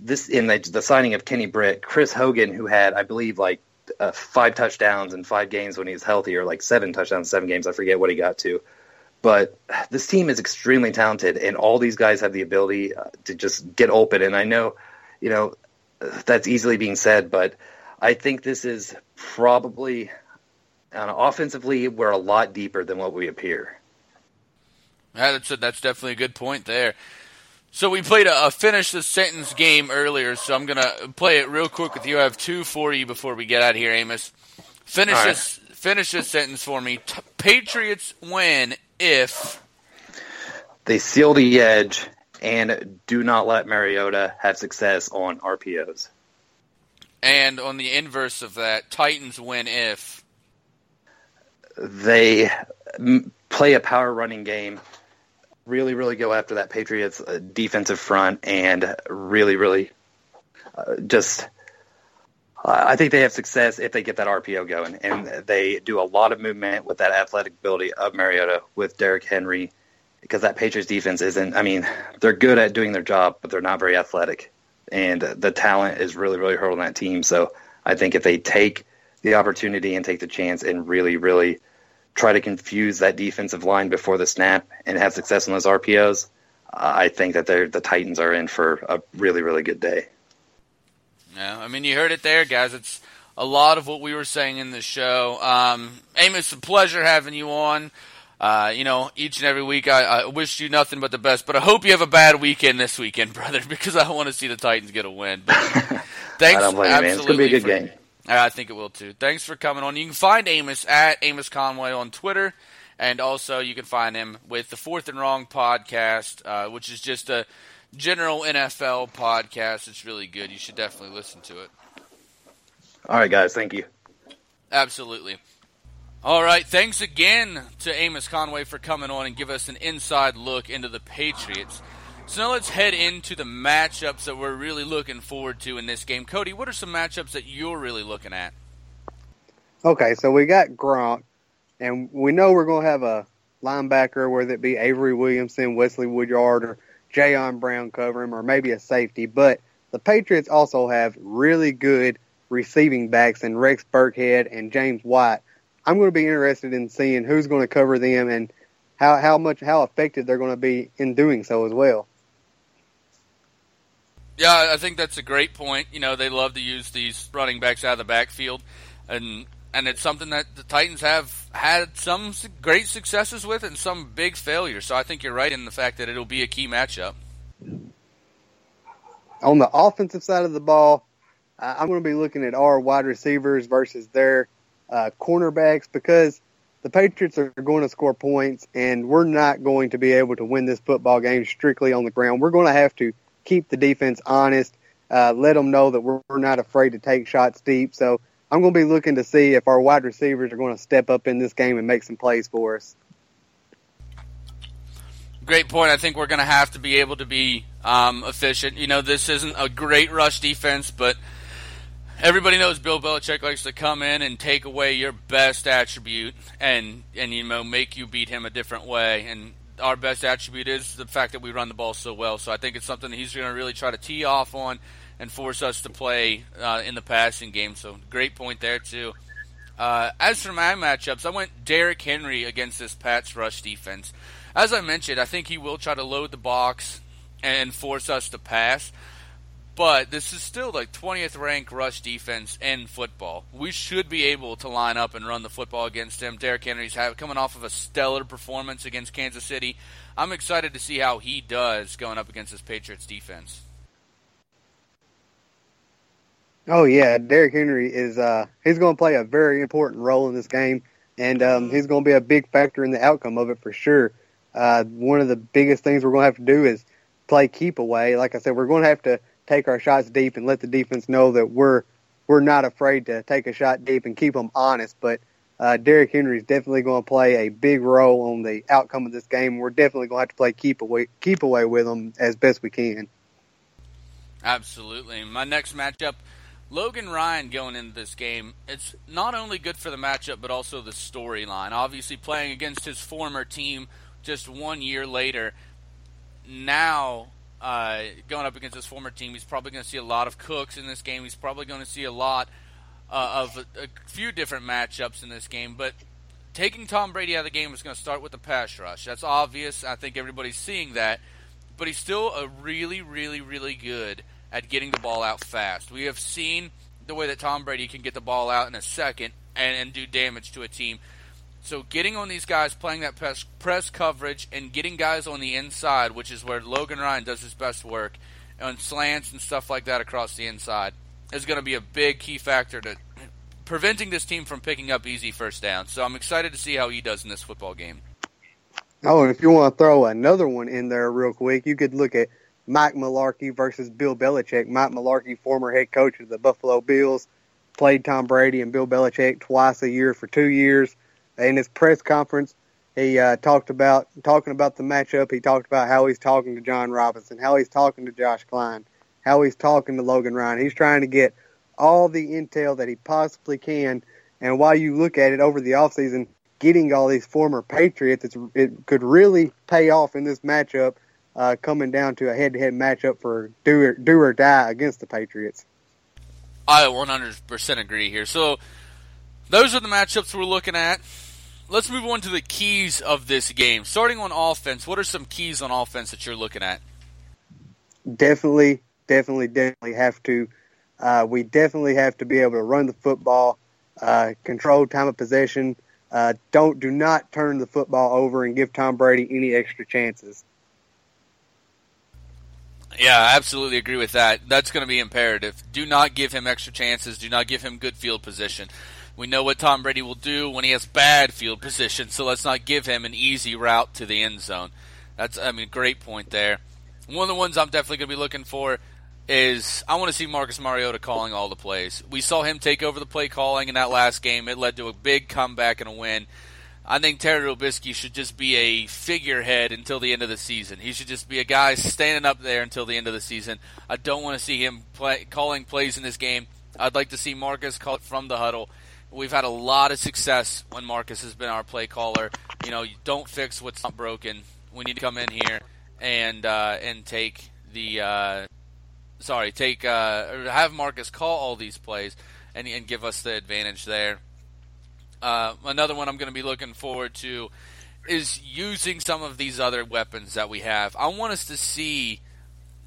this in the, the signing of Kenny Britt, Chris Hogan, who had, I believe, like uh, five touchdowns in five games when he was healthy, or like seven touchdowns, seven games. I forget what he got to. But this team is extremely talented, and all these guys have the ability uh, to just get open. And I know, you know, that's easily being said, but I think this is probably offensively we're a lot deeper than what we appear. Yeah, that's a, that's definitely a good point there. So we played a, a finish the sentence game earlier, so I'm gonna play it real quick with you. I have two for you before we get out of here, Amos. Finish right. this finish this sentence for me. T- Patriots win if they seal the edge and do not let Mariota have success on RPOs. And on the inverse of that, Titans win if they play a power running game, really, really go after that Patriots uh, defensive front, and really, really uh, just. I think they have success if they get that RPO going, and they do a lot of movement with that athletic ability of Mariota with Derrick Henry, because that Patriots defense isn't. I mean, they're good at doing their job, but they're not very athletic, and the talent is really, really hurt on that team. So I think if they take the opportunity and take the chance and really, really try to confuse that defensive line before the snap and have success on those RPOs, uh, I think that the Titans are in for a really, really good day. Yeah, I mean, you heard it there, guys. It's a lot of what we were saying in the show. Um, Amos, a pleasure having you on. Uh, you know, each and every week, I, I, wish you nothing but the best. But I hope you have a bad weekend this weekend, brother, because I want to see the Titans get a win. But thanks, I don't blame you, man. It's gonna be a good for, game. I think it will too. Thanks for coming on. You can find Amos at Amos Conway on Twitter, and also you can find him with the Fourth and Wrong podcast, uh, which is just a general NFL podcast. It's really good. You should definitely listen to it. All right, guys. Thank you. Absolutely. All right. Thanks again to Amos Conway for coming on and give us an inside look into the Patriots. So now let's head into the matchups that we're really looking forward to in this game. Cody, what are some matchups that you're really looking at? Okay, so we got Gronk, and we know we're going to have a linebacker, whether it be Avery Williamson, Wesley Woodyard, or Jayon Brown cover him, or maybe a safety. But the Patriots also have really good receiving backs in Rex Burkhead and James White. I'm going to be interested in seeing who's going to cover them and how, how much how effective they're going to be in doing so as well. Yeah, I think that's a great point. You know, they love to use these running backs out of the backfield, and and it's something that the Titans have had some great successes with and some big failures. So I think you're right in the fact that it'll be a key matchup. On the offensive side of the ball, I'm going to be looking at our wide receivers versus their uh, cornerbacks because the Patriots are going to score points, and we're not going to be able to win this football game strictly on the ground. We're going to have to keep the defense honest, uh, let them know that we're, we're not afraid to take shots deep. So I'm going to be looking to see if our wide receivers are going to step up in this game and make some plays for us. Great point. I think we're going to have to be able to be um, efficient. You know, this isn't a great rush defense, but everybody knows Bill Belichick likes to come in and take away your best attribute and and you know make you beat him a different way. And our best attribute is the fact that we run the ball so well. So I think it's something that he's going to really try to tee off on and force us to play uh, in the passing game. So great point there too. Uh, as for my matchups, I went Derrick Henry against this Pats rush defense. As I mentioned, I think he will try to load the box and force us to pass. But this is still like 20th ranked rush defense in football. We should be able to line up and run the football against him. Derrick Henry's coming off of a stellar performance against Kansas City. I'm excited to see how he does going up against this Patriots defense. Oh yeah, Derrick Henry is uh, he's going to play a very important role in this game, and um, he's going to be a big factor in the outcome of it for sure. Uh, one of the biggest things we're going to have to do is play keep away. Like I said, we're going to have to take our shots deep and let the defense know that we're we're not afraid to take a shot deep and keep them honest. But uh, Derrick Henry is definitely going to play a big role on the outcome of this game. We're definitely going to have to play keep away keep away with them as best we can. Absolutely. My next matchup, Logan Ryan going into this game. It's not only good for the matchup, but also the storyline. Obviously, playing against his former team just one year later. Now uh, going up against his former team. He's probably going to see a lot of Cooks in this game. He's probably going to see a lot uh, of a, a, few different matchups in this game. But taking Tom Brady out of the game is going to start with the pass rush. That's obvious. I think everybody's seeing that. But he's still a really, really, really good at getting the ball out fast. We have seen the way that Tom Brady can get the ball out in a second and, and do damage to a team. So getting on these guys, playing that press, press coverage, and getting guys on the inside, which is where Logan Ryan does his best work, on slants and stuff like that across the inside, is going to be a big key factor to preventing this team from picking up easy first downs. So I'm excited to see how he does in this football game. Oh, and if you want to throw another one in there real quick, you could look at Mike Mularkey versus Bill Belichick. Mike Mularkey, former head coach of the Buffalo Bills, played Tom Brady and Bill Belichick twice a year for two years. In his press conference, he uh, talked about talking about the matchup. He talked about how he's talking to Jon Robinson, how he's talking to Josh Kline, how he's talking to Logan Ryan. He's trying to get all the intel that he possibly can. And while you look at it over the offseason, getting all these former Patriots, it could really pay off in this matchup, uh, coming down to a head-to-head matchup for do or, do or die against the Patriots. I 100% agree here. So those are the matchups we're looking at. Let's move on to the keys of this game. Starting on offense, what are some keys on offense that you're looking at? Definitely, definitely, definitely have to. Uh, we definitely have to be able to run the football, uh, control time of possession. Uh, don't do not turn the football over and give Tom Brady any extra chances. Yeah, I absolutely agree with that. That's going to be imperative. Do not give him extra chances. Do not give him good field position. We know what Tom Brady will do when he has bad field position, so let's not give him an easy route to the end zone. That's, I mean, great point there. One of the ones I'm definitely going to be looking for is I want to see Marcus Mariota calling all the plays. We saw him take over the play calling in that last game. It led to a big comeback and a win. I think Terry Robiskie should just be a figurehead until the end of the season. He should just be a guy standing up there until the end of the season. I don't want to see him play, calling plays in this game. I'd like to see Marcus call it from the huddle. We've had a lot of success when Marcus has been our play caller. You know, you don't fix what's not broken. We need to come in here and uh, and take the uh, sorry, take uh, have Marcus call all these plays and, and give us the advantage there. Uh, another one I'm going to be looking forward to is using some of these other weapons that we have. I want us to see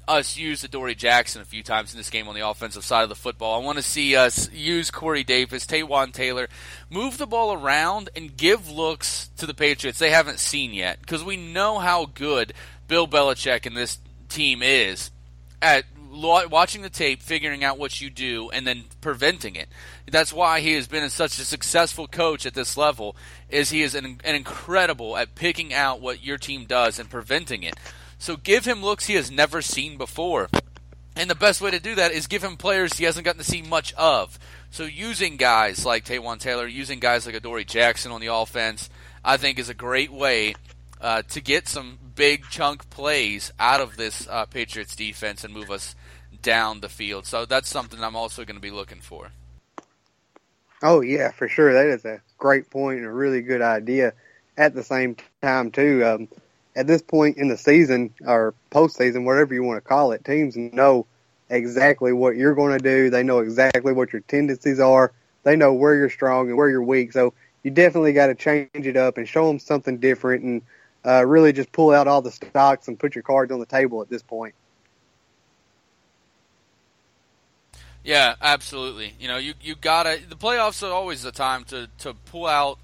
us use Adoree Jackson a few times in this game on the offensive side of the football. I want to see us use Corey Davis, Taywan Taylor, move the ball around and give looks to the Patriots they haven't seen yet because we know how good Bill Belichick and this team is at watching the tape, figuring out what you do, and then preventing it. That's why he has been such a successful coach at this level. Is he is an, an incredible at picking out what your team does and preventing it. So give him looks he has never seen before. And the best way to do that is give him players he hasn't gotten to see much of. So using guys like Taywan Taylor, using guys like Adoree Jackson on the offense, I think is a great way uh, to get some big chunk plays out of this uh, Patriots defense and move us down the field. So that's something I'm also going to be looking for. Oh yeah, for sure. That is a great point and a really good idea. At the same time, too, um, at this point in the season or postseason, whatever you want to call it, teams know exactly what you're going to do. They know exactly what your tendencies are. They know where you're strong and where you're weak. So you definitely got to change it up and show them something different and uh, really just pull out all the stocks and put your cards on the table at this point. Yeah, absolutely. You know, you you gotta. The playoffs are always the time to to pull out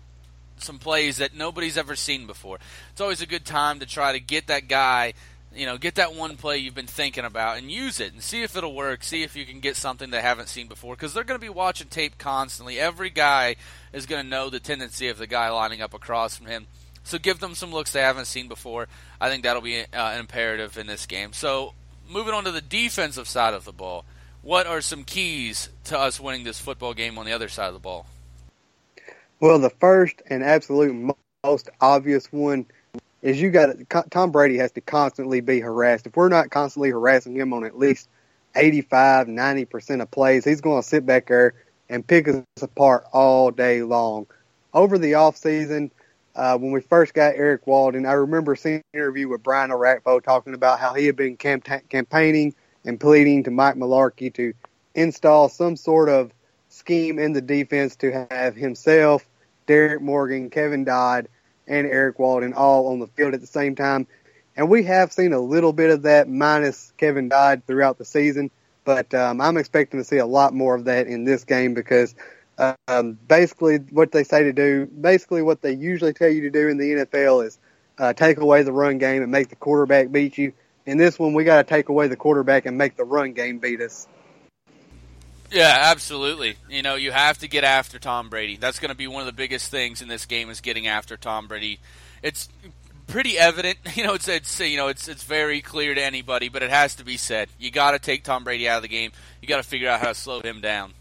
some plays that nobody's ever seen before. It's always a good time to try to get that guy. You know, get that one play you've been thinking about and use it and see if it'll work. See if you can get something they haven't seen before because they're going to be watching tape constantly. Every guy is going to know the tendency of the guy lining up across from him. So give them some looks they haven't seen before. I think that'll be uh, an imperative in this game. So moving on to the defensive side of the ball what are some keys to us winning this football game on the other side of the ball? Well, the first and absolute most obvious one is you got Tom Brady has to constantly be harassed. If we're not constantly harassing him on at least 85, 90% of plays, he's going to sit back there and pick us apart all day long. Over the off season, uh, when we first got Erik Walden, I remember seeing an interview with Brian Orakpo talking about how he had been camp- campaigning – and pleading to Mike Mularkey to install some sort of scheme in the defense to have himself, Derrick Morgan, Kevin Dodd, and Erik Walden all on the field at the same time. And we have seen a little bit of that minus Kevin Dodd throughout the season, but um, I'm expecting to see a lot more of that in this game because um, basically what they say to do, basically what they usually tell you to do in the NFL is uh, take away the run game and make the quarterback beat you in this one, we got to take away the quarterback and make the run game beat us. Yeah, absolutely. You know, you have to get after Tom Brady. That's going to be one of the biggest things in this game is getting after Tom Brady. It's pretty evident. You know, it's it's you know it's it's very clear to anybody, but it has to be said. You got to take Tom Brady out of the game. You got to figure out how to slow him down.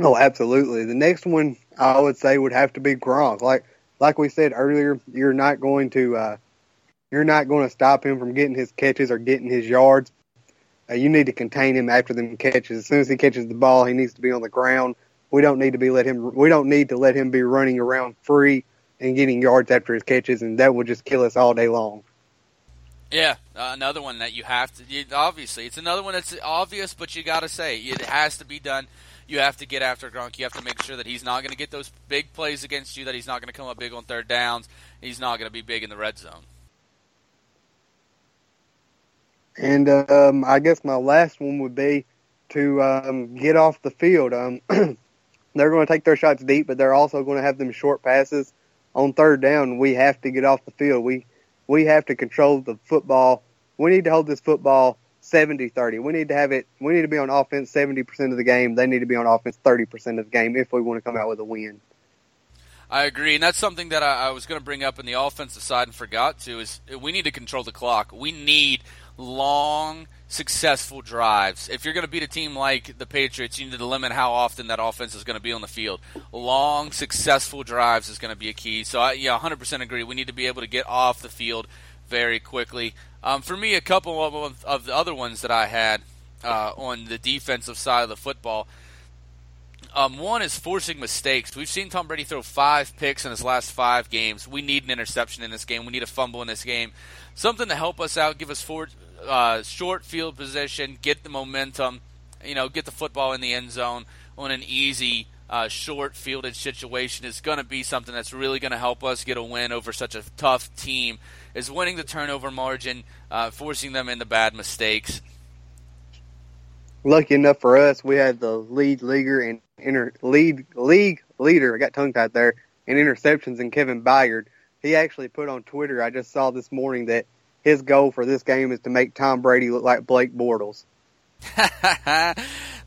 Oh, absolutely. The next one I would say would have to be Gronk. Like like we said earlier, you're not going to uh, you're not going to stop him from getting his catches or getting his yards. Uh, you need to contain him after them catches. As soon as he catches the ball, he needs to be on the ground. We don't need to be let him. We don't need to let him be running around free and getting yards after his catches, and that will just kill us all day long. Yeah, uh, another one that you have to. You, obviously, it's another one that's obvious, but you got to say it has to be done you have to get after Gronk. You have to make sure that he's not going to get those big plays against you, that he's not going to come up big on third downs, he's not going to be big in the red zone. And um, I guess my last one would be to um, get off the field. Um, they're going to take their shots deep, but they're also going to have them short passes on third down. We have to get off the field. We we have to control the football. We need to hold this football 70-30. We need to have it. We need to be on offense 70% of the game. They need to be on offense 30% of the game if we want to come out with a win. I agree, and that's something that I, I was going to bring up in the offensive side and forgot to. Is we need to control the clock. We need long, successful drives. If you're going to beat a team like the Patriots, you need to limit how often that offense is going to be on the field. Long, successful drives is going to be a key. So, I, yeah, 100% agree. We need to be able to get off the field very quickly. Um, for me, a couple of, of, the other ones that I had uh, on the defensive side of the football. Um, one is forcing mistakes. We've seen Tom Brady throw five picks in his last five games. We need an interception in this game. We need a fumble in this game. Something to help us out, give us forward, uh, short field position, get the momentum, you know, get the football in the end zone on an easy, uh, short fielded situation is going to be something that's really going to help us get a win over such a tough team is winning the turnover margin, uh, forcing them into bad mistakes. Lucky enough for us, we had the lead leaguer and inter, lead league leader. I got tongue tied there in interceptions and Kevin Byard. He actually put on Twitter. I just saw this morning that his goal for this game is to make Tom Brady look like Blake Bortles.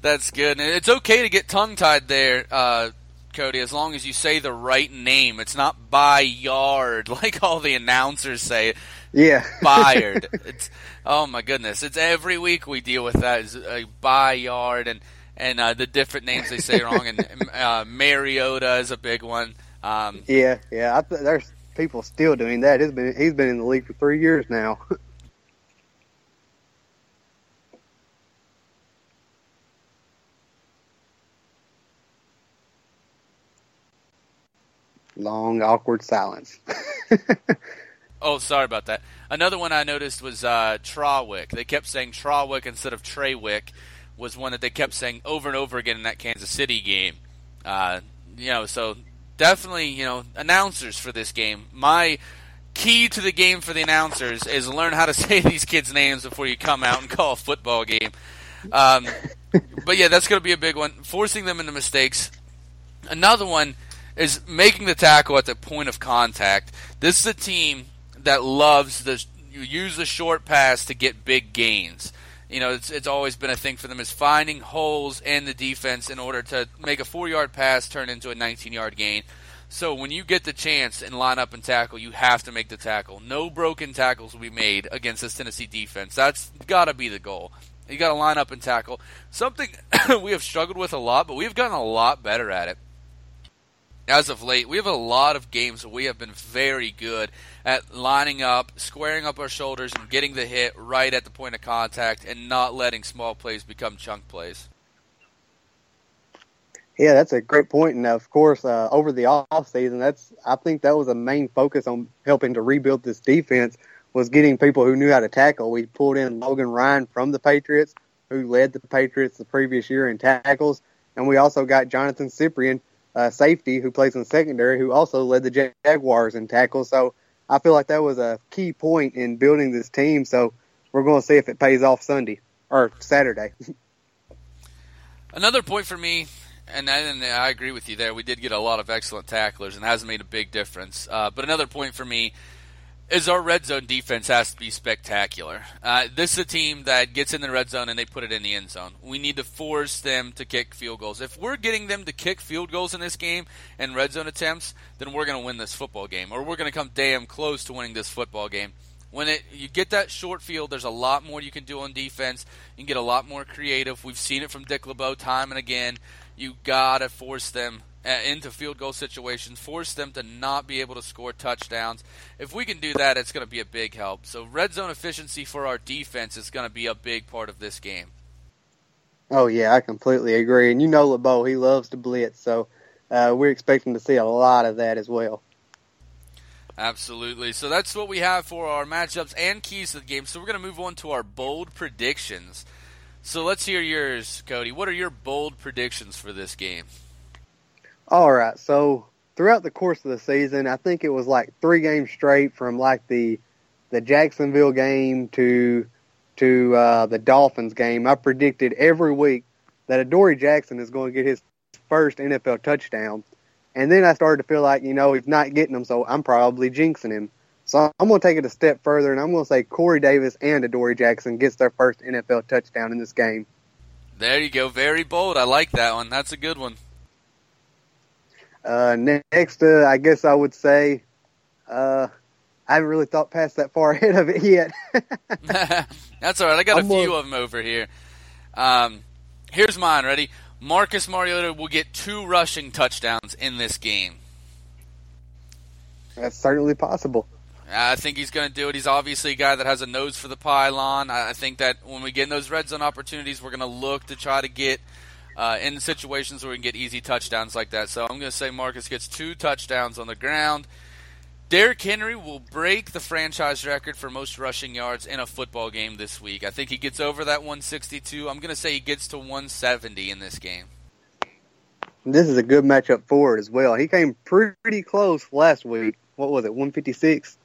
That's good. And it's okay to get tongue tied there, uh, Cody, as long as you say the right name. It's not by yard like all the announcers say. Yeah, Bayard. it's oh my goodness. It's every week we deal with that. Is uh, Bayard and and uh, the different names they say wrong. And uh, Mariota is a big one. Um, yeah, yeah. I th- there's people still doing that. He's been he's been in the league for three years now. long, awkward silence. oh, sorry about that. Another one I noticed was uh, Trawick. They kept saying Trawick instead of Treywick was one that they kept saying over and over again in that Kansas City game. Uh, you know, so definitely, you know, announcers for this game. My key to the game for the announcers is learn how to say these kids' names before you come out and call a football game. Um, but yeah, that's going to be a big one. Forcing them into mistakes. Another one is making the tackle at the point of contact. This is a team that loves the use the short pass to get big gains. You know, it's it's always been a thing for them is finding holes in the defense in order to make a four yard pass turn into a 19 yard gain. So when you get the chance and line up and tackle, you have to make the tackle. No broken tackles will be made against this Tennessee defense. That's got to be the goal. You got to line up and tackle. Something we have struggled with a lot, but we've gotten a lot better at it as of late, we have a lot of games where we have been very good at lining up, squaring up our shoulders, and getting the hit right at the point of contact, and not letting small plays become chunk plays. Yeah, that's a great point. point, and of course, uh, over the off season, that's I think that was a main focus on helping to rebuild this defense was getting people who knew how to tackle. We pulled in Logan Ryan from the Patriots, who led the Patriots the previous year in tackles, and we also got Jonathan Cyprien uh, safety who plays in secondary, who also led the Jaguars in tackles. So I feel like that was a key point in building this team. So we're going to see if it pays off Sunday or Saturday. Another point for me, and I, and I, agree with you there. We did get a lot of excellent tacklers, and hasn't made a big difference. Uh, but another point for me, is our red zone defense has to be spectacular. Uh, this is a team that gets in the red zone and they put it in the end zone. We need to force them to kick field goals. If we're getting them to kick field goals in this game and red zone attempts, then we're going to win this football game, or we're going to come damn close to winning this football game. When it you get that short field, there's a lot more you can do on defense. You can get a lot more creative. We've seen it from Dick LeBeau time and again. You gotta force them into field goal situations, force them to not be able to score touchdowns. If we can do that, it's going to be a big help. So, red zone efficiency for our defense is going to be a big part of this game. Oh yeah, I completely agree. And you know LeBeau, he loves to blitz, so uh, we're expecting to see a lot of that as well. Absolutely. So that's what we have for our matchups and keys to the game. So we're going to move on to our bold predictions. So let's hear yours, Cody. What are your bold predictions for this game? All right. So throughout the course of the season, I think it was like three games straight from like the the Jacksonville game to to uh, the Dolphins game. I predicted every week that Adoree Jackson is going to get his first NFL touchdown, and then I started to feel like you know he's not getting them, so I'm probably jinxing him. So I'm going to take it a step further, and I'm going to say Corey Davis and Adoree Jackson gets their first NFL touchdown in this game. There you go. Very bold. I like that one. That's a good one. Uh, next, uh, I guess I would say, uh, I haven't really thought past that far ahead of it yet. That's all right. I got I'm a few more... of them over here. Um, here's mine. Ready? Marcus Mariota will get two rushing touchdowns in this game. That's certainly possible. I think he's going to do it. He's obviously a guy that has a nose for the pylon. I think that when we get in those red zone opportunities, we're going to look to try to get uh, in situations where we can get easy touchdowns like that. So I'm going to say Marcus gets two touchdowns on the ground. Derrick Henry will break the franchise record for most rushing yards in a football game this week. I think he gets over that 162. I'm going to say he gets to 170 in this game. This is a good matchup for it as well. He came pretty close last week. What was it, 156?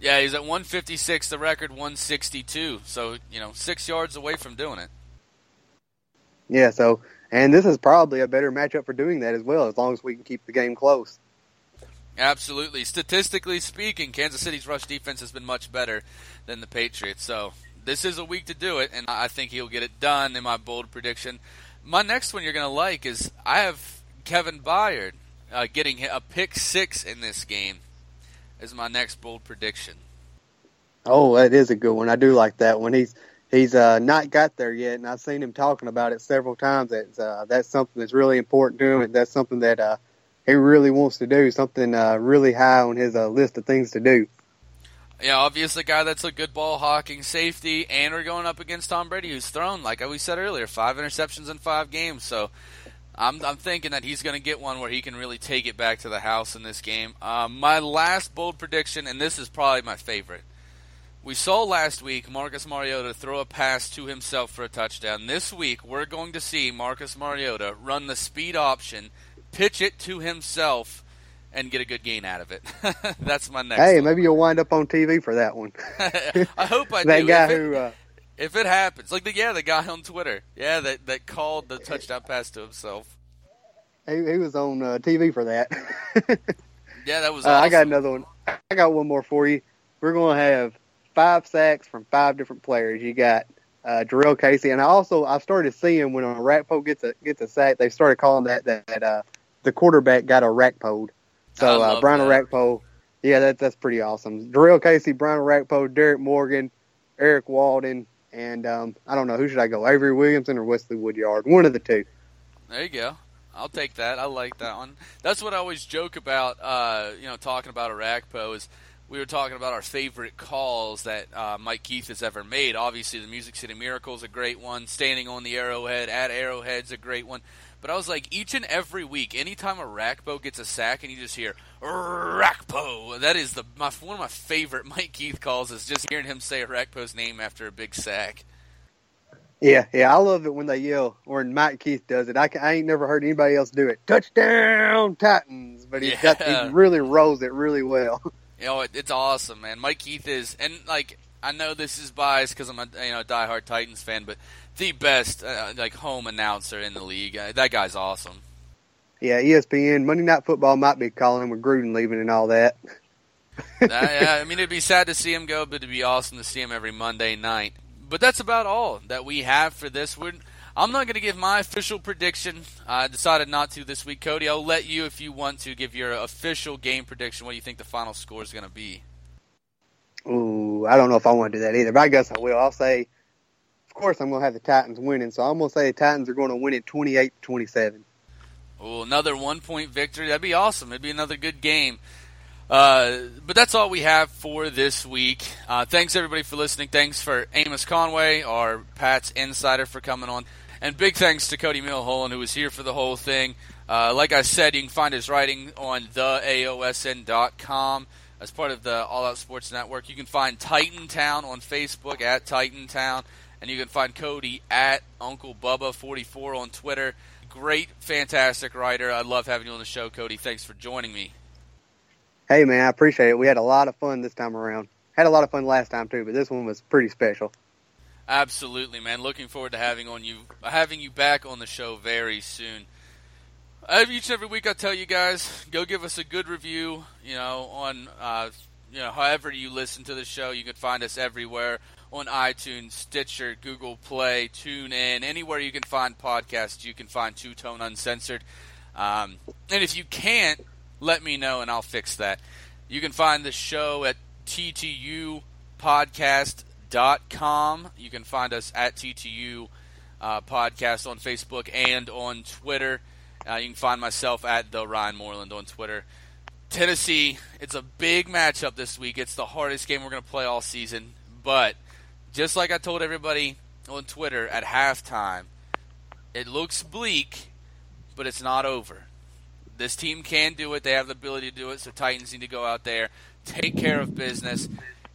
Yeah, he's at 156. The record 162. So you know, six yards away from doing it. Yeah. So and this is probably a better matchup for doing that as well, as long as we can keep the game close. Absolutely. Statistically speaking, Kansas City's rush defense has been much better than the Patriots. So this is a week to do it, and I think he'll get it done in my bold prediction. My next one you're going to like is I have Kevin Byard uh, getting a pick six in this game is my next bold prediction. Oh, that is a good one. I do like that one. He's he's uh, not got there yet, and I've seen him talking about it several times. That uh, that's something that's really important to him, and that's something that uh, he really wants to do. Something uh, really high on his uh, list of things to do. Yeah, obviously, a guy that's a good ball hawking safety, and we're going up against Tom Brady, who's thrown, like we said earlier, five interceptions in five games. So I'm, I'm thinking that he's going to get one where he can really take it back to the house in this game. Um, my last bold prediction, and this is probably my favorite. We saw last week Marcus Mariota throw a pass to himself for a touchdown. This week, we're going to see Marcus Mariota run the speed option, pitch it to himself, and get a good gain out of it. That's my next. Hey, one. maybe you'll wind up on TV for that one. I hope I that do. guy if it, who. Uh, if it happens, like the yeah, the guy on Twitter, yeah, that that called the touchdown pass to himself. He, he was on uh, TV for that. yeah, that was. Awesome. Uh, I got another one. I got one more for you. We're going to have five sacks from five different players. You got uh, Casey, and I also I've started seeing when Orakpo gets a gets a sack, they started calling that that, that uh, the quarterback got a Rakpo. So uh, Brian Orakpo, yeah, that that's pretty awesome. Jurrell Casey, Brian Orakpo, Derrick Morgan, Erik Walden, and um, I don't know who should I go, Avery Williamson or Wesley Woodyard, one of the two. There you go. I'll take that. I like that one. That's what I always joke about. Uh, you know, talking about a Orakpo is we were talking about our favorite calls that uh, Mike Keith has ever made. Obviously, the Music City Miracle is a great one. Standing on the Arrowhead at Arrowhead's a great one. But I was like, each and every week, anytime Orakpo gets a sack and you just hear Orakpo, that is the my one of my favorite Mike Keith calls is just hearing him say Orakpo's name after a big sack. Yeah, yeah, I love it when they yell, or when Mike Keith does it. I, can, I ain't never heard anybody else do it. Touchdown, Titans! But he yeah. got he really rolls it really well. You know, it, it's awesome, man. Mike Keith is, and like I know this is biased because I'm a you know diehard Titans fan, but the best uh, like home announcer in the league. Uh, that guy's awesome. Yeah, ESPN Monday Night Football might be calling him with Gruden leaving and all that. uh, yeah, I mean, it'd be sad to see him go, but it'd be awesome to see him every Monday night. But that's about all that we have for this. We're, I'm not going to give my official prediction. I decided not to this week. Cody, I'll let you, if you want to, give your official game prediction. What do you think the final score is going to be? Ooh, I don't know if I want to do that either, but I guess I will. I'll say, of course, I'm going to have the Titans winning, so I'm going to say the Titans are going to win it 28 27. Oh, another one point victory. That'd be awesome. It'd be another good game. Uh, but that's all we have for this week. Uh, thanks everybody for listening. Thanks for Amos Conway, our Pats insider, for coming on, and big thanks to Cody Milholland who was here for the whole thing. Uh, like I said, you can find his writing on theaosn.com as part of the All Out Sports Network. You can find Titan Town on Facebook at Titan Town, and you can find Cody at Uncle Bubba 44 on Twitter. Great, fantastic writer. I love having you on the show, Cody. Thanks for joining me. Hey man, I appreciate it. We had a lot of fun this time around. Had a lot of fun last time too, but this one was pretty special. Absolutely, man. Looking forward to having on you having you back on the show very soon. Each and every week, I tell you guys, go give us a good review. You know, on uh, you know, however you listen to the show, you can find us everywhere on iTunes, Stitcher, Google Play, TuneIn, anywhere you can find podcasts, you can find Two Tone Uncensored. Um, and if you can't, let me know and I'll fix that. You can find the show at ttupodcast.com. You can find us at TTU uh, Podcast on Facebook and on Twitter. Uh, you can find myself at the Ryan Moreland on Twitter. Tennessee, it's a big matchup this week. It's the hardest game we're going to play all season. But just like I told everybody on Twitter at halftime, it looks bleak, but it's not over. This team can do it. They have the ability to do it. So Titans need to go out there, take care of business,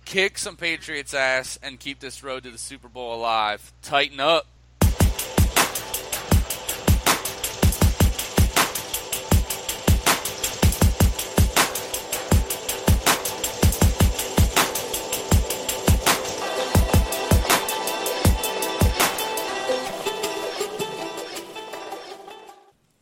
kick some Patriots ass, and keep this road to the Super Bowl alive. Titan Up.